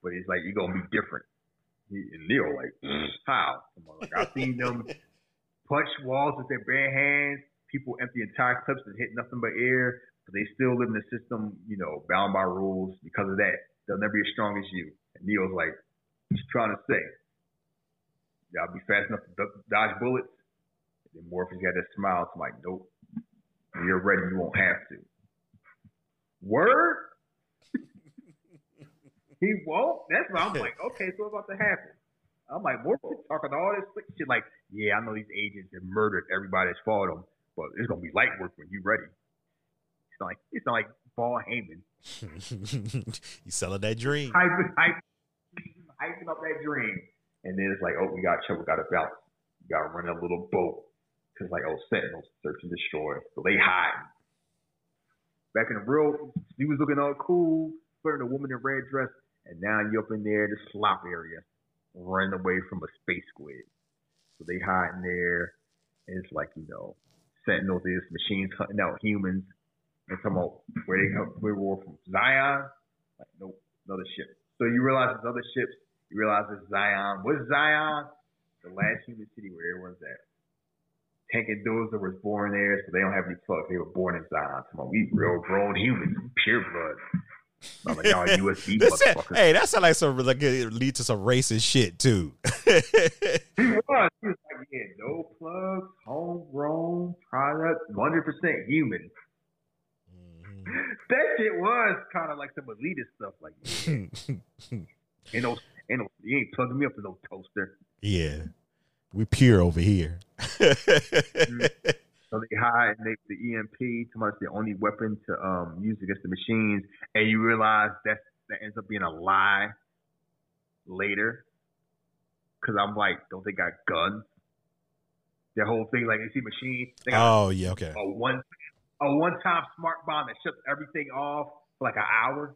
but it's like you're gonna be different. And Neo like, mm, how? Come on, like I've seen them punch walls with their bare hands. People empty entire clips and hit nothing but air, but they still live in the system, you know, bound by rules. Because of that, they'll never be as strong as you. And Neo's like, what you trying to say? Y'all be fast enough to dodge bullets. Then Morpheus got that smile. It's like, nope. When you're ready, you won't have to. Word? He won't. That's why I'm like, okay, so what's about to happen? I'm like, Morpheus talking all this slick shit. Like, yeah, I know these agents have murdered everybody that's fought them, but it's gonna be light work when you're ready. It's not like it's not like Paul Heyman you selling that dream. hyping, hyping, hyping up that dream, and then it's like, oh, we got to we got to bounce, we got to run a little boat because like, oh, Sentinels search and destroy, so they hide. Back in the real, he was looking all cool, flirting a woman in red dress, and now you up in there, the slop area, running away from a space squid. So they hide in there, and it's like you know, Sentinels is machines hunting out humans, and talking about where they come, where we were from Zion. Like, nope, another ship. So you realize there's other ships. You realize it's Zion. What's Zion? The last human city where everyone's at. Dozer was born there, so they don't have any plugs. They were born in Zion. Come on, we real grown humans, pure blood. Not like y'all USB motherfuckers. Hey, that sounds like some like it lead to some racist shit too. He was. He was like, yeah, no plugs, homegrown product, 100% human. Mm-hmm. That shit was kind of like some elitist stuff. Like, yeah, ain't no, ain't no, you ain't plugging me up in no toaster. yeah, we pure over here. So they hide and they, the EMP, too much the only weapon to um, use against the machines, and you realize that that ends up being a lie later. Cause I'm like, don't they got guns? Their whole thing, like, you see machines, they got oh yeah, okay. a one a one time smart bomb that shuts everything off for like an hour.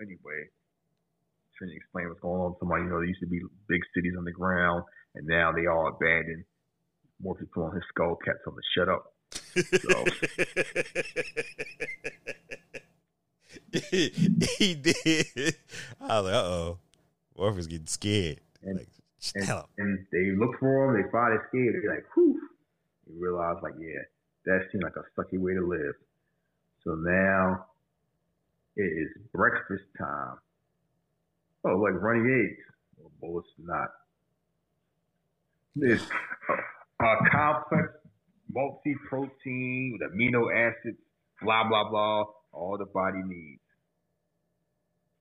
Anyway, trying to explain what's going on. Somebody, you know, there used to be big cities on the ground, and now they all abandoned. More people on his skull cap told him to shut up. he did. I was like, uh oh, Morpheus getting scared. And- like, And, and they look for him, they find his scared. They're like, whew. You realize, like, yeah, that seemed like a sucky way to live. So now it is breakfast time. Oh, like runny eggs. Well, bullets not. It's a, uh, a complex multi protein with amino acids, blah, blah, blah, all the body needs.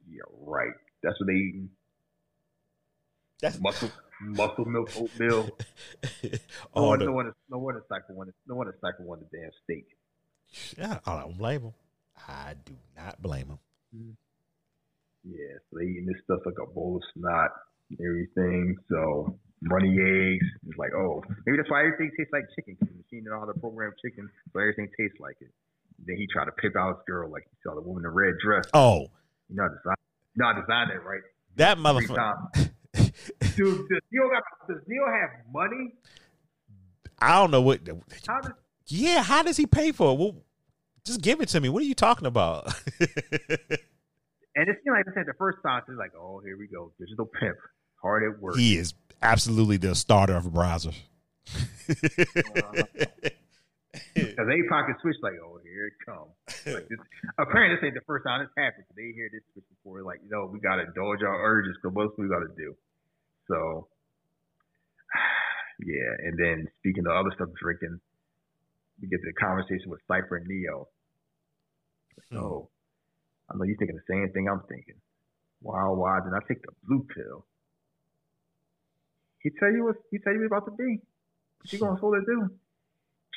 Yeah, right. That's what they eating. That's Muscle, muscle milk, oatmeal. No one, the, no one, no one, cycle one. No one, cycle one the damn steak. yeah, I don't blame him. I do not blame him. Yeah, so they eating this stuff like a bowl of snot and everything. So runny eggs. It's like, oh, maybe that's why everything tastes like chicken. Because the machine and all the programmed chicken, so everything tastes like it. Then he tried to pip out his girl like he saw the woman in the red dress. Oh, You know, I designed, you know, I designed that right. that motherfucker. Dude, does Neo, got, does Neo have money? I don't know what. How does Yeah, how does he pay for it? Well, just give it to me. What are you talking about? and it seemed like I said the first time, it's like, oh, here we go, digital pimp, hard at work. he is absolutely the starter of browsers. That's uh-huh. Because they probably switch like, oh, here it comes. Like this, apparently, this ain't the first time this happened. They hear this switch before, like, you know, we got to indulge our urges because what's we got to do? So, yeah. And then speaking of other stuff, drinking, we get to the conversation with Cypher and Neo. Hmm. So, I know you're thinking the same thing I'm thinking. Why, why did I take the blue pill? He tell you what he tell you about to be. What you gonna hold it do?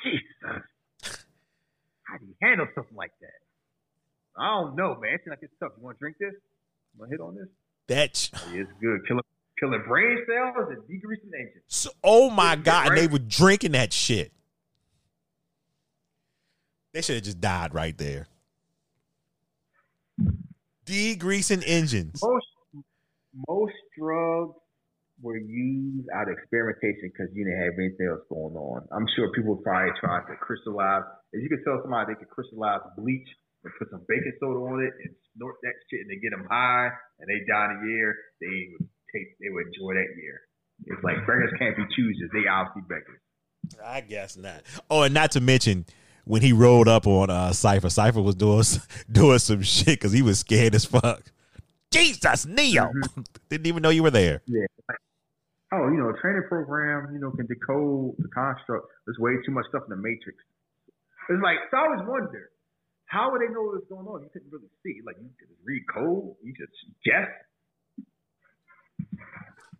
Jesus. How do you handle something like that? I don't know, man. It's like it's tough. You wanna drink this? You wanna hit on this? That Oh, yeah, it's good. Killing killing brain cells and decreasing engines. so, oh my Yeah, god, and they were drinking that shit. They should have just died right there. Degreasing engines. Most most drugs were used out of experimentation because you didn't have anything else going on. I'm sure people probably tried to crystallize. If you could tell somebody they could crystallize bleach and put some baking soda on it and snort that shit and they get them high and they die in a year, they would take they would enjoy that year. It's like beggars can't be choosers. They obviously beggars. I guess not. Oh, and not to mention when he rolled up on uh, Cypher, Cypher was doing doing some shit because he was scared as fuck. Jesus, Neo didn't even know you were there. Yeah. Oh, you know, a training program, you know, can decode the construct. There's way too much stuff in the matrix. It's like, so I always wonder, how would they know what's going on? You couldn't really see. Like, you could read code, you could guess.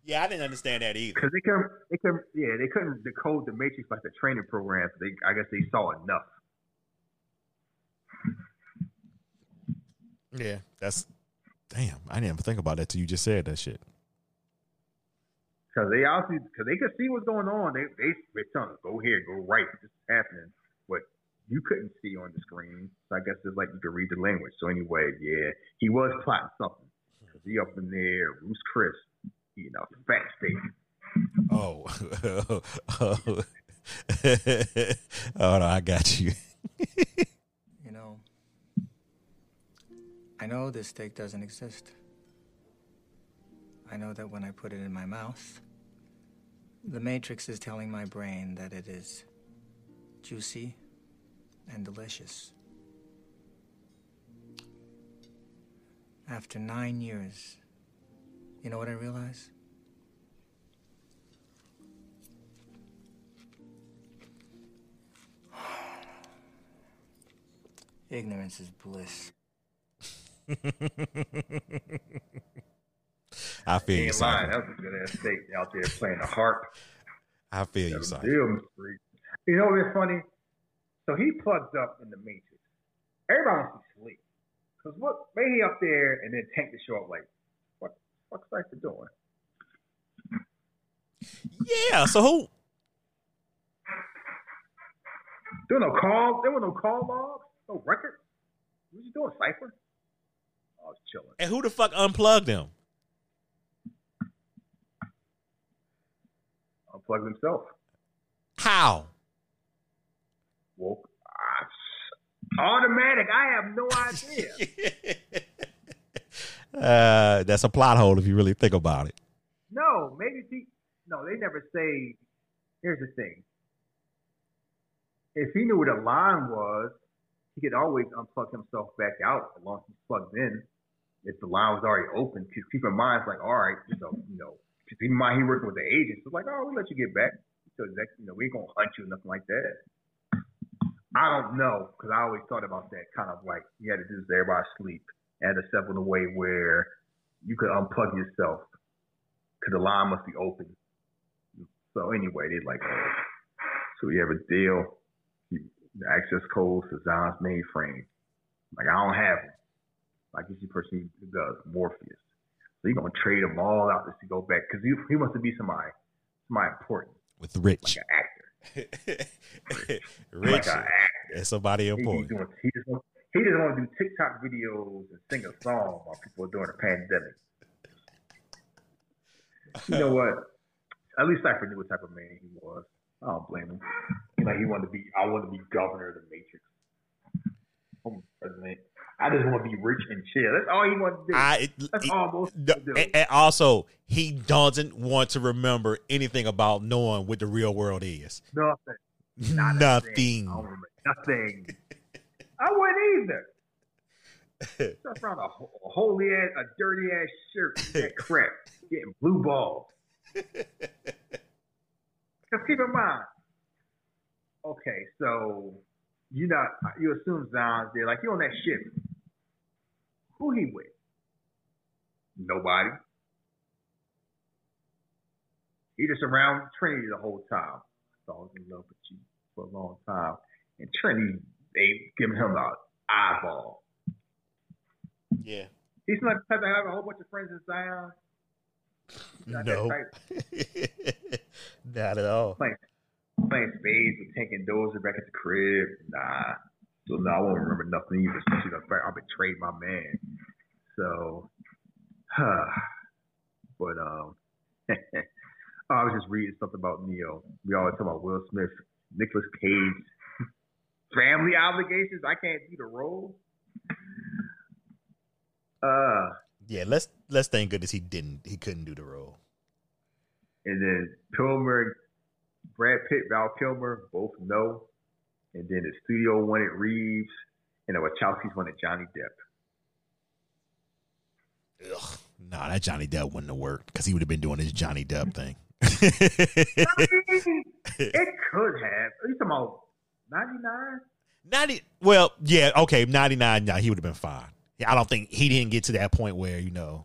Yeah, I didn't understand that either. Because they couldn't, they couldn't, yeah, they couldn't decode the matrix like the training program. They, I guess they saw enough. Yeah, that's damn. I didn't even think about that till you just said that shit. Because they obviously, because they could see what's going on. They, they, they're telling us, go here, go right, this is happening. But you couldn't see on the screen. So I guess it's like you could read the language. So anyway, yeah, he was plotting something. Cause he up in there, Ruth's Chris, you know, fat steak. Oh, oh, oh no, I got. You know, I know this steak doesn't exist. I know that when I put it in my mouth, the Matrix is telling my brain that it is juicy and delicious. After nine years, you know what I realize? Ignorance is bliss. I feel He you, lying. That was a good ass steak out there playing the harp. I feel you, That Cypher. You know what's funny? So he plugs up in the Matrix. Everybody wants to sleep. Because what, maybe he up there and then Tank to show up like, what the fuck's Cypher doing? Yeah. So who? There were no call. There were no call logs. No records. What you doing, Cypher? I was chilling. And who the fuck unplugged him? Unplugged himself. How? Woke. Automatic. I have no idea. uh, that's a plot hole if you really think about it. no, maybe he. No, they never say. Here's the thing. If he knew what a line was, he could always unplug himself back out as long as he's plugged in. If the line was already open, because keep in mind, it's like, all right, so you know, keep in mind he working with the agents. It's like, oh, we'll let you get back. So next, you know, we ain't gonna hunt you, nothing like that. I don't know, because I always thought about that kind of like you had to do this to everybody sleep. And to step in a way where you could unplug yourself because the line must be open. So anyway, they're like, oh, so we have a deal. The access codes to Zion's mainframe. Like I don't have them. Like is the person who does Morpheus. So you're gonna trade them all out just to go back because he, he wants to be somebody, somebody important, With Rich. like an actor, Rich like an actor. and somebody He, he, important. doing, he just want, he just want to do TikTok videos and sing a song while people are doing a pandemic. You know what? At least Cypher knew what type of man he was. I don't blame him. You know, he wanted to be. I wanted to be governor of the Matrix. I'm president. I just want to be rich and chill. That's all he wanted to do. I, That's it- all most No, and, and also, he doesn't want to remember anything about knowing what the real world is. Nothing. Not Nothing. thing. I don't remember nothing. I wouldn't either. Stuff around a, a holy ass, a dirty ass shirt, that crap, getting blue balls. Because keep in mind, okay, so you not you assume Zion's there, like you on that ship. Who he with? Nobody. He just around Trinity the whole time. I was in love with you for a long time, and Trinity they giving him a eyeball. Yeah. He's not the type to have a whole bunch of friends in Zion. Not No. type. Not at all. Playing, playing spades and Dozer back at the crib. Nah. So now I won't remember nothing either. Especially the fact I betrayed my man. So, huh. But um, I was just reading something about Neo. We always talk about Will Smith, Nicolas Cage, family obligations. I can't do the role. Uh, Yeah, let's let's thank goodness he didn't he couldn't do the role. and then Kilmer, Brad Pitt, Val Kilmer, both no. And then the studio wanted Reeves, and the Wachowskis wanted Johnny Depp. Ugh. Nah, that Johnny Depp wouldn't have worked because he would have been doing his Johnny Depp thing. I mean, it could have. Are you talking about 99? Ninety. Well, yeah, okay, ninety nine. Yeah, he would have been fine. Yeah, I don't think he didn't get to that point where you know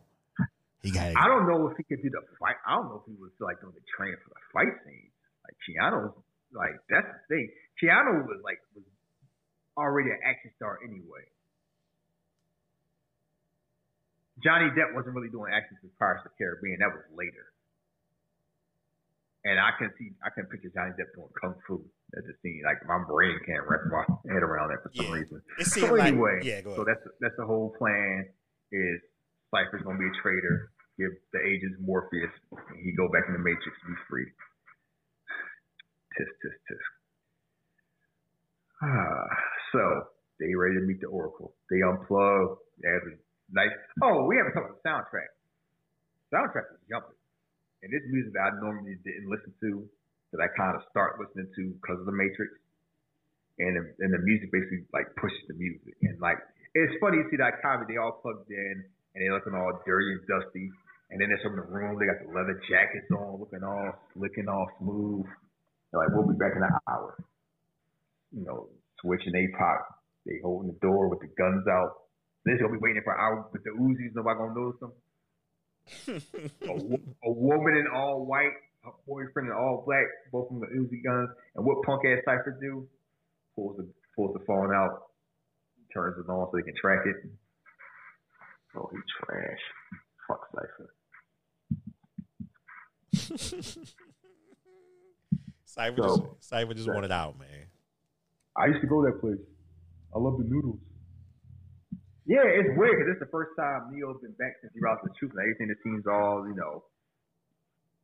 he got. I don't know if he could do the fight. I don't know if he was like doing the training for the fight scenes. Like Keanu, like that's the thing. Keanu was like was already an action star anyway. Johnny Depp wasn't really doing action for Pirates of the Caribbean. That was later. And I can see, I can picture Johnny Depp doing kung fu at the scene. Like my brain can't wrap my head around that for some Yeah. reason. It So like anyway, yeah. Go so that's that's the whole plan. Is Cypher's gonna be a traitor? Give the agents Morpheus, and he go back in the Matrix to be free. Tisk tisk tisk. Ah, so they ready to meet the Oracle. They unplug. They have a nice. Oh, we haven't talked about the soundtrack. Soundtrack is jumping, and this music that I normally didn't listen to, that I kind of start listening to because of the Matrix and and the music basically like pushes the music and like it's funny to see that comedy they all plugged in and they looking all dirty and dusty and then they're in the room they got the leather jackets on looking all slick and all smooth they're like we'll be back in an hour you know switching Apoc they holding the door with the guns out they're gonna be waiting for an hour with the Uzis nobody gonna notice them a, a woman in all white her boyfriend in all black both from the Uzi guns and what punk ass Cypher do pulls the pulls the phone out, turns it on so he can track it. Oh, he trash. Fuck Cypher. Cypher So- just Cypher just wanted out, man. I used to go that place. I love the noodles. Yeah, it's weird because it's the first time Neo's been back since he brought the truth and everything that seems all, you know,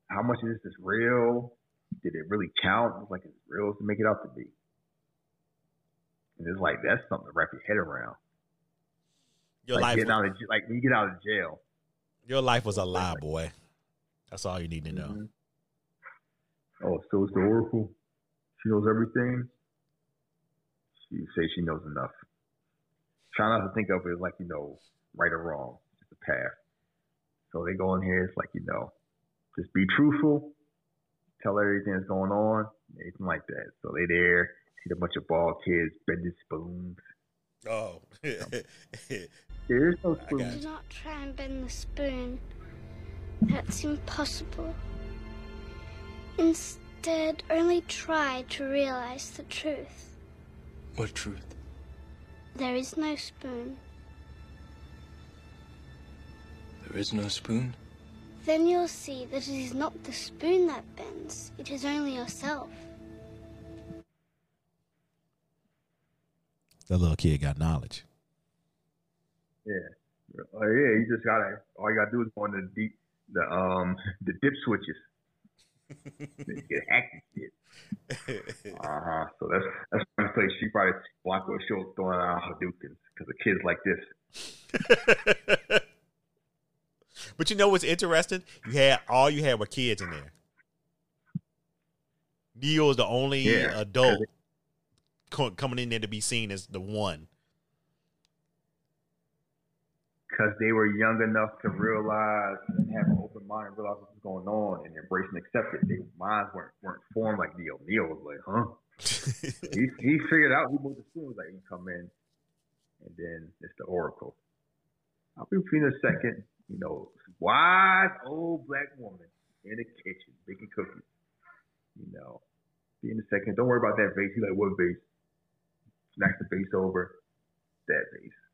how much of this is real? Did it really count? It's like it's real to make it out to be. And it's like that's something to wrap your head around. Your like life, getting out of like when you get out of jail. your life was a lie, boy. That's all you need to know. Mhm. Oh, so it's the Oracle. She knows everything. She says she knows enough. Try not to think of it like, you know, right or wrong. Just a path. So they go in here, it's like, you know, just be truthful, tell everything that's going on, anything like that. So they there, see a bunch of bald kids bending spoons. Oh, There is no I spoon. got Do not try and bend the spoon. That's impossible. Instead, only try to realize the truth. What truth? There is no spoon. There is no spoon? Then you'll see that it is not the spoon that bends, it is only yourself. that little kid got knowledge. Yeah. Oh yeah, you just gotta all you gotta do is go on the deep the um the dip switches. Get hacked and shit. Uh huh. So that's that's one place she probably Blanco Schultz throwing out Hadoukens because the kids like this. but you know what's interesting? You had all you had were kids in there. Neo is the only Yeah. adult co- coming in there to be seen as the one? Because they were young enough to realize and have an open mind and realize what was going on and embrace and accept it. Their minds weren't weren't formed like Neo. Neo was like, huh? he he figured out who moved the spoon. Like he come in, and then it's the Oracle. I'll be between a second. You know, wise old black woman in the kitchen making cookies. You know, be in a second. Don't worry about that vase. He's like, what vase? Knocks the vase over. That vase.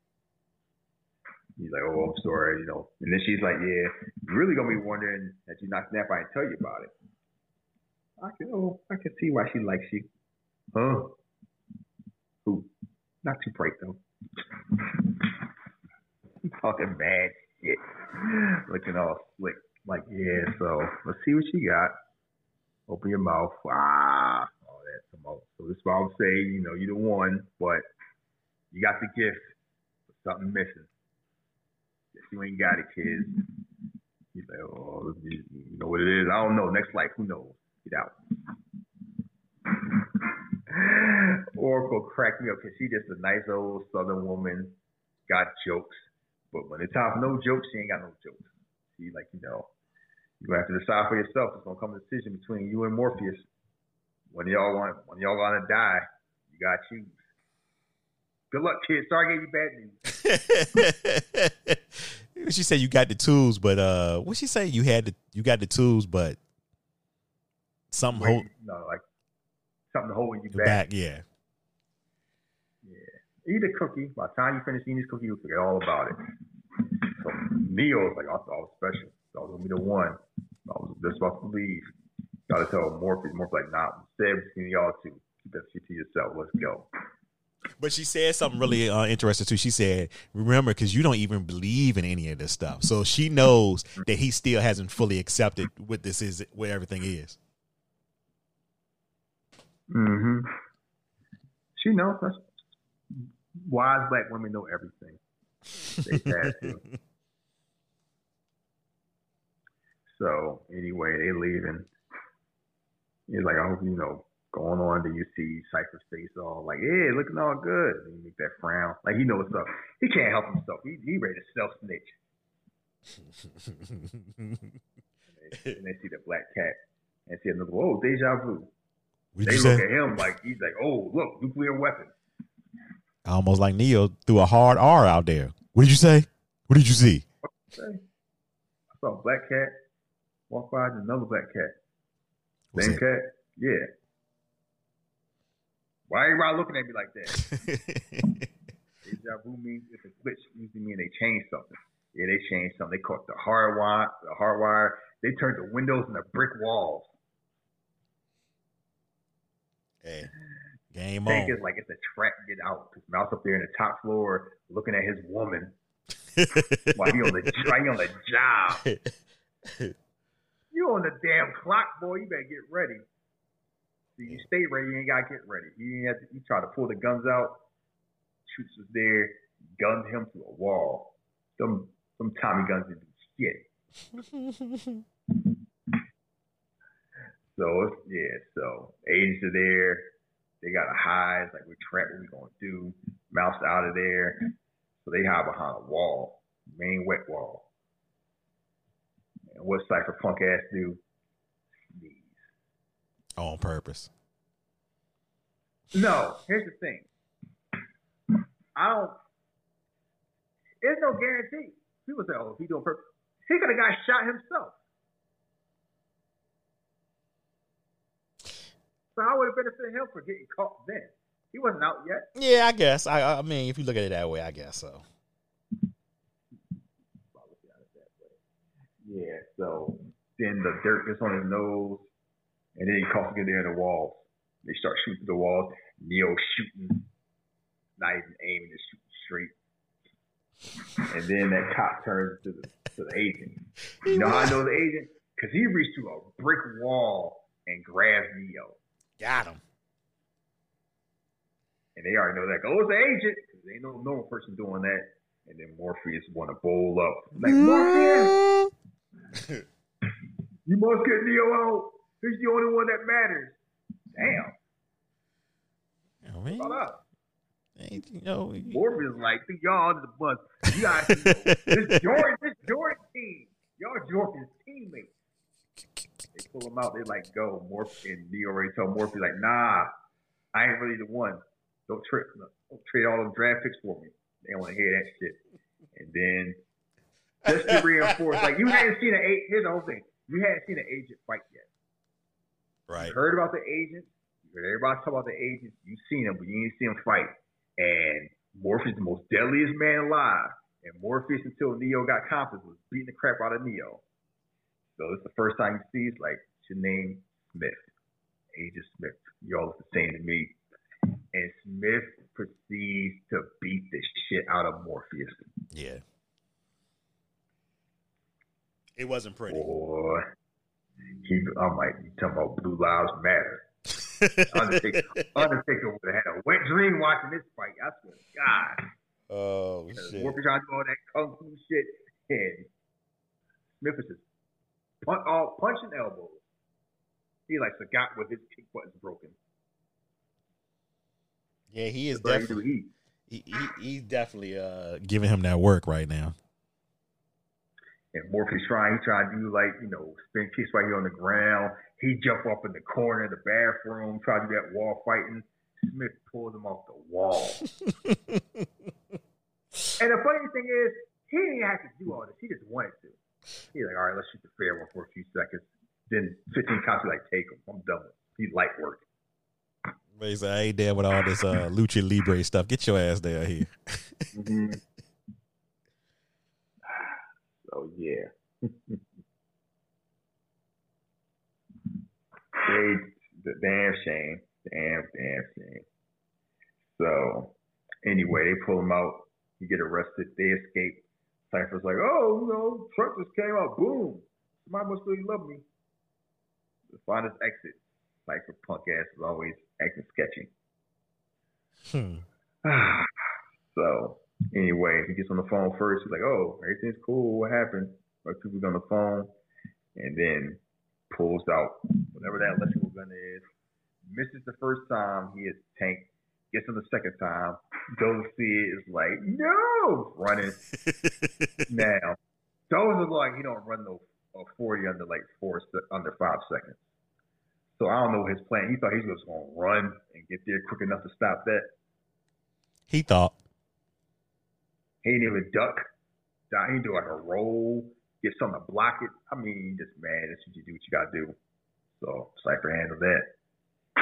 He's like, oh, I'm sorry, you know. And then she's like, yeah, you're really gonna be wondering that you knocked nap. I didn't tell you about it. I can, oh, I can see why she likes you. Huh? Who? Not too bright though. Talking bad shit. Looking all slick. Like, yeah, so let's see what you got. Open your mouth. Ah, all that. More. So this is why I'm saying, you know, you're the one, but you got the gift, something missing. You ain't got it, kids. He's like, oh, you you know what it is? I don't know. Next life, who knows? Get out. Oracle cracked me up because she just a nice old Southern woman, got jokes, but when it's time for no jokes, she ain't got no jokes. She like, you know, you gonna have to decide for yourself. It's gonna come a decision between you and Morpheus. When y'all want, when y'all gonna die, you gotta choose. Good luck, kids. Sorry, I gave you bad news. she said you got the tools, but uh, what she say? You had the you got the tools, but something hold no, like something holding you back. back. Yeah, Eat a cookie. By the time you finish eating this cookie, you'll forget all about it. So Neo's like, I thought I was special. I was gonna be the one. I was just about to leave. Gotta tell Morpheus. Morpheus like, nah, stay between y'all two. Keep that shit to yourself. Let's go. But she said something really uh, interesting too. She said, "Remember, because you don't even believe in any of this stuff, so she knows that he still hasn't fully accepted what this is, what everything is." Mm-hmm. She knows. That's, wise black women know everything. They had to. so anyway, they leaving. He's like, I hope you know going on. You see Cypher's face all like, yeah, looking all good. And he make that frown, like he knows stuff. He can't help himself. He he ready to self snitch. And they, see the black cat and see another. Whoa, deja vu. What did They look say? at him like he's like, oh, look, nuclear weapon. Almost like Neo threw a hard R out there. What did you say? What did you see? I saw a black cat walk by another black cat. Was Same it- cat? Yeah. Why everybody looking at me like that? Deja vu means it's a glitch. Usually mean they changed something. Yeah, they changed something. They caught the hard wire, the hard wire. They turned the windows into brick walls. hey, game Think on. it's like it's a trap. Get out. Cause Mouse up there in the top floor looking at his woman while he on the while he on the job. You on the damn clock, boy. You better get ready. See, you stay ready. You ain't gotta get ready. You ain't have to, you try to pull the guns out. Shoots was there, gunned him to a wall. Some some Tommy guns didn't do shit. So it's, yeah, so agents are there. They got to hide. It's like we're trapped. What we gonna do? Mouse out of there. So they hide behind a wall, main wet wall. And what Cypher Punk ass do? On purpose. No, here's the thing. I don't. There's no guarantee. People say, "Oh, he doing purpose," he could have got shot himself. So I would have benefited him for getting caught then. He wasn't out yet. Yeah, I guess. I, I mean, if you look at it that way, I guess so. Yeah. So then the dirt gets on his nose, and then he coughs again there in the walls. They start shooting through the walls. Neo shooting, not even aiming, just shooting straight. And then that cop turns to the to the agent. You know how I know the agent? Because he reached through a brick wall and grabbed Neo. Got him. And they already know that. Go, it's the agent. 'Cause There ain't no normal person doing that. And then Morpheus want to bowl up. Like, Morpheus, you must get Neo out. He's the only one that matters. Damn. man. Shut up. Ain't, you know, you- Morpheus like, think y'all under the bus. You guys, this Jordan, this Jordan team, y'all Jordan's teammates. They pull him out. They like go. Morph and Neo already told Morpheus like, nah, I ain't really the one. Don't trade, don't trade all them draft picks for me. They want to hear that shit. And then just to reinforce, like you hadn't seen an agent. Here's the whole thing: you hadn't seen an agent fight yet. Right. You heard about the agents. You heard everybody talk about the agents. You seen them, but you didn't see them fight. And Morpheus, the most deadliest man alive. And Morpheus, until Neo got confidence, was beating the crap out of Neo. So it's the first time you see it's like, name Smith, Agent Smith. Y'all look the same to me. And Smith proceeds to beat the shit out of Morpheus. Yeah. It wasn't pretty. Boy, he, I'm like, you talking about Blue Lives Matter. Undertaker, Undertaker would have had a wet dream watching this fight. I swear to God. oh shit. Morpheus trying to do all that kung fu shit, and Smith is just punch, all punching elbows. He like forgot what his kick button's broken. Yeah, he is That's definitely he he, he he's definitely uh giving him that work right now. And Morpheus trying, he trying to do like, you know, spin kicks right here on the ground. He jump up in the corner of the bathroom, try to do that wall fighting. Smith pulls him off the wall. and the funny thing is, he didn't have to do all this. He just wanted to. He's like, all right, let's shoot the fair one for a few seconds. Then 15 counts, he's like, take him. I'm done with it. He's light work. Said, I ain't there with all this uh lucha libre stuff. Get your ass down here. Mm-hmm. So yeah. they the damn shame. Damn, damn shame. So anyway, they pull him out. He get arrested. They escape. Cypher's like, oh, you know, Trump just came out. Boom. Somebody must really love me. The find his exit. Cypher punk ass is always acting sketchy. Hmm. so anyway, he gets on the phone first. He's like, "Oh, everything's cool. What happened?" Like people's on the phone, and then pulls out whatever that electrical gun is. Misses the first time. He is tank. Gets him the second time. Goes see it. Is like, no, running now. Those is like he don't run no a forty under like four under five seconds. So I don't know his plan. He thought he was going to run and get there quick enough to stop that. he thought. He didn't even duck. He didn't do like a roll, get something to block it. I mean, just that's what you do. What you got to do. So Cypher handled that.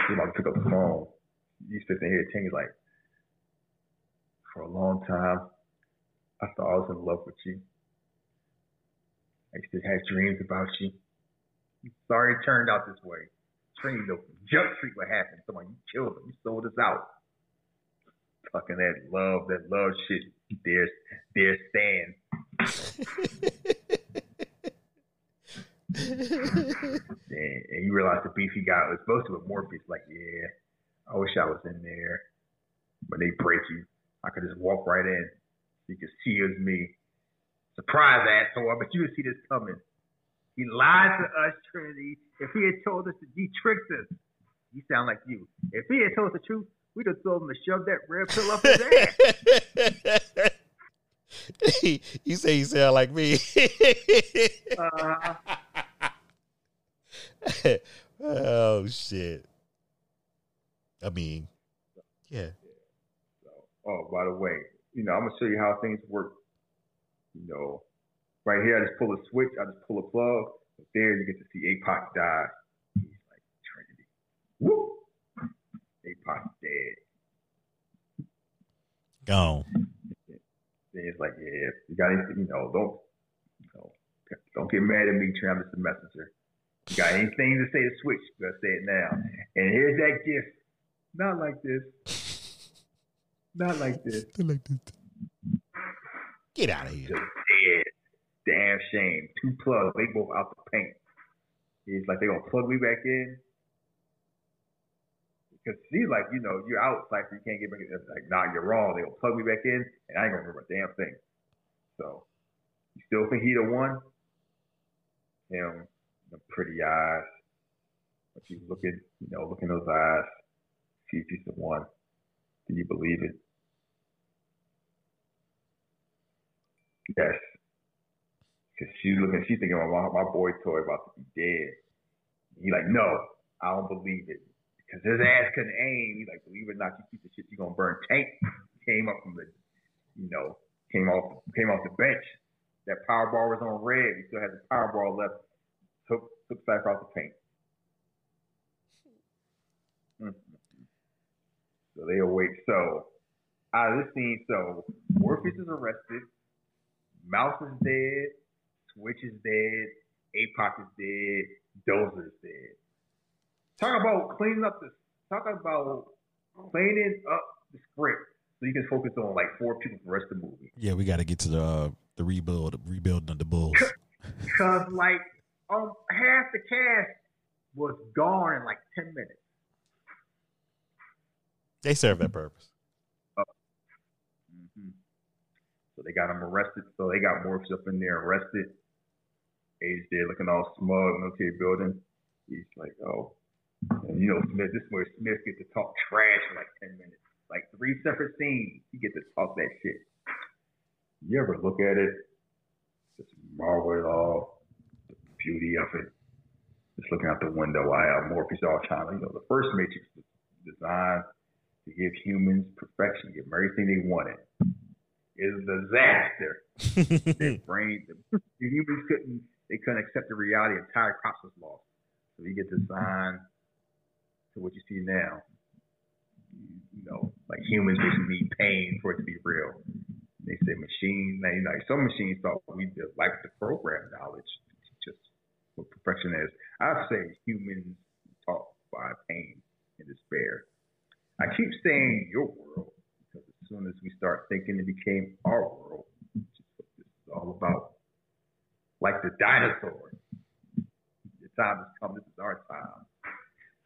He about to pick up the phone. He's sitting here, and he's like, for a long time, I thought I was in love with you. I used to have dreams about you. Sorry it turned out this way. Train no Jump Street, what happened? Someone you killed him. You sold us out. Fucking that love, that love shit. There's, there's Stan. and, and you realize the beef he got was supposed to with Morpheus. Like, yeah, I wish I was in there. but they break you, I could just walk right in. You could see it was me. Surprise, asshole. I bet you would see this coming. He lied to us, Trinity. If he had told us he tricked us, you sound like you. If he had told us the truth, we'd have told him to shove that red pill up his ass. you say you sound like me. Uh, oh shit. I mean, yeah. oh, by the way, you know, I'm gonna show you how things work. You know, right here, I just pull a switch, I just pull a plug. But there, you get to see Apoc die. He's like Trinity. Woo! Apoc dead. Gone. Then it's like, yeah, you got anything, you know, don't, you know, don't get mad at me, Trey. I'm just a messenger. You got anything to say to switch? You gotta say it now. And here's that gift. Not like this. Not like this. Not like this. Get out of here. Just dead. Damn shame. Two plugs. They both out the paint. He's like, they're gonna plug me back in. Because he's like, you know, you're out, like you can't get back. It's like, nah, you're wrong. They gonna plug me back in, and I ain't gonna remember a damn thing. So, you still think he the one? Him, the pretty eyes. But you looking, you know, look in those eyes, see if he's the one. Do you believe it? Yes. Because she's looking, she's thinking, my, my boy toy about to be dead. He like, no, I don't believe it. Because his ass couldn't aim. He's like, believe it or not, you keep the shit, you're gonna burn. Tank came up from the, you know, came off came off the bench. That power ball was on red. We still had the power ball left. Took took Cypher off the paint. Mm-hmm. So they awake. So out of this scene, so Morpheus is arrested. Mouse is dead. Switch is dead. Apoc is dead. Dozer is dead. Talk about cleaning up the. Talk about cleaning up the script so you can focus on like four people for the rest of the movie. Yeah, we got to get to the uh, the rebuild, rebuilding of the Bulls. Cause like um half the cast was gone in like ten minutes. They serve that purpose. Mm-hmm. So they got them arrested. So they got Morpheus up in there arrested. Age there looking all smug, military building. He's like, oh. And you know, Smith, this is where Smith gets to talk trash for like 10 minutes. Like three separate scenes, he gets to talk that shit. You ever look at it, just marvel at all, the beauty of it. Just looking out the window, I have Morpheus all trying to, you know, the first Matrix was designed to give humans perfection, give them everything they wanted. It's a disaster. Their brain, the, the humans couldn't, they couldn't accept the reality. Entire crops was lost. So you get designed what you see now. You know, like humans just need pain for it to be real. They say machines, you know, some machines thought we just like the program knowledge us what perfection is. I say humans taught by pain and despair. I keep saying your world because as soon as we start thinking it became our world, which is what this is all about. Like the dinosaurs. The time has come, this is our time.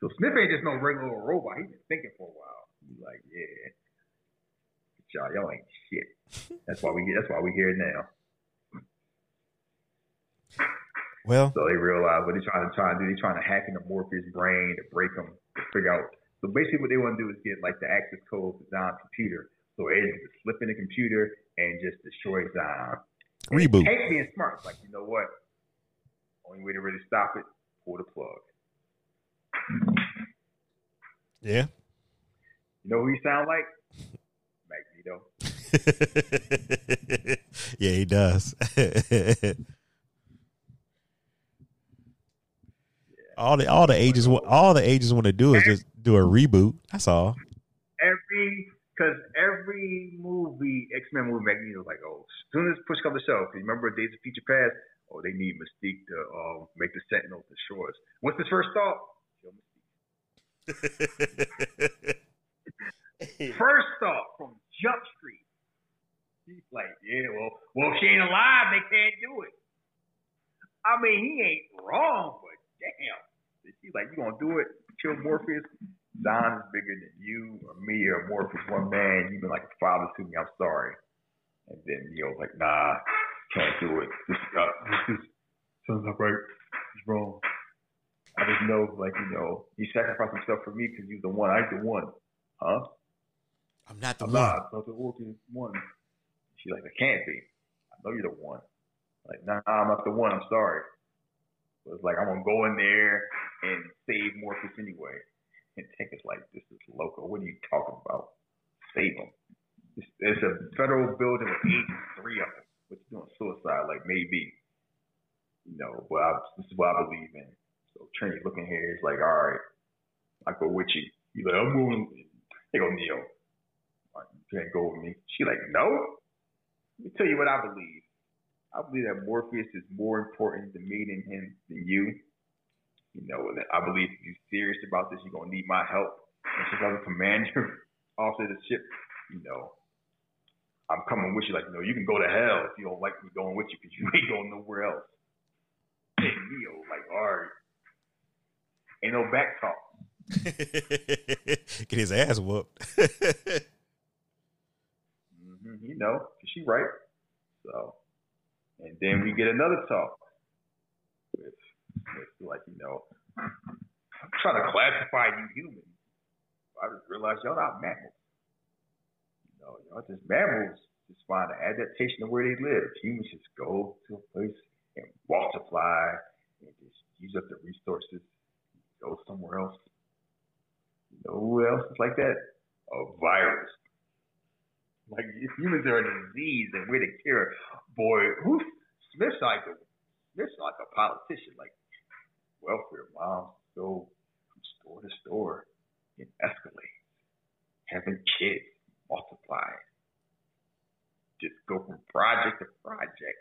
So Smith ain't just no regular robot. He's been thinking for a while. He's like, yeah, y'all, y'all ain't shit. That's why we that's why we here now. Well, so they realize what they're trying to try to do. They're trying to hack into Morpheus' brain to break him, to figure out. So basically, what they want to do is get like the access code to Zion's computer. So they just slip in the computer and just destroy Zion. Reboot. Tank being smart, like you know what? Only way to really stop it, pull the plug. Yeah. You know who he sound like? Magneto. yeah, he does. all the all the ages all the ages want to do is just do a reboot. That's all. Every because every movie X Men movie Magneto like oh as soon as push comes to shove. Remember Days of Future Past? Oh, they need Mystique to uh, make the Sentinels destroy us. What's his first thought? First thought from Jump Street. He's like, yeah, well, well, if she ain't alive, they can't do it. I mean, he ain't wrong, but damn. She's like, you gonna do it? Kill Morpheus? Don is bigger than you or me or Morpheus, one man. You've been like a father to me. I'm sorry. And then Neo's like, nah, can't do it. This, uh, this is sounds not right. It's wrong. I just know, like, you know, he sacrificed himself for me because he's the one. I ain't the one. Huh? I'm not the I'm one. not. So the one. She's like, I can't be. I know you're the one. Like, nah, I'm not the one. I'm sorry. So it's like I'm gonna go in there and save Morpheus anyway. And Tank is like, this is local. What are you talking about? Save him. It's, it's a federal building with agents, three of them, which doing suicide. Like maybe, you know. But I, this is what I believe in. So Trinity looking here is like, all right, I go with you. He's like, I'm going. They go Neo, Like, you can't go with me. She like, no. Let me tell you what I believe. I believe that Morpheus is more important to me than him than you. You know, and I believe if you're serious about this, you're gonna need my help. And since I'm a commander officer of the ship, you know, I'm coming with you. Like, you know, you can go to hell if you don't like me going with you because you ain't going nowhere else. And Neo, like, all right, ain't no back talk. Get his ass whooped. hmm You know, she right. So, and then we get another talk with like, you know, I'm trying to classify you humans. I just realized y'all not mammals. You know, y'all just mammals just find an adaptation of where they live. Humans just go to a place and multiply and just use up the resources, go somewhere else. You know who else is like that? A virus. Like humans are a disease and we're the cure, boy, who's Smith's like a Smith's like a politician, like welfare moms go from store to store and escalate, having kids multiply, just go from project to project.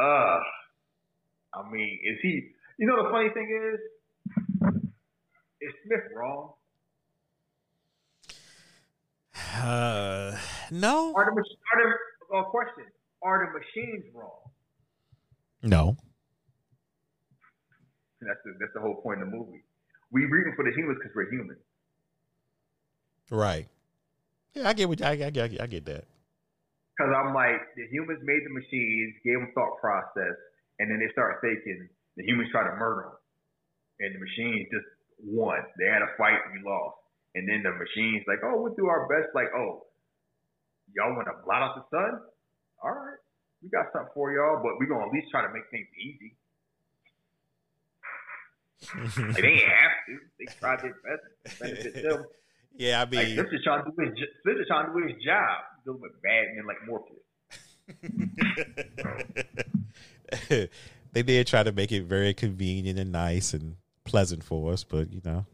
Uh, I mean, is he? You know, the funny thing is, is Smith wrong? Uh, no, Are the, are the uh, question? Are the machines wrong? no. And that's the that's the whole point of the movie. We rooting for the humans because we're human. Right. Yeah, I get what I, I, I, I get that. Because I'm like, the humans made the machines, gave them thought process, and then they start thinking the humans try to murder them, and the machines just won. They had a fight, and we lost. And then the machines like, oh, we'll do our best. Like, oh, y'all want to blot out the sun? All right, we got something for y'all, but we're gonna at least try to make things easy. Like, they ain't have to. They tried their best to benefit them. yeah, I Like mean, Smith just trying to do his, Smith just trying to do his job, dealing with bad men like Morpheus. they did try to make it very convenient and nice and pleasant for us, but you know,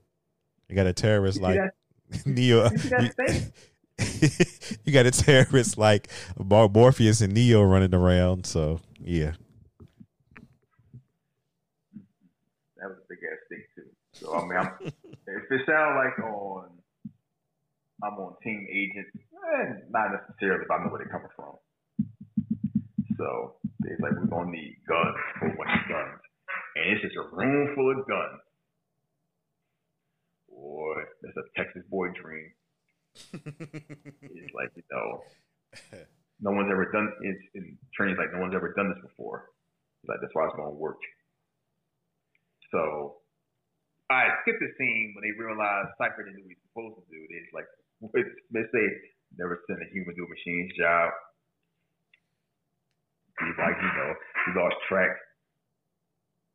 you got a terrorist like? Neo. You see that thing? you got a terrorist like Mor- Morpheus and Neo running around. So yeah, That was a big ass thing too. So I mean, I'm, if it sounds like on, I'm on Team Agent, eh, not necessarily, but I know where they're coming from. So they're like, we're gonna need guns, bunch of guns, and it's just a room full of guns. Boy, that's a Texas boy dream. it's like you know, no one's ever done. It's in training like no one's ever done this before. Like that's why it's gonna work. So I skipped the scene when they realized Cypher didn't do what he's supposed to do. It's like they say never send a human to a machine's job. He's like, you know, he lost track.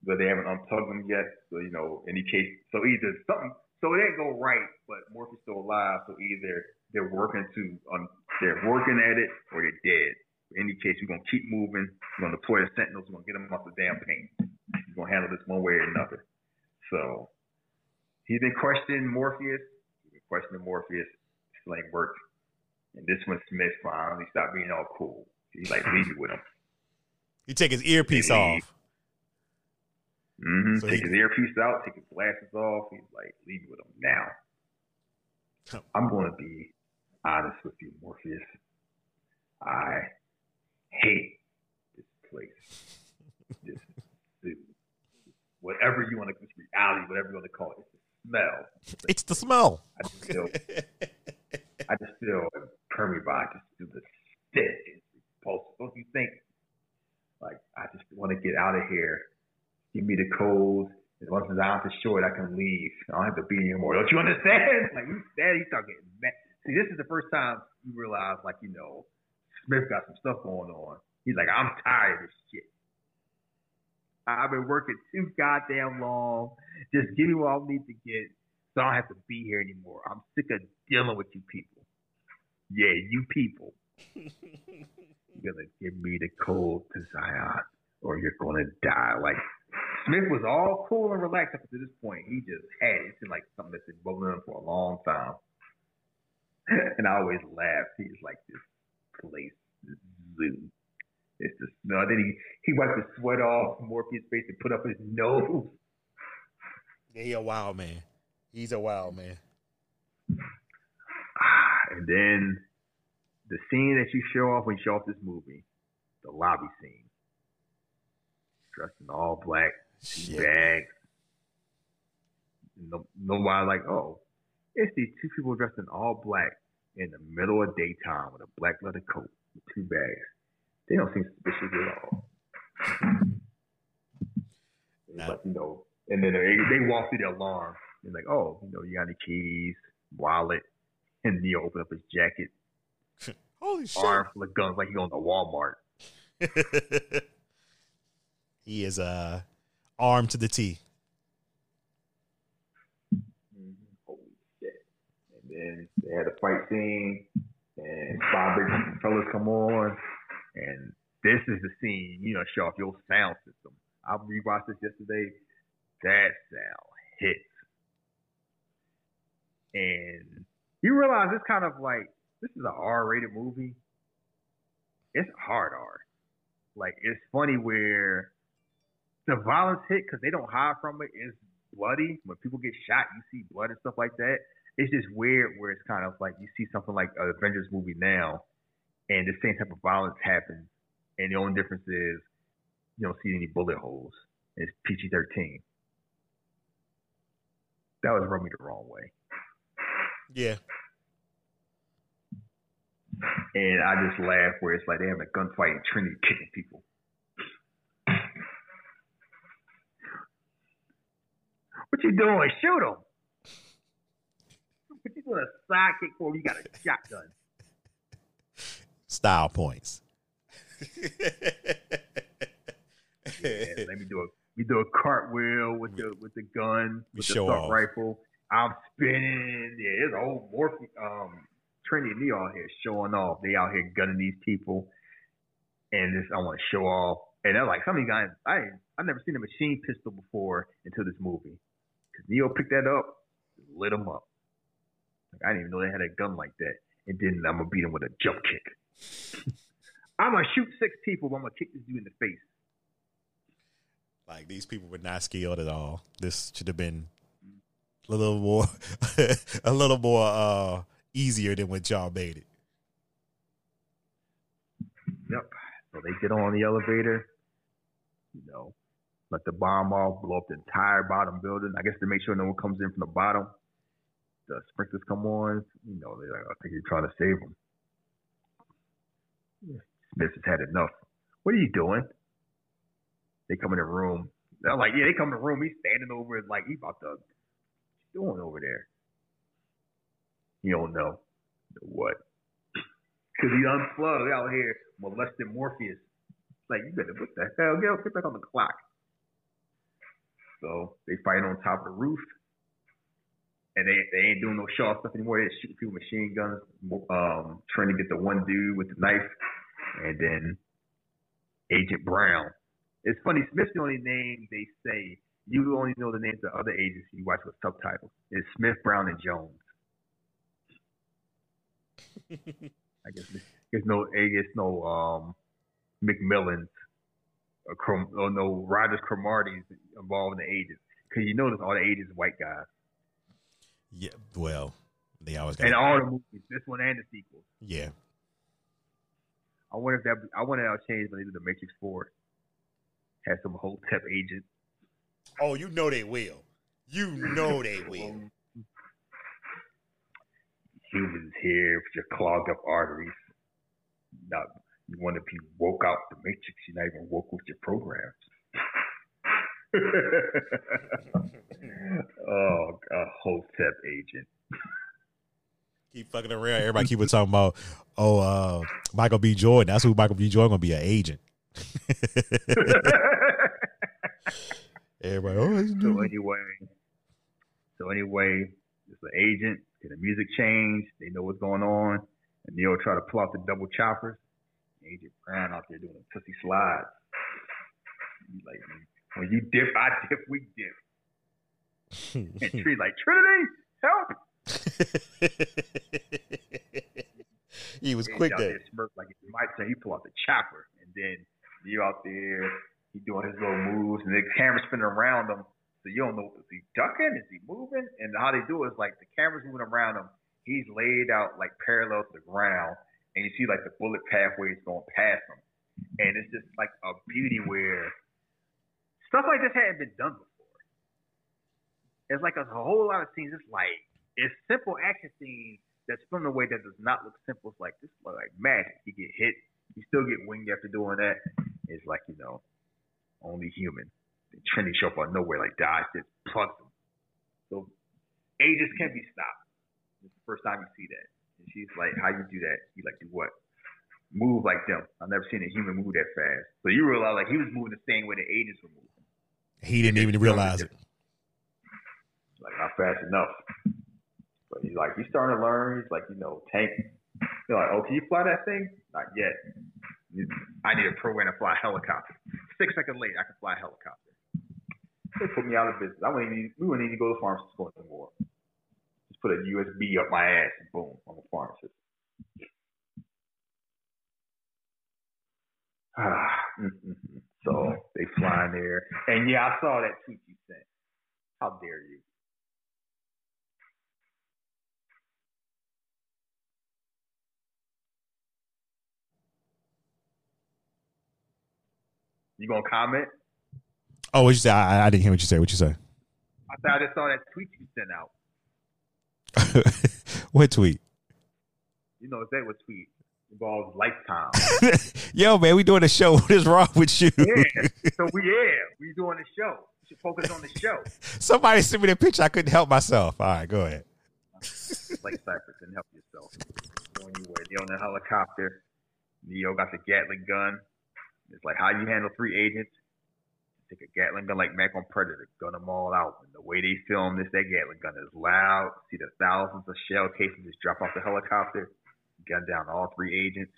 But they haven't unplugged him yet. So, you know, any case so either something so it ain't go right, but Morphe's still alive, so either they're working to um, they're working at it or they're dead. In any case, we're gonna keep moving. We're gonna deploy the sentinels. We're gonna get them off the damn paint. We're gonna handle this one way or another. So he's been questioning Morpheus. He's been questioning Morpheus. Still ain't worked. And this one, Smith finally stopped being all cool. He's like, leave me with him. You take his earpiece They off. leave. hmm So take he- his earpiece out, take his glasses off. He's like, leave with him now. I'm going to be honest with you, Morpheus. I hate this place. This, this whatever you want to, this reality, whatever you want to call it. It's the smell. It's the smell. I just feel, I just feel permeated by just the stink. It's repulsive. Don't you think? Like I just want to get out of here. Give me the. And once it's out the short, I can leave. I don't have to be anymore. Don't you understand? Like he's mad. He start getting mad. See, this is the first time you realize, like you know, Smith got some stuff going on. He's like, I'm tired of this shit. I've been working too goddamn long. Just give me what I need to get so I don't have to be here anymore. I'm sick of dealing with you people. Yeah, you people. You're gonna give me the code to Zion or you're gonna die. Like Smith was all cool and relaxed up to this point. He just had it. It seemed like something that's been bubbling him for a long time. and I always laugh. He's like this place, this zoo. It's the smell. Then he, he wiped the sweat off Morpheus' face and put up his nose. Yeah, he a wild man. He's a wild man. And then the scene that you show off when you show off this movie, the lobby scene. Dressed in all black, two Shit. bags. No, nobody like, oh, it's these two people dressed in all black in the middle of daytime with a black leather coat with two bags. They don't seem suspicious at all. No. like, you know, and then they, they walk through the alarm and like, oh, you know, you got any keys, wallet, And Neo opened up his jacket, Holy shit. arm full of guns like he on the Walmart. he is uh armed to the T. Mm-hmm. Holy shit. And then they had a fight scene, and five big fellas come on, and this is the scene, you know, show off your sound system. I rewatched this yesterday. That sound hits. And you realize it's kind of like, this is an R rated movie. It's hard R. Like, it's funny where the violence hit because they don't hide from it. it is bloody. When people get shot, you see blood and stuff like that. It's just weird where it's kind of like you see something like an Avengers movie now, and the same type of violence happens, and the only difference is you don't see any bullet holes. It's PG thirteen. That was rubbed me the wrong way, Yeah. And I just laugh where it's like they having a gunfight and Trinity kicking people. What you doing? Shoot him! What you doing a sidekick for? You got a shotgun. Style points. Yeah, let me do a we do a cartwheel with the with the gun with the show rifle. I'm spinning. Yeah, it's a whole morph um Trinity Neo out here showing off. They out here gunning these people, and this I want to show off. And they're like, some of these guys, I I've never seen a machine pistol before until this movie. Cause Neo picked that up, lit him up. Like, I didn't even know they had a gun like that. And then I'm gonna beat him with a jump kick. I'm gonna shoot six people, but I'm gonna kick this dude in the face. Like these people were not skilled at all. This should have been a little more, a little more uh easier than what y'all made it. Yep. So they get on the elevator, you know, let the bomb off, blow up the entire bottom building. I guess to make sure no one comes in from the bottom. The sprinklers come on, you know, they're like, I think you're trying to save them. Smith has had enough. What are you doing? They come in the room. They're like, yeah, they come in the room. He's standing over like he about to. Doing over there? You don't know. What? Because he unplugged out here molesting Morpheus. Like, you better, what the hell? Get, get back on the clock. So they fight on top of the roof. And they, they ain't doing no show stuff anymore. They shoot people with machine guns, um, trying to get the one dude with the knife. And then Agent Brown. It's funny, Smith's the only name they say. You only know the names of other agents you watch with subtitles. It's Smith, Brown, and Jones. I guess there's no I guess no um McMillan's or, Crom- or no Rogers Cromartie's involved in the agents because you notice all the agents are white guys Yeah. Well, they always got. and all the movies, this one and the sequels. yeah. I wonder if that I wonder if that'll change when they do the Matrix Four. Had some Hotep agent. Oh, you know they will. You know they will. Humans here with your clogged up arteries. Not you want to be woke out the Matrix. You're not even woke with your programs. oh, a whole step agent. Keep fucking around. Everybody keep talking about, oh, uh, Michael B. Jordan. That's who Michael B. Jordan gonna be an agent. Everybody, oh, So anyway, so anyway, it's an agent. And the music change. They know what's going on. And Neo try to pull out the double choppers. Agent Brown out there doing a pussy slide. He's like, when you dip, I dip, we dip. And Tree like, Trinity, help! he was And quick there. smirk like it's my turn. He pull out the chopper, and then you out there, he doing his little moves, and the camera spinning around him, so you don't know is he ducking, is he moving, and how they do it is like the camera's moving around him. He's laid out like parallel to the ground, and you see like the bullet pathways going past him, and it's just like a beauty where stuff like this hadn't been done before. It's like a whole lot of scenes. It's like it's simple action scenes that's filmed in a way that does not look simple. It's like this look like magic. You get hit, you still get winged after doing that. It's like you know, only human. Trinity show up out of nowhere like dies, just plugs him. So agents can't be stopped. It's the first time you see that. And she's like, How you do that? He like, do what? Move like them. I've never seen a human move that fast. So you realize like he was moving the same way the agents were moving. He didn't even realize it. Like not fast enough. But he's like, he's starting to learn. He's like, you know, tank. They're like, oh, can you fly that thing? Not yet. I need a program to fly a helicopter. Six seconds later, I can fly a helicopter. They put me out of business. I wouldn't even, we wouldn't even go to pharmacist school anymore. Just put a USB up my ass and boom, I'm a pharmacist. Mm-hmm. So they fly in there. And yeah, I saw that tweet you sent. How dare you? You gonna comment? Oh, what you say? I, I didn't hear what you say. What you say? I thought I just saw that tweet you sent out. what tweet? You know that was tweet involves lifetime. Yo, man, we doing a show. What is wrong with you? yeah. So we yeah, we doing a show. We should focus on the show. Somebody sent me the picture. I couldn't help myself. All right, go ahead. like Cypher couldn't help yourself. So anyway, they on the helicopter. Neo got the Gatling gun. It's like how you handle three agents. Take a Gatling gun like Mac on Predator, gun them all out. And the way they film this, that Gatling gun is loud. See the thousands of shell cases just drop off the helicopter, gun down all three agents.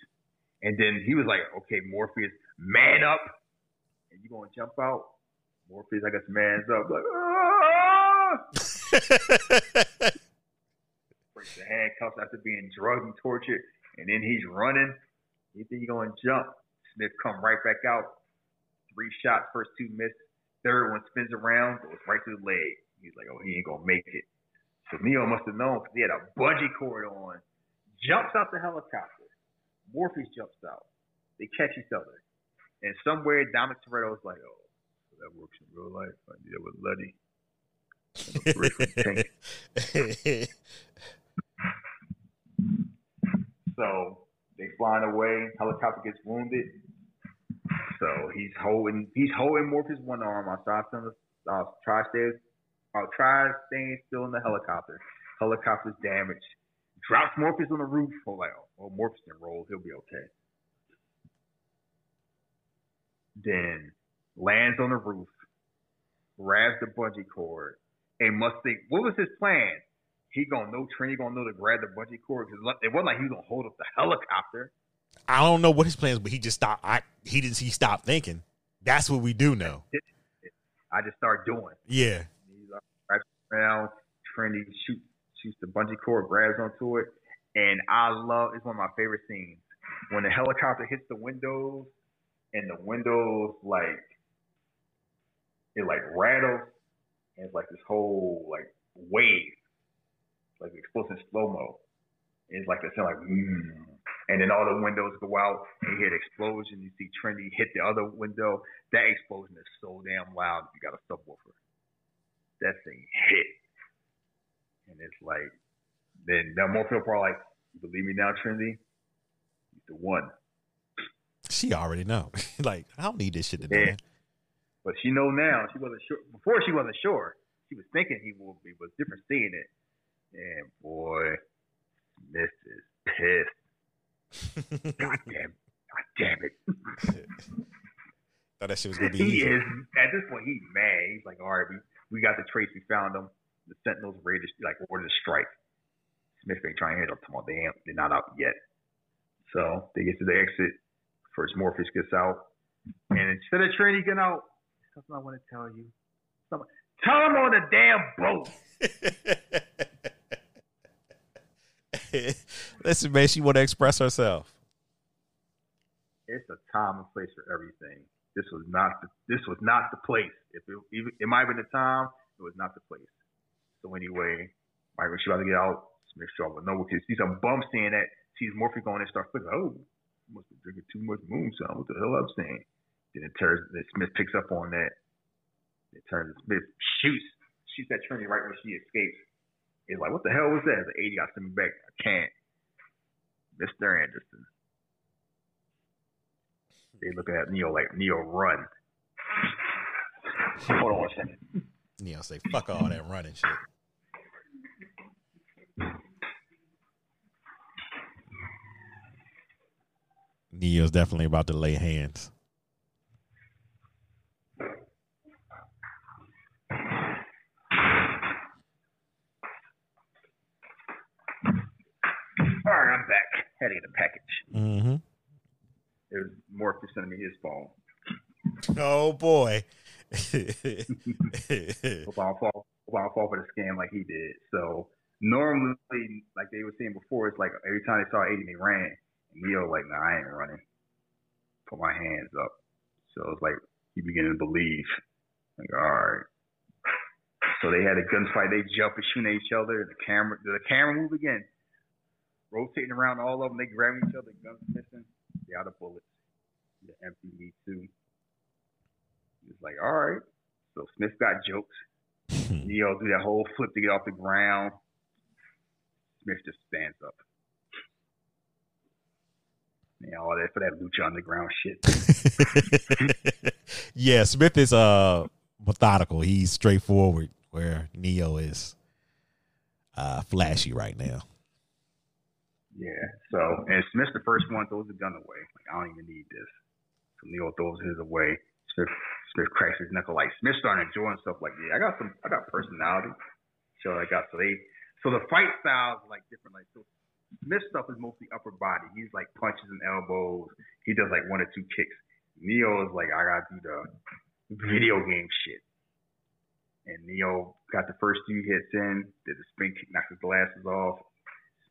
And then he was like, "Okay, Morpheus, man up, and you gonna jump out?" Morpheus, I guess, man's up, like, ah! breaks the handcuffs after being drugged and tortured, and then he's running. You think he's gonna jump? Smith come right back out. Three shots, first two missed. Third one spins around, goes right to the leg. He's like, oh, he ain't gonna make it. So Neo must have known because he had a bungee cord on. Jumps out the helicopter. Morpheus jumps out. They catch each other. And somewhere Dominic Toretto's like, oh, that works in real life. I did that with Letty. so they flying away. Helicopter gets wounded. So he's holding he's holding Morpheus one arm. I saw some uh, try stay uh, try staying still in the helicopter. Helicopter's damaged. Drops Morpheus on the roof. Oh, like, oh, Morpheus can roll. He'll be okay. Then lands on the roof, grabs the bungee cord, and must think, what was his plan? He gonna know Trinity gonna know to grab the bungee cord because it wasn't like he was gonna hold up the helicopter. I don't know what his plans, but he just stopped. I he didn't. He stopped thinking. That's what we do know. I just start doing. Yeah. He's right around. Trinity shoot, shoots the bungee cord, grabs onto it, and I love. It's one of my favorite scenes when the helicopter hits the windows, and the windows like it like rattles, and it's like this whole like wave, like explosive slow mo. It's like the sound like. Mm and then all the windows go out and you hear the explosion. You see Trinity hit the other window. That explosion is so damn loud. You got a subwoofer. That thing hit, and it's like then now more people are like, "You believe me now, Trinity? He's the one." She already know. like I don't need this shit to do. Yeah. But she know now. She wasn't sure before. She wasn't sure. She was thinking he would be, was different seeing it. And boy, Smith is pissed. God damn, it. God damn it. Thought that shit was gonna be. he easy. is at this point. He's mad. He's like, all right, we, we got the trace. We found them. The Sentinels ready to like order to strike. Smith ain't trying to hit them. Tomorrow they ain't, they're not out yet. So they get to the exit. First Morpheus gets out, and instead of Trinity getting out, something I want to tell you. Something, tell him on the damn boat. Listen, man, she want to express herself. It's a time and place for everything. This was not the, this was not the place. If it, it might have been the time, it was not the place. So anyway, when she about to get out, Smith Shaw would know because see some bump seeing that sees Morphe going and start thinking, oh, must be drinking too much moonshine. What the hell I'm saying? Then it turns that Smith picks up on that. It turns Smith shoots shoots that Trinity right when she escapes. It's like, what the hell was that? The 80 got sent me back. I can't. Mr. Anderson. They look at Neo like, Neo, run. Hold on one second. Neo say, fuck all that running shit. Neo's definitely about to lay hands. All right, I'm back. To get a package. Mm-hmm. There's more sending me his phone. Oh boy. Hope I don't fall, hope I don't fall for the scam like he did. So normally, like they were saying before, it's like every time they saw Aiden, they ran. And Neo like, nah, I ain't running. Put my hands up. So it's like he beginning to believe. Like, all right. So they had a gunfight. They jump and shoot at each other. The camera, the camera move again, rotating around all of them. They grab each other. Guns missing. They out of bullets. The empty me too. It's like, all right. So Smith got jokes. Neo do that whole flip to get off the ground. Smith just stands up. Yeah, all that for that lucha underground shit. yeah, Smith is uh methodical. He's straightforward, where Neo is uh flashy right now. Yeah. So and Smith's the first one throws the gun away. Like I don't even need this. So Neo throws his away. Smith Smith cracks his knuckle like Smith starting to enjoying stuff like yeah, I got some I got personality. So I got so they so the fight styles like different. Like so Smith stuff is mostly upper body. He's like punches and elbows. He does like one or two kicks. Neo is like I gotta do the video game shit. And Neo got the first few hits in, did the spin kick, knocked his glasses off.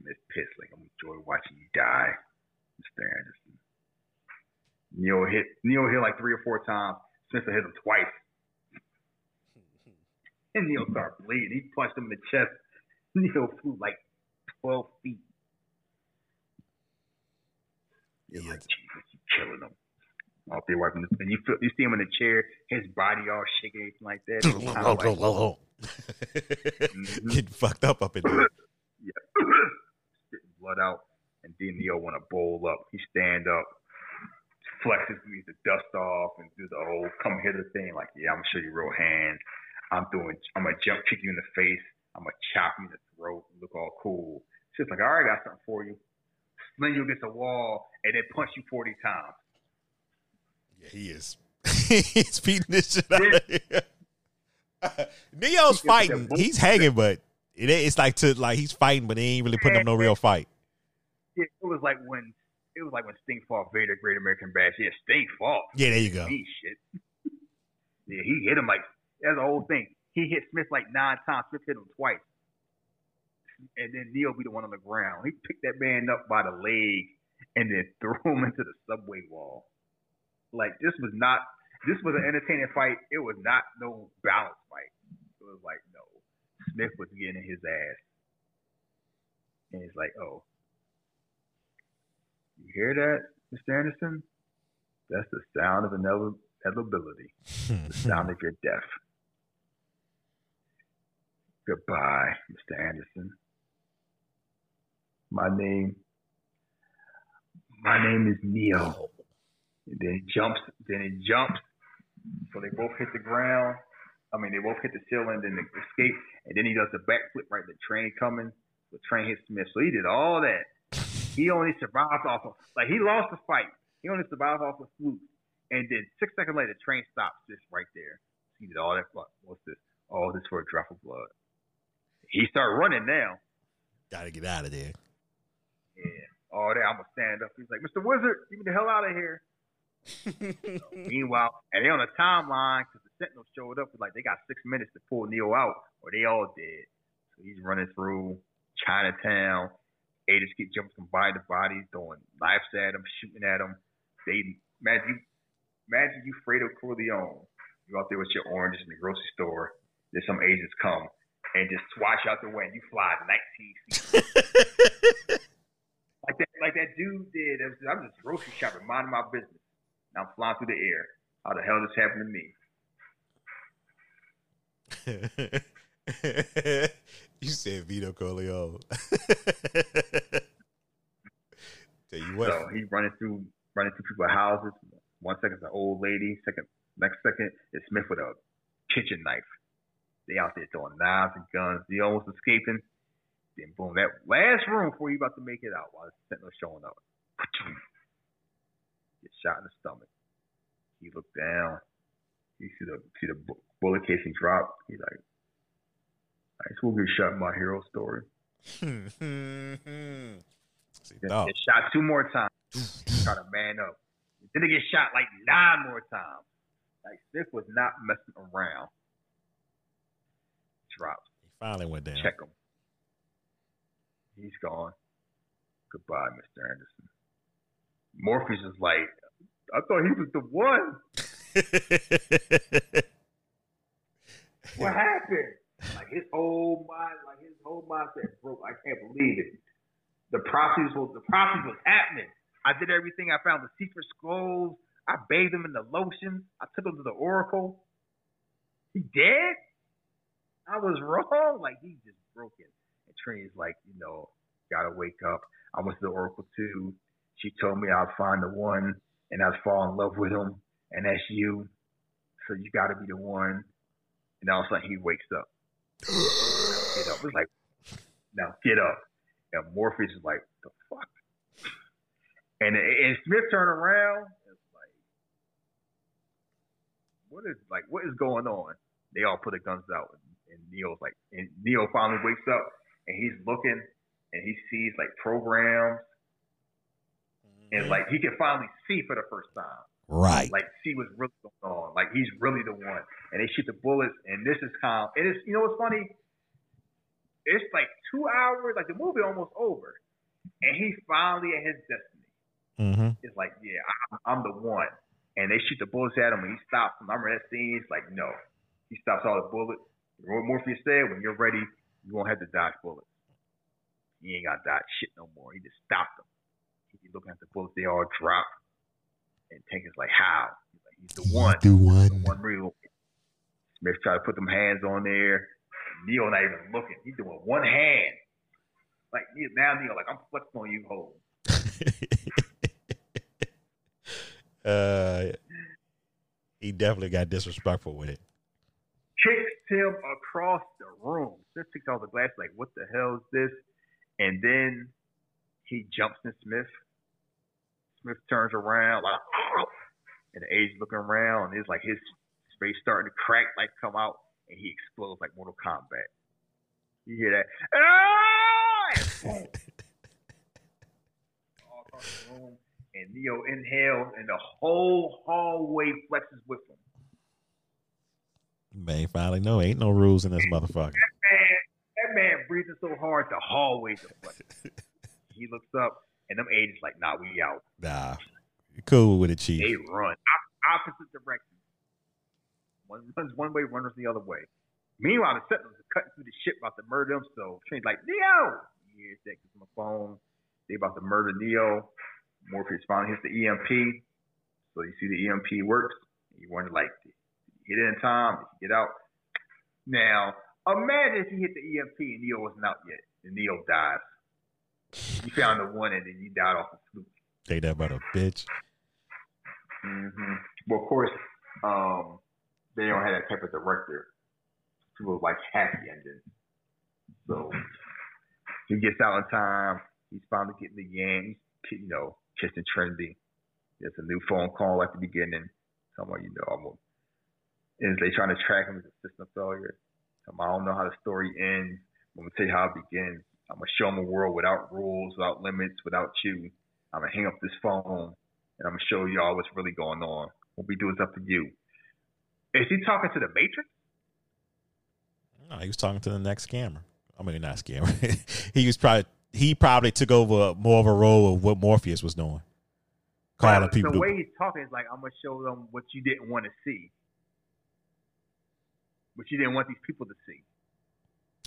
Smith pissed, like I'm enjoy watching you die. Mr. Anderson. Neo hit Neo hit like three or four times. Smith hit him twice. And Neo started bleeding. He punched him in the chest. Neo flew like twelve feet. You're like, Jesus, you killing him. Off wiping this, and you feel you see him in the chair, his body all shaking, anything like that. It's kinda like- Mhm. Getting fucked up up in there. yeah. Blood out. And then Neo want to bowl up. He stand up, flexes me the dust off, and do the whole come hither thing. Like, yeah, I'm gonna show you real hands. I'm doing. I'm gonna jump kick you in the face. I'm gonna chop you in the throat. Look all cool. It's just like, all right, I got something for you. Sling you against the wall, and then punch you 40 times. Yeah, he is. He's beating this shit out of here. Neo's fighting. He's hanging, but it it's like to like he's fighting, but he ain't really putting up no real fight. Yeah, it was like when it was like when Sting fought Vader, Great American Bash. Yeah, Sting fought. Yeah, there you go. He shit. yeah, he hit him like that's the whole thing. He hit Smith like nine times. Smith hit him twice, and then Neo be the one on the ground. He picked that man up by the leg and then threw him into the subway wall. Like this was not. This was an entertaining fight. It was not no balance fight. It was like no. Smith was getting his ass, and he's like, "Oh, you hear that, Mr. Anderson? That's the sound of inevitability. the sound of your death. Goodbye, Mr. Anderson. My name, my name is Neo. And then he jumps, then he jumps. So they both hit the ground. I mean, they both hit the ceiling, then they escape, and then he does the backflip right. The train coming, the train hits Smith. So he did all that. He only survived off of like he lost the fight. He only survived off of fluke. And then six seconds later, the train stops just right there. He did all that. Fuck, what's this? All this for a drop of blood. He started running now. Got to get out of there. Yeah. All that. I'm gonna stand up. He's like, Mr. Wizard, get me the hell out of here. Meanwhile, and they on the timeline because the Sentinel showed up. Like they got six minutes to pull Neo out, or they all dead. So he's running through Chinatown. Ada keep jumping from body to body, throwing knives at them, shooting at them. They imagine you, imagine you Fredo Corleone. You're out there with your oranges in the grocery store. There's some agents come and just swatch out the way, and you fly 19 feet. like that, like that dude did. I'm just grocery shopping, minding my business. And I'm flying through the air. How the hell this happened to me? you said Vito Corleone. Tell you what, So he's running through running through people's houses. One second it's an old lady. Second next second it's Smith with a kitchen knife. They out there throwing knives and guns. He almost escaping. Then boom, that last room before you about to make it out while the sentinel showing up. Get shot in the stomach. He looked down. He see the see the bu- bullet casing drop. He's like, "I just will get shot in my hero story." See, get shot two more times. Try to man up. Then they get shot like nine more times. Like Smith was not messing around. Drops. He finally went down. Check him. He's gone. Goodbye, Mr. Anderson. Morpheus is like, I thought he was the one. What happened? Like his whole mind, like his whole mindset broke. I can't believe it. The prophecies was the prophecies was happening. I did everything. I found the secret scrolls. I bathed him in the lotion. I took him to the oracle. He dead? I was wrong. Like he just broke it. And Trinity's like, you know, gotta wake up. I went to the oracle too. She told me I'd find the one and I'd fall in love with him, and that's you. So you gotta be the one. And all of a sudden he wakes up. Get up. It's like, now get up. And Morpheus is like, the fuck? And, and Smith turned around. It's like, what is like, what is going on? They all put their guns out, and, and Neo's like, and Neo finally wakes up, and he's looking, and he sees like programs, and mm-hmm. like he can finally see for the first time right. like see what's really going on. Like he's really the one. And they shoot the bullets, and this is kind. It is. You know what's funny? It's like two hours. Like the movie almost over, and he's finally at his destiny. Mm-hmm. It's like, yeah, I'm, I'm the one. And they shoot the bullets at him, and he stops them. I remember that scene. It's like, no, he stops all the bullets. What Morpheus said, when you're ready, you won't have to dodge bullets. He ain't got to dodge shit no more. He just stopped them. He's looking at the bullets, they all drop. And Tank is like, how? He's like, he's the one. The one. The one real. Smith tried to put them hands on there. Neo not even looking. He's doing one hand. Like now, Neo, like I'm flexing on you, hold. uh, he definitely got disrespectful with it. Kicks him across the room. Smith takes off the glass, like, what the hell is this? And then he jumps in Smith. Smith turns around, like, and the age looking around, and it's like his face starting to crack, like come out, and he explodes like Mortal Kombat. You hear that? Ah! And boom. All across the room, and Neo inhales, and the whole hallway flexes with him. Man, finally, no, ain't no rules in this motherfucker. man, that man breathing so hard, the hallways are flexing. he looks up, and them agents like, nah, we out. Nah, cool with it, chief. They run Op- opposite directions. One runs one way, one runs the other way. Meanwhile, the settlers are cutting through the ship about to murder them. So Train's like, Neo! Hears that from the phone. They about to murder Neo. Morpheus finally hits the EMP. So you see the EMP works. You wonder, like, did he hit it in time? Did he get out? Now, imagine if he hit the EMP and Neo wasn't out yet, and Neo dies. You found the one, and then you died off the fluke. Take that about a bitch. hmm Well, of course, um, they don't have that type of director. People like happy endings. So he gets out in time. He's finally getting the yang. You know, kissing Trinity. There's a new phone call at the beginning. Someone, you know, I'm and they trying to track him as a system failure. I don't know how the story ends. I'm gonna tell you how it begins. I'm gonna show them a world without rules, without limits, without you. I'm gonna hang up this phone and I'm gonna show y'all what's really going on. What we do is up to you. Is he talking to the Matrix? No, he was talking to the next scammer. I mean, not scammer. he was probably he probably took over more of a role of what Morpheus was doing, calling people. The to- way he's talking is like I'm gonna show them what you didn't want to see, what you didn't want these people to see.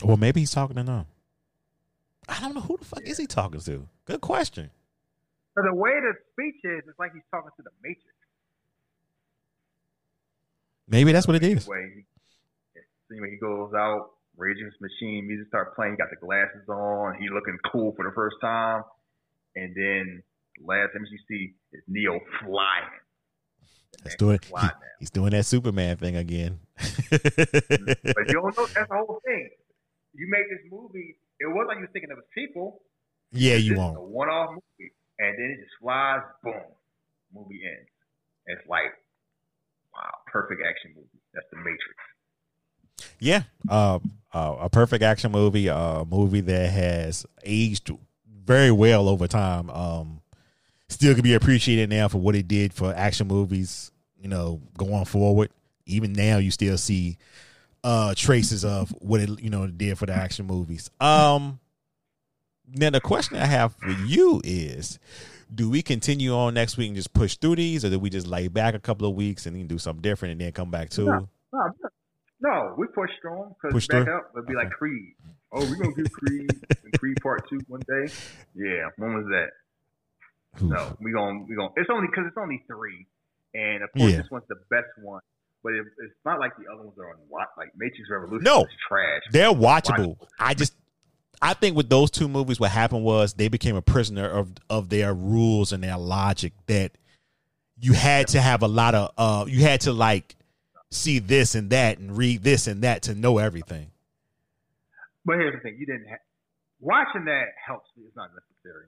well, maybe he's talking to them. I don't know who the fuck is he talking to. Good question. So the way the speech is, it's like he's talking to the Matrix. Maybe that's what it is. Anyway, he, goes out, the Machine, music start playing, he got the glasses on, he looking cool for the first time, and then the last image you see is Neo flying. He's doing he- he's doing that Superman thing again. But you don't know that's the whole thing. You make this movie, it wasn't like you was thinking of a sequel. yeah, you won't. a one-off movie, and then it just flies, boom. movie ends. It's like, wow, perfect action movie. That's the Matrix. Yeah, uh, uh, a perfect action movie, a movie that has aged very well over time. Um, still can be appreciated now for what it did for action movies. You know, going forward, even now you still see uh traces of what it you know did for the action movies. Um, now the question I have for you is. Do we continue on next week and just push through these, or do we just lay back a couple of weeks and then do something different and then come back to? No, no, no, we push through because back through? up it'd be like Creed. Oh, we're gonna do Creed and Creed Part Two one day. Yeah, when was that? No, we gonna we gonna. It's only because it's only three, and of course Yeah. this one's the best one. But it, it's not like the other ones are on what like Matrix Revolution. No. is trash. They're watchable. I just I think with those two movies what happened was they became a prisoner of of their rules and their logic that you had to have a lot of uh you had to like see this and that and read this and that to know everything. But here's the thing: you didn't ha- watching that helps. me. It's not necessary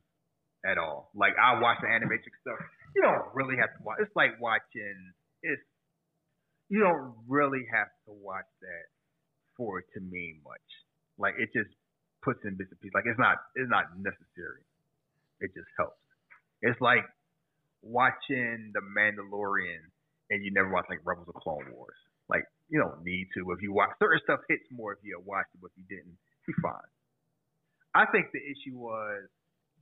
at all. Like I watch the animated stuff. You don't really have to watch. It's like watching. It's you don't really have to watch that for it to mean much. Like it just puts in bits and pieces. Like it's not. It's not necessary. It just helps. It's like watching The Mandalorian and you never watch like Rebels or Clone Wars. Like you don't need to. If you watch certain stuff hits more if you watched it, but if you didn't, be fine. I think the issue was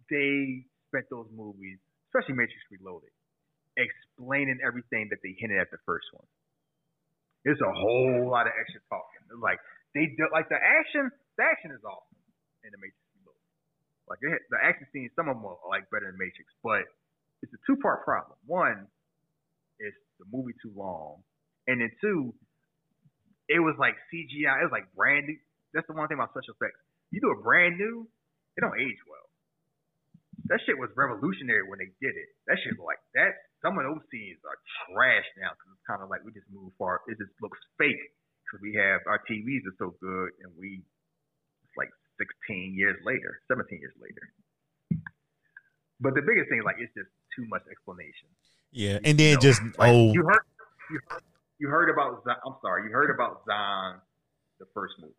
they spent those movies, especially Matrix Reloaded, explaining everything that they hinted at the first one. There's a whole lot of extra talking. It's like they do, like the action. The action is awesome in the Matrix. Like the action scenes, some of them are like better than Matrix, but it's a two part problem. One, is the movie too long, and then two, it was like CGI. It was like brand new. That's the one thing about special effects. You do it brand new, it don't age well. That shit was revolutionary when they did it. That shit was like that. Some of those scenes are trash now because it's kind of like we just move far. It just looks fake because we have our TVs are so good and we it's like 16 years later, 17 years later. But the biggest thing, like, it's just too much explanation. Yeah, and then know, just like, oh you heard, you heard, you heard about. I'm sorry, you heard about Zion, the first movie.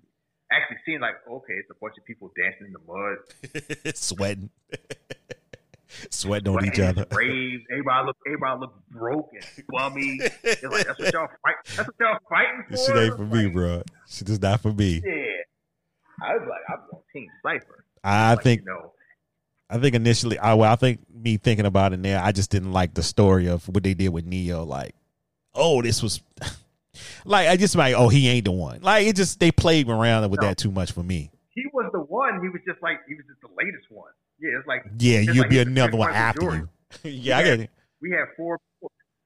Actually, seemed like okay, it's a bunch of people dancing in the mud, sweating, sweating on each other. Raves. Everybody look, everybody look broken, bummy. It's like that's what y'all fight. That's what y'all fighting for. This shit ain't for me, bro. She just not for me. Yeah, I was like, I'm on Team Cypher. I Like, think you know, I think initially, I well, I think me thinking about it now, I just didn't like the story of what they did with Neo. Like, oh, this was like I just like, oh, he ain't the one. Like it just they played around with No. that too much for me. he was the one. He was just like he was just the latest one. Yeah, it's like Yeah, it's you'll like be another one after Jordan. you. yeah, I get it. we have four,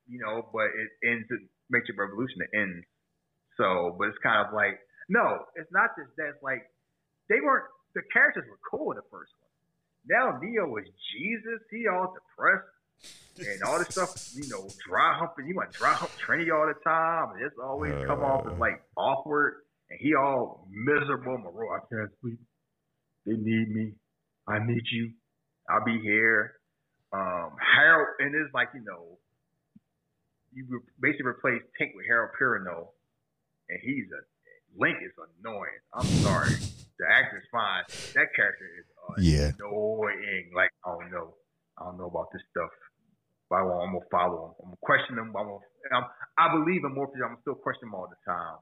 you know, but it ends it makes a revolution to end. So, but it's kind of like no, it's not just that. It's like they weren't the characters were cool in the first one. Now Neo is Jesus. He all depressed and all this stuff. You know, dry humping. You want dry hump Trinity all the time, and it's always come off as uh. like awkward. And he all miserable. Moreau, I can't sleep. They need me. I need you. I'll be here. Um, Harold, and it's like, you know, you re- basically replace Tank with Harold Perrineau, and he's a Link is annoying. I'm sorry, the actor's fine. That character is Yeah. annoying. Like I don't know, I don't know about this stuff, but I I'm gonna follow him. I'm gonna question him. I'm gonna, I believe in Morpheus. I'm still question him all the time.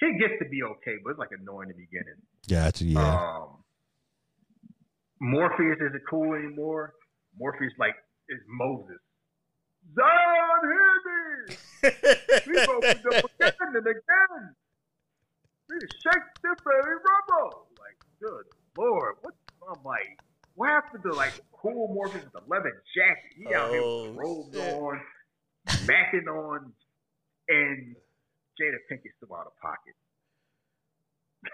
He gets to be okay, but it's like annoying in the beginning. Gotcha. Yeah. Um, Morpheus isn't cool anymore. Morpheus like is Moses. Zion, hear me! We opened up again and again. We shake the very rubble. Like, good lord, what? I'm like, what happened to like cool Morpheus with the leather jacket? He out here oh, with Oh, robes on, macking on, and Jada Pinkett's still out of pocket.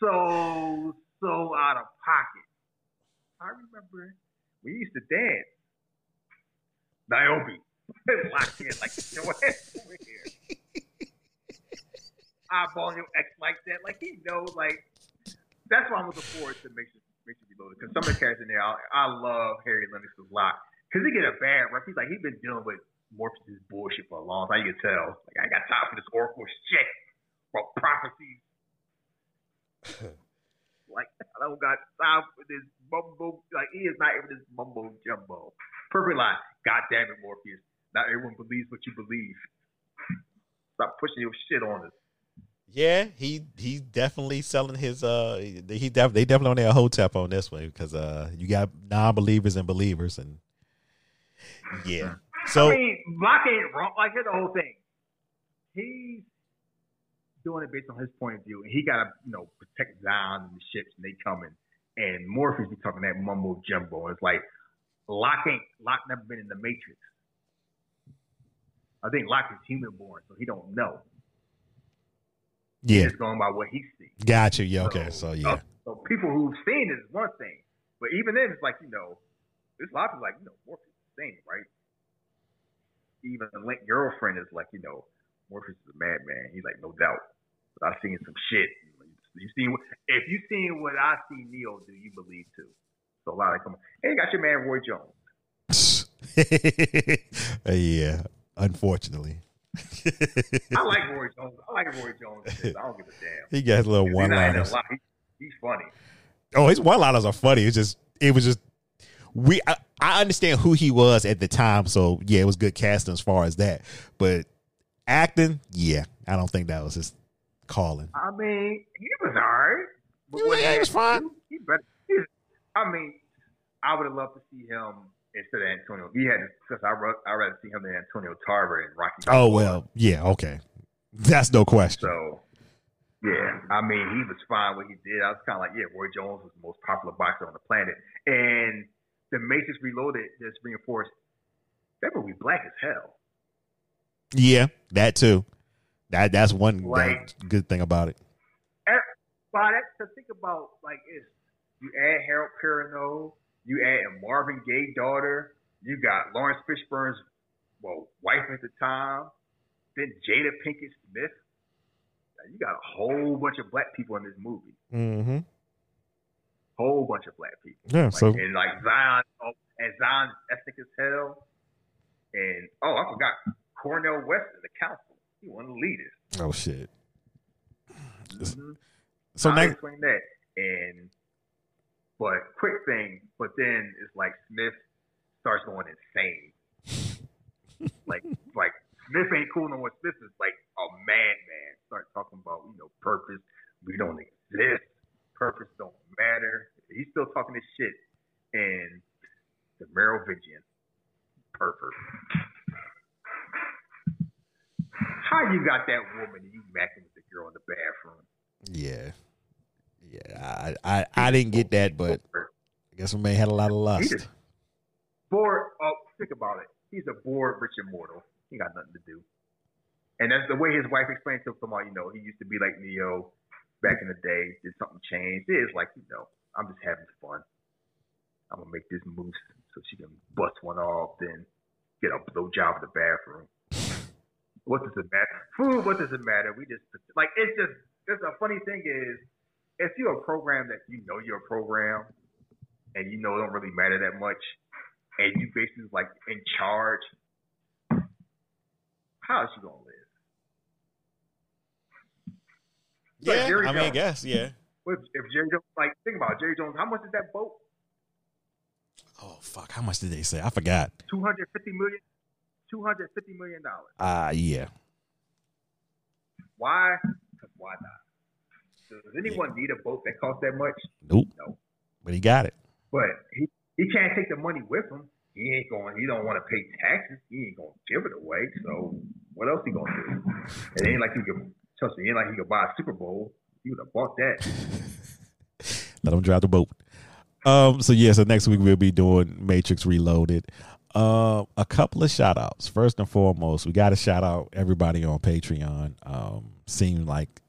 so so out of pocket. I remember we used to dance. Niobe locked in like your ass over here. Eyeballing your ex like that, like he knows. Like that's why I'm looking forward to Matrix Matrix Reloaded because some of the characters in there, I, I love Harry Lennix's lock because he get a bad rep. He's like he's been dealing with Morpheus' bullshit for a long time. You can tell. Like I got time for this oracle shit for prophecies. like I don't got time for this mumbo. Like he is not even this mumbo jumbo. Perfect line. God damn it, Morpheus. Not everyone believes what you believe. Stop pushing your shit on us. Yeah, he he's definitely selling his uh he def- they definitely on their whole tap on this one because uh you got non believers and believers and yeah. So I mean, Block ain't wrong. Like here's the whole thing. He's doing it based on his point of view, and he gotta you know protect Zion and the ships, and they coming. And Morpheus be talking that mumbo jumbo. It's like Lock ain't Lock never been in the Matrix. I think Lock is human born, so he don't know. yeah, He's going by what he sees. got you. Yeah, okay. So yeah, So people who've seen it is one thing, but even then, it's like you know, this lot of like you know Morpheus is it, right? Even the Link girlfriend is like you know Morpheus is a madman. He's like no doubt, but I've seen some shit. You seen if you seen what I see Neo do, you believe too. So a lot of come. Hey, you got your man Roy Jones. Uh, yeah. Unfortunately, I like Roy Jones. I like Roy Jones. I don't give a damn. he got his little one liners. He, he's funny. Oh, his one liners are funny. It's just it was just we I, I understand who he was at the time, so yeah, it was good casting as far as that. But acting, yeah, I don't think that was his calling. I mean, he was alright. But Yeah, what he was fine. He better. He's, I mean, I would have loved to see him instead of Antonio. He had because I rather see him than Antonio Tarver and Rocky. Oh well, yeah, okay, that's no question. So yeah, I mean, he was fine what he did. I was kind of like, yeah, Roy Jones was the most popular boxer on the planet, and the Matrix Reloaded just reinforced that movie black as hell. Yeah, that too. That that's one Like- that good thing about it. But to think about like is you add Harold Perrineau, you add a Marvin Gaye daughter, you got Laurence Fishburne's well wife at the time, then Jada Pinkett Smith. You got a whole bunch of black people in this movie. Mm-hmm. Whole bunch of black people. Yeah, Like, so and like Zion, oh, and Zion's ethnic as hell. And oh, I forgot Cornel West in the council. He one of the leaders. oh shit. Mhm. So next, explain that. And but quick thing, but then it's like Smith starts going insane. like like Smith ain't cool no more. Smith is like a madman. Start talking about, you know, purpose. We don't exist. Purpose don't matter. He's still talking this shit. And the Merovingian pervert. How you got that woman and you macking with the girl in the bathroom? yeah, yeah. I, I I didn't get that, but I guess we may had a lot of lust. bored. Oh, think about it. He's a bored rich immortal. He got nothing to do. And that's the way his wife explained to him. You know, he used to be like Neo back in the day. Did something change? It is like you know, I'm just having fun. I'm gonna make this moose so she can bust one off, then get a blowjob in the bathroom. What does it matter? Food. What does it matter? We just like it's just. It's a funny thing is, if you're a program that you know you're a program, and you know it don't really matter that much, and you basically like in charge, how is she gonna live? Like Yeah, Jerry I mean, I guess yeah. If, if Jerry Jones, like, think about it, Jerry Jones. How much is that boat? Oh fuck, how much did they say? I forgot. Two hundred fifty million. Two hundred fifty million dollars. Uh yeah. Why? why not? Does anyone need a boat that costs that much? Nope. No. But he got it. But he he can't take the money with him. He ain't going. He don't want to pay taxes. He ain't gonna give it away. So what else he gonna do? It ain't like he could. Trust me, it ain't like he could buy a Super Bowl. He would have bought that. Let him drive the boat. Um, so yeah, so next week we'll be doing Matrix Reloaded. Uh, a couple of shout outs. First and foremost, we got to shout out everybody on Patreon. Um, seemed like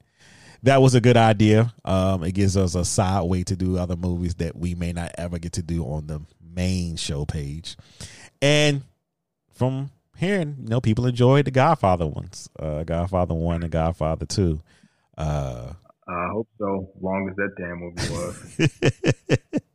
that was a good idea. Um, it gives us a side way to do other movies that we may not ever get to do on the main show page. And from hearing, you know, people enjoyed the Godfather ones, uh, Godfather one and Godfather two. Uh, I hope so. Long as that damn movie was.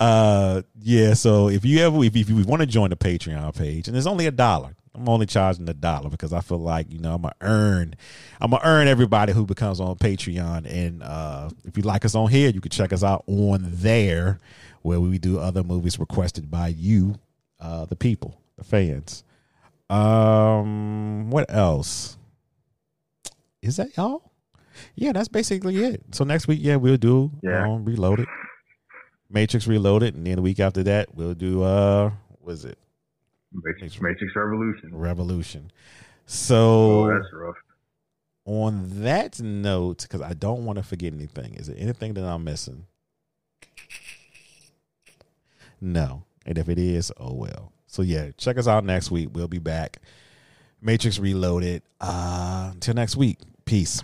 uh yeah, so if you ever if, if you want to join the Patreon page, and it's only a dollar. I'm only charging a dollar because I feel like you know I'm gonna earn, I'm gonna earn everybody who becomes on Patreon. And uh, if you like us on here, you can check us out on there, where we do other movies requested by you, uh, the people, the fans. Um, what else? Is that y'all? Yeah, that's basically it. So next week, yeah, we'll do Yeah. um, Reloaded, Matrix Reloaded, and then the week after that, we'll do uh, what is it? Matrix, Matrix Revolution. Revolution. Oh, So that's rough. on that note, because I don't want to forget anything, is there anything that I'm missing? No. And if it is, oh well. So yeah, check us out next week. We'll be back. Matrix Reloaded. Uh until next week. Peace.